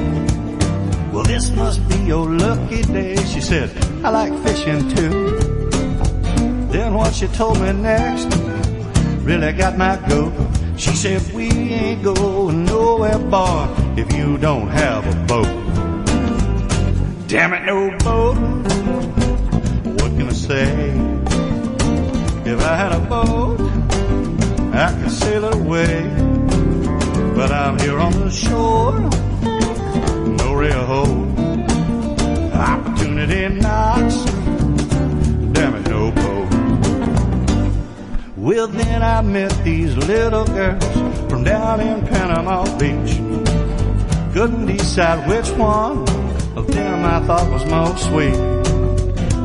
Well, this must be your lucky day. She said, I like fishing too. Then what she told me next really got my goat. She said, We ain't going nowhere, boy, if you don't have a boat. Damn it, no boat. What can I say? If I had a boat, I could sail away. But I'm here on the shore, no real hope. Opportunity knocks, damn it, no boat. Well, then I met these little girls from down in Panama Beach. Couldn't decide which one of them I thought was most sweet.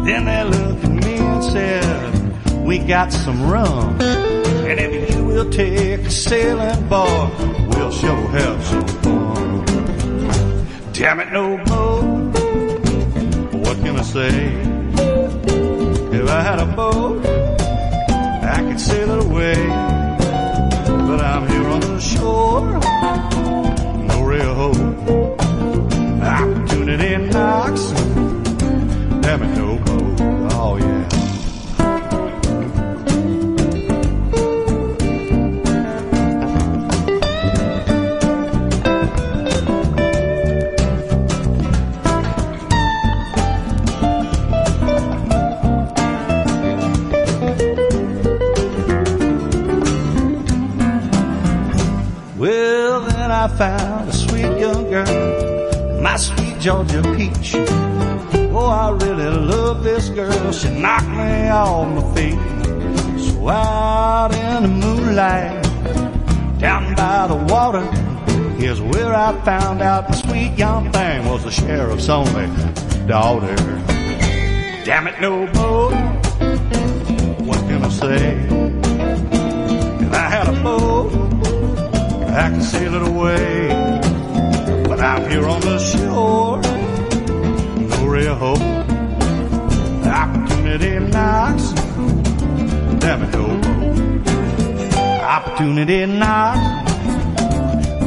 Then they looked at me and said, We got some rum. And if will take a sailing, boy, we'll sure have some fun. Damn it, no boat. What can I say? If I had a boat, I could sail it away. But I'm here on the shore, no real hope. Opportunity knocks, damn it, no boat. Oh yeah. I found a sweet young girl, my sweet Georgia peach. Oh, I really love this girl. She knocked me off my feet. So out in the moonlight, down by the water, here's where I found out the sweet young thing was the sheriff's only daughter. Damn it, no boat. What can I say? I had a boat, I could sail it away. But I'm here on the shore, no real hope. Opportunity knocks, damn it, no. Opportunity knocks,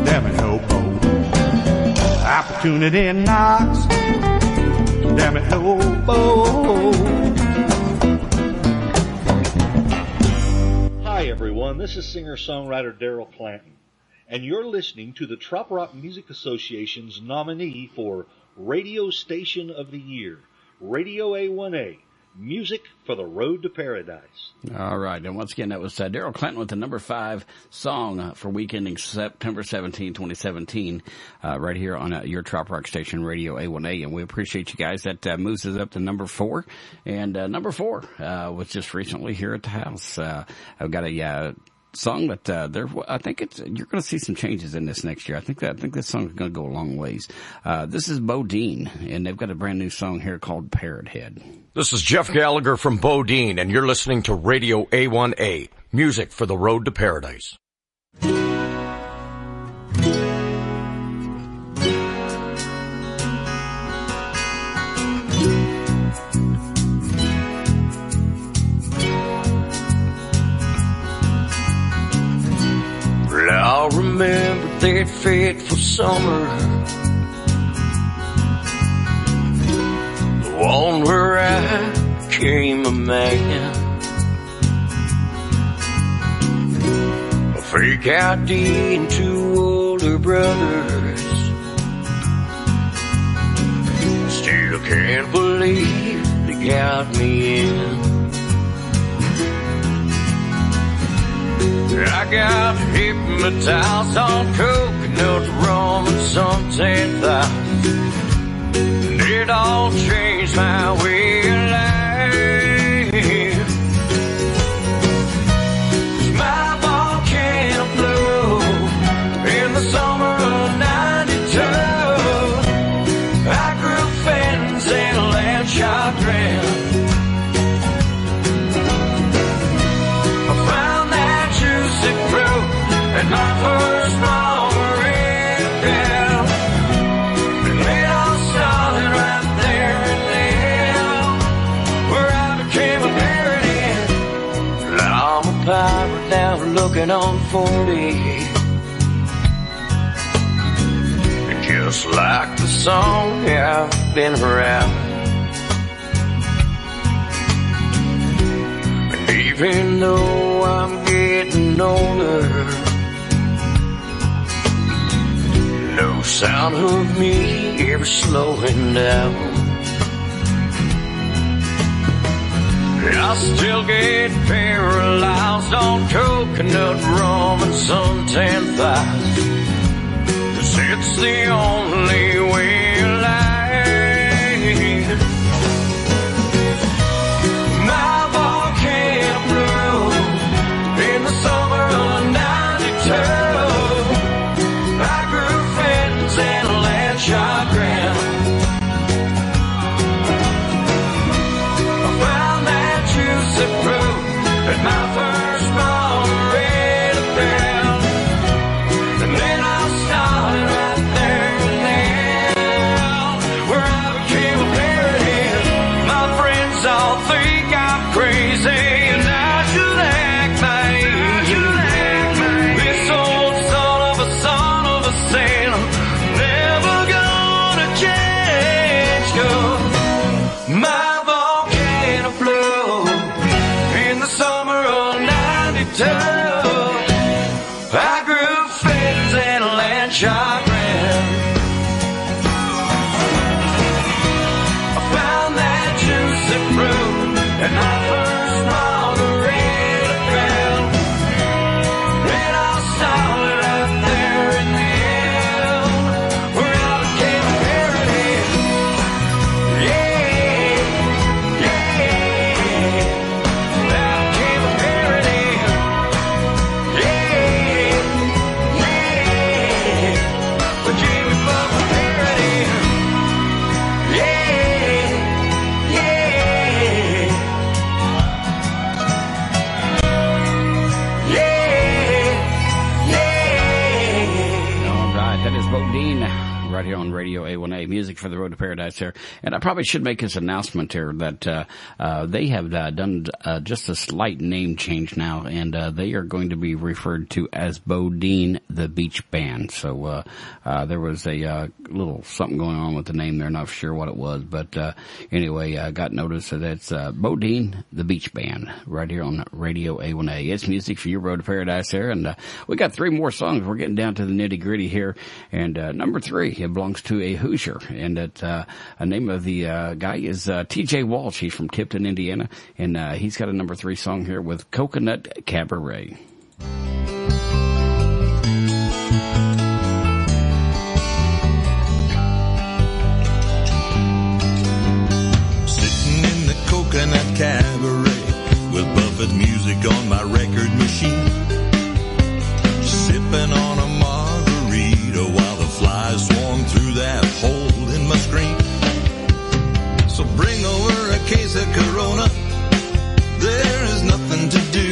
damn it, no. Opportunity knocks, damn it, no. Hi, everyone. This is singer songwriter Daryl Clanton, and you're listening to the Trop Rock Music Association's nominee for Radio Station of the Year, Radio A1A, Music for the Road to Paradise. All right. And once again, that was uh, Daryl Clanton with the number five song for week ending September 17, 2017, uh, right here on uh, your Trop Rock station, Radio A1A. And we appreciate you guys. That uh, moves us up to number four. And uh, number four uh, was just recently here at the house. Uh, I've got a song that uh, there. I think it's you're going to see some changes in this next year. I think that I think this song is going to go a long ways. Uh, this is Bodine, and they've got a brand new song here called Parrot Head. This is Jeff Gallagher from Bodine, and you're listening to Radio A1A, music for the road to paradise. Fateful summer. The one where I became a man. A fake ID and two older brothers. Still can't believe they got me in. I got hypnotized on coconut rum and suntan thighs. And it all changed my way of life. Looking on 40. Just like the song I've been around. And even though I'm getting older, no sound of me ever slowing down. I still get paralyzed on coconut rum and suntan thighs. Cause it's the only way For the Road to Paradise here. And I probably should make this announcement here that uh, uh, they have uh, done uh, just a slight name change now, and uh, they are going to be referred to as Bodine the Beach Band. So uh, uh, there was a uh, little something going on with the name there, not sure what it was, but uh, anyway, I got notice that it's uh, Bodine the Beach Band right here on Radio A1A. It's music for your Road to Paradise there, and we got three more songs. We're getting down to the nitty gritty here, and number three it belongs to a Hoosier, and it, uh, the name of the uh, guy is uh, T.J. Walsh. He's from Tipton, Indiana, and uh, he's got a number three song here with Coconut Cabaret. Sitting in the coconut cabaret with Buffett music on my record machine. Sipping on a margarita while the flies swarm through that my screen. So bring over a case of Corona. There is nothing to do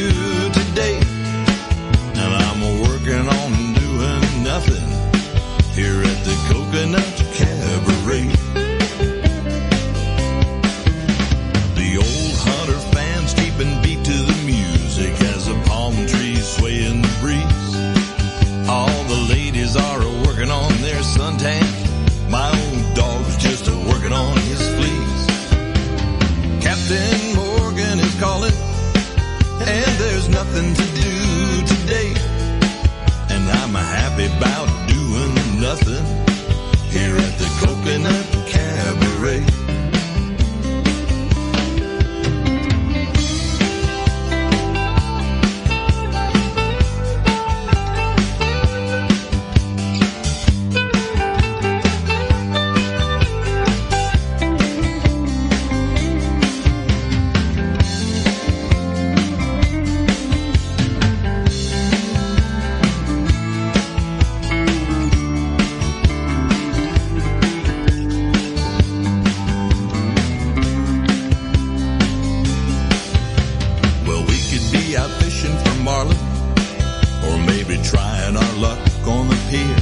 about could be out fishing for marlin, or maybe trying our luck on the pier.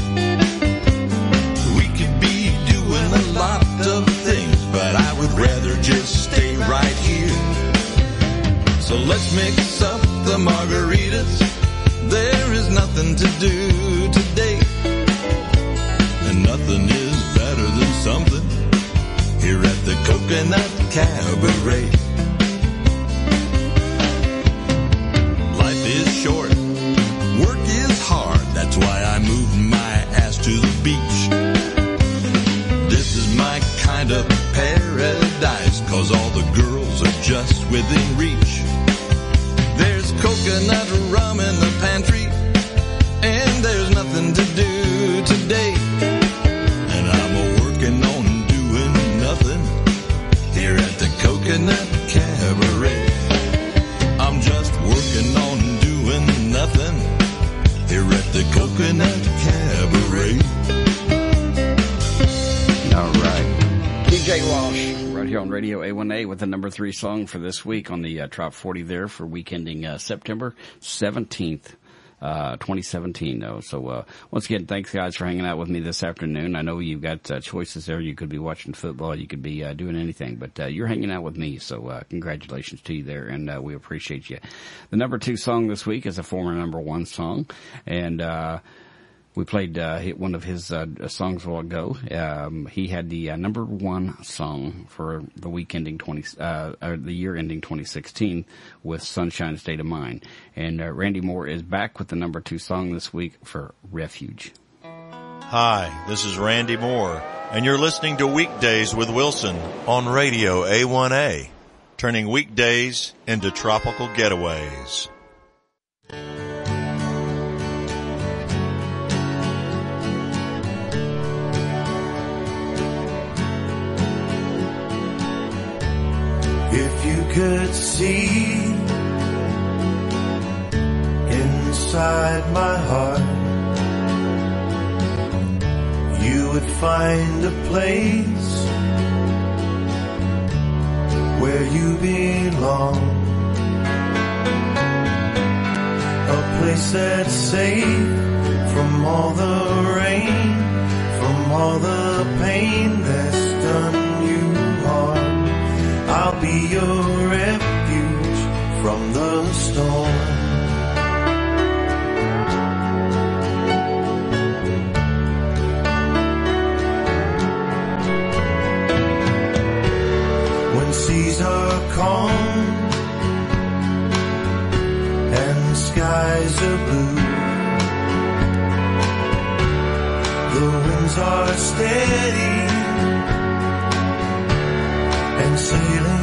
We could be doing a lot of things, but I would rather just stay right here. So let's mix up the margaritas. There is nothing to do today, and nothing is better than something here at the Coconut Cabaret. Kind of paradise, cause all the girls are just within reach. There's coconut rum in the pantry, and there's nothing to do here on Radio A1A with the number three song for this week on the uh, Trop 40 there for week ending uh, September 17th. Uh, 2017 though. So, uh, once again, thanks guys for hanging out with me this afternoon. I know you've got uh, choices there. You could be watching football. You could be uh, doing anything, but uh, you're hanging out with me. So, uh, congratulations to you there, and we appreciate you. The number two song this week is a former number one song, and uh, we played uh, one of his uh, songs a while ago. Um, he had the uh, number one song for the week ending twenty, uh, or the year ending 2016 with "Sunshine State of Mind." And uh, Randy Moore is back with the number two song this week for "Refuge." Hi, this is Randy Moore, and you're listening to Weekdays with Wilson on Radio A1A, turning weekdays into tropical getaways. If you could see inside my heart, you would find a place where you belong. A place that's safe from all the rain, from all the pain that's done your refuge from the storm. When seas are calm and skies are blue, the winds are steady and sailing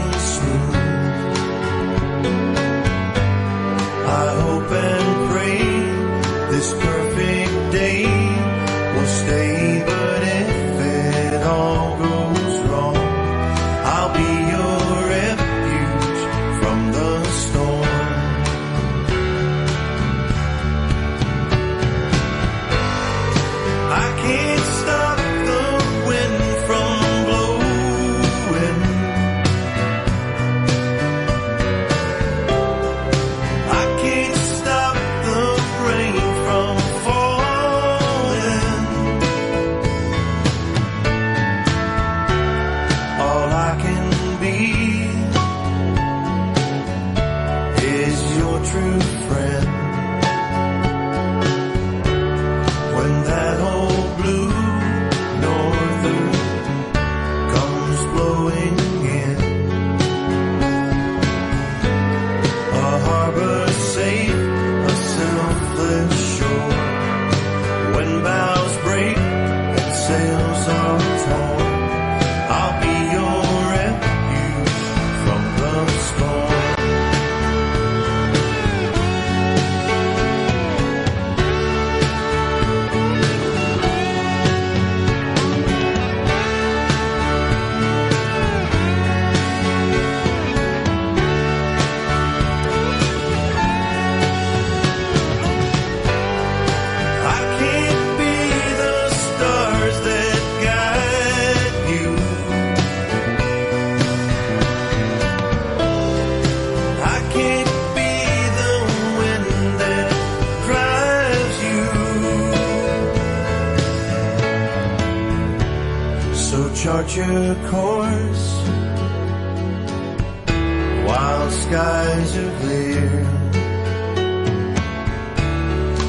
Hope your course. While skies are clear,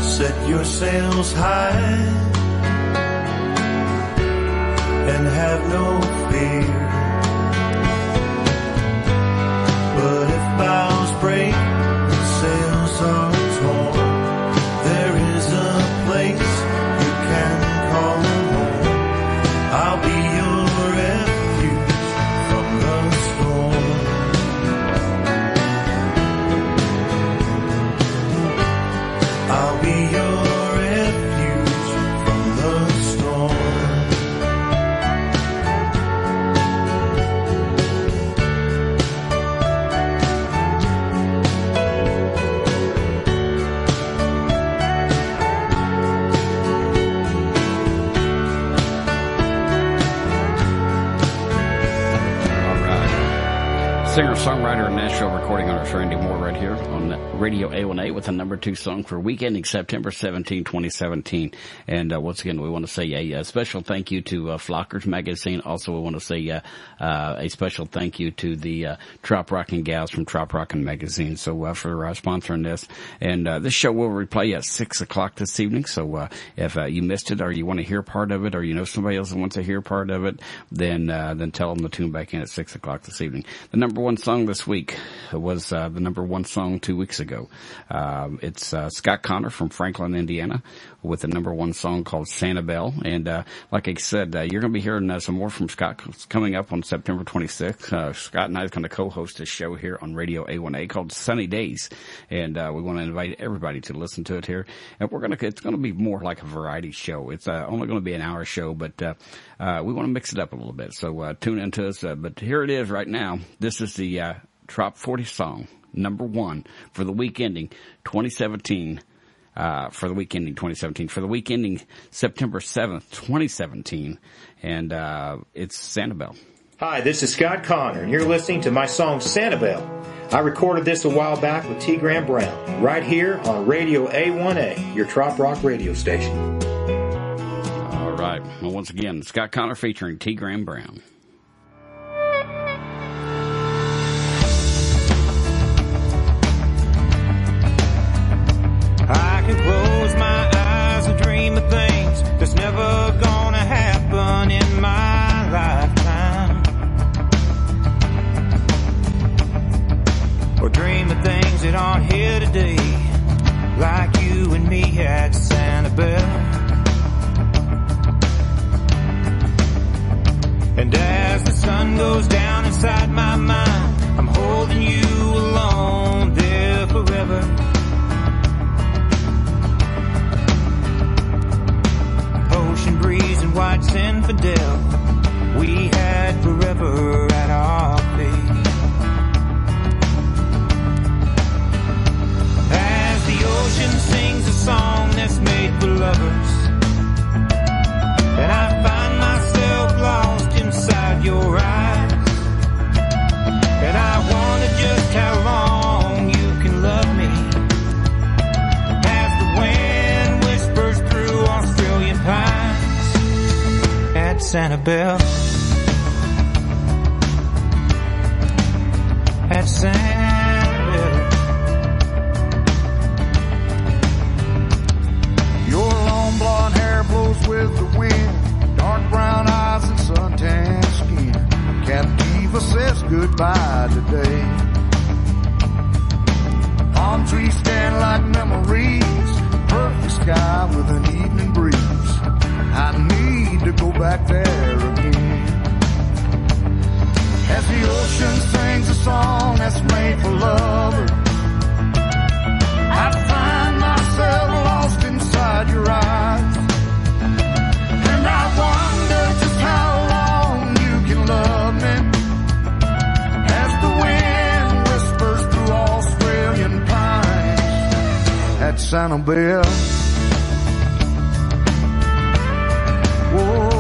set your sails high Singer, songwriter, and Nashville recording artist Randy Moore right here on Radio A1A with the number two song for week ending September 17, 2017. And uh, once again, we want to say a, uh special thank you to uh, Flockers Magazine. Also, we want to say uh, uh, a special thank you to the uh, Trop Rockin' Gals from Trop Rockin' Magazine. So uh, for sponsoring this. And uh, this show will replay at 6 o'clock this evening. So if you missed it or you want to hear part of it or you know somebody else that wants to hear part of it, then then tell them to tune back in at 6 o'clock this evening. The number one song this week was uh, the number one song two weeks ago. Um, it's uh, Scott Connor from Franklin, Indiana, with the number one song called Sanibel. And uh, like I said, uh, you're going to be hearing uh, some more from Scott coming up on September 26th. Uh, Scott and I are going to co-host a show here on Radio A1A called Sunny Days, and uh, we want to invite everybody to listen to it here. And we're going to it's going to be more like a variety show. It's uh, only going to be an hour show, but uh, uh, we want to mix it up a little bit. So uh, tune into us. But here it is right now. This is the uh, Trop 40 song number one for the week ending 2017 uh, for the week ending 2017, for the week ending September 7th, 2017. And, uh, it's Sanibel. Hi, this is Scott Connor, and you're listening to my song Sanibel. I recorded this a while back with T. Graham Brown, right here on Radio A1A, your Trop Rock radio station. All right. Well, once again, Scott Connor featuring T. Graham Brown. Can close my eyes and dream of things that's never gonna happen in my lifetime. Or dream of things that aren't here today, like you and me at Sanibel. And as the sun goes down inside my mind, I'm holding you alone there forever. Ocean breeze and white Zinfandel. We had forever at our feet. As the ocean sings a song that's made for lovers, and I find myself lost inside your eyes. And I wonder just how long at Sanibel. At Sanibel. Your long blonde hair blows with the wind, dark brown eyes and suntan skin. Captiva says goodbye today. Palm trees stand like memories, perfect sky with an evening breeze. I need to go back there again. As the ocean sings a song that's made for lovers, I find myself lost inside your eyes. And I wonder just how long you can love me. As the wind whispers through Australian pines at Sanibel. Whoa, at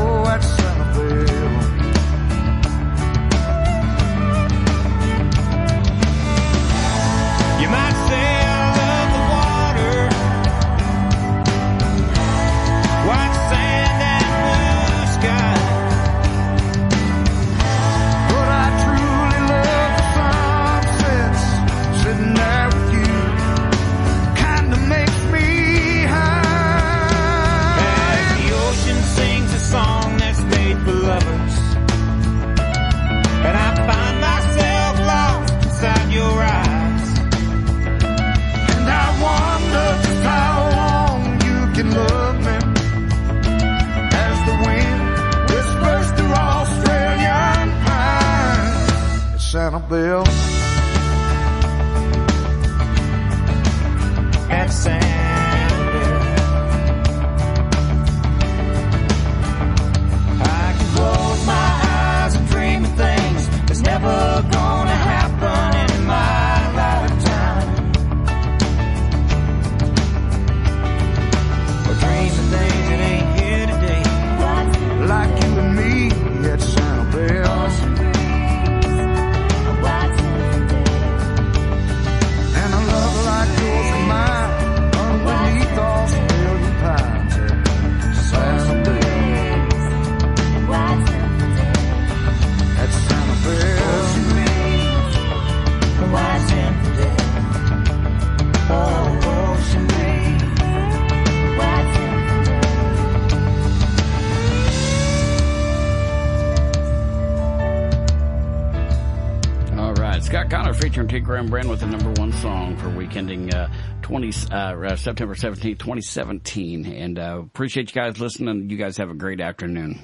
Sanibel. Featuring T. Graham Brown with the number one song for week ending uh, 20, uh, uh, September 17th, 2017. And uh, appreciate you guys listening. You guys have a great afternoon.